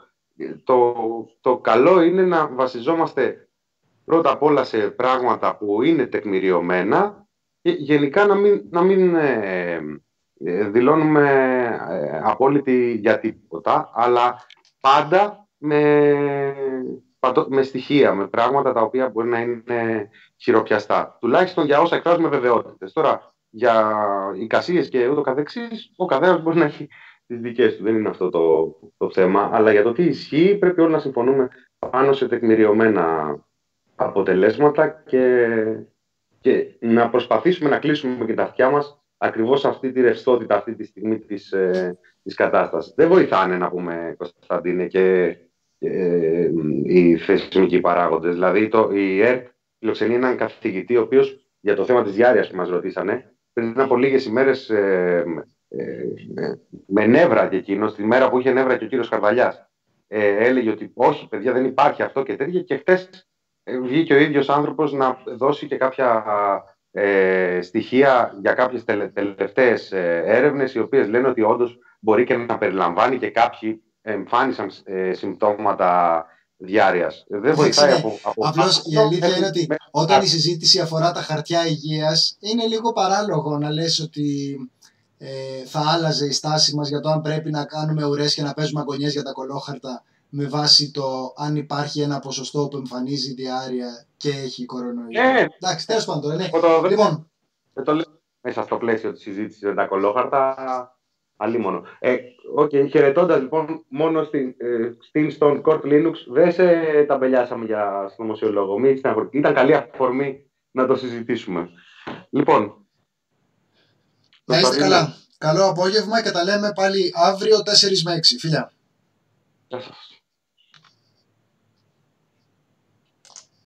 Το, το καλό είναι να βασιζόμαστε πρώτα απ' όλα σε πράγματα που είναι τεκμηριωμένα και γενικά να μην, να μην ε, ε, δηλώνουμε ε, απόλυτη για τίποτα, αλλά πάντα με, με στοιχεία, με πράγματα τα οποία μπορεί να είναι χειροπιαστά. Τουλάχιστον για όσα εκφράζουμε βεβαιότητες. Τώρα, για εικασίες και ούτω καθεξής, ο καθένας μπορεί να έχει τις δικές του. Δεν είναι αυτό το, το θέμα. Αλλά για το τι ισχύει πρέπει όλοι να συμφωνούμε πάνω σε τεκμηριωμένα αποτελέσματα και, και να προσπαθήσουμε να κλείσουμε και τα αυτιά μας ακριβώς αυτή τη ρευστότητα αυτή τη στιγμή της, ε, της κατάστασης. Δεν βοηθάνε να πούμε Κωνσταντίνε και ε, οι θεσμικοί παράγοντες. Δηλαδή το, η ΕΡΤ φιλοξενεί έναν καθηγητή ο οποίος για το θέμα της διάρκειας που μας ρωτήσανε πριν από λίγες ημέρες ε, ε, με νεύρα και εκείνο, τη μέρα που είχε νεύρα και ο κύριος Καρβαλιάς ε, έλεγε ότι όχι παιδιά δεν υπάρχει αυτό και τέτοια και χτες ε, βγήκε ο ίδιος άνθρωπος να δώσει και κάποια ε, στοιχεία για κάποιες τελε, τελευταίες ε, έρευνες οι οποίες λένε ότι όντως μπορεί και να περιλαμβάνει και κάποιοι εμφάνισαν ε, συμπτώματα διάρειας. Δεν βοηθάει από, από Απλώς η αλήθεια είναι ότι όταν η συζήτηση αφορά τα χαρτιά υγείας είναι λίγο παράλογο να λες ότι ε, θα άλλαζε η στάση μας για το αν πρέπει να κάνουμε ουρές και να παίζουμε αγωνιές για τα κολόχαρτα με βάση το αν υπάρχει ένα ποσοστό που εμφανίζει διάρκεια και έχει κορονοϊό. Ε, Εντάξει, τέλος πάντων. Ναι. το, Λοιπόν, δεν το λέω μέσα στο πλαίσιο της συζήτησης για τα κολόχαρτα, αλίμονο. Ε, okay, χαιρετώντας λοιπόν, μόνο στην, ε, στην Stone Court Linux δεν σε ταμπελιάσαμε για συνωμοσιολόγο. Μη, ήταν καλή αφορμή να το συζητήσουμε. Λοιπόν. να είστε καλά. Καλό απόγευμα και τα λέμε πάλι αύριο 4 με 6. Φιλιά. Γεια σας.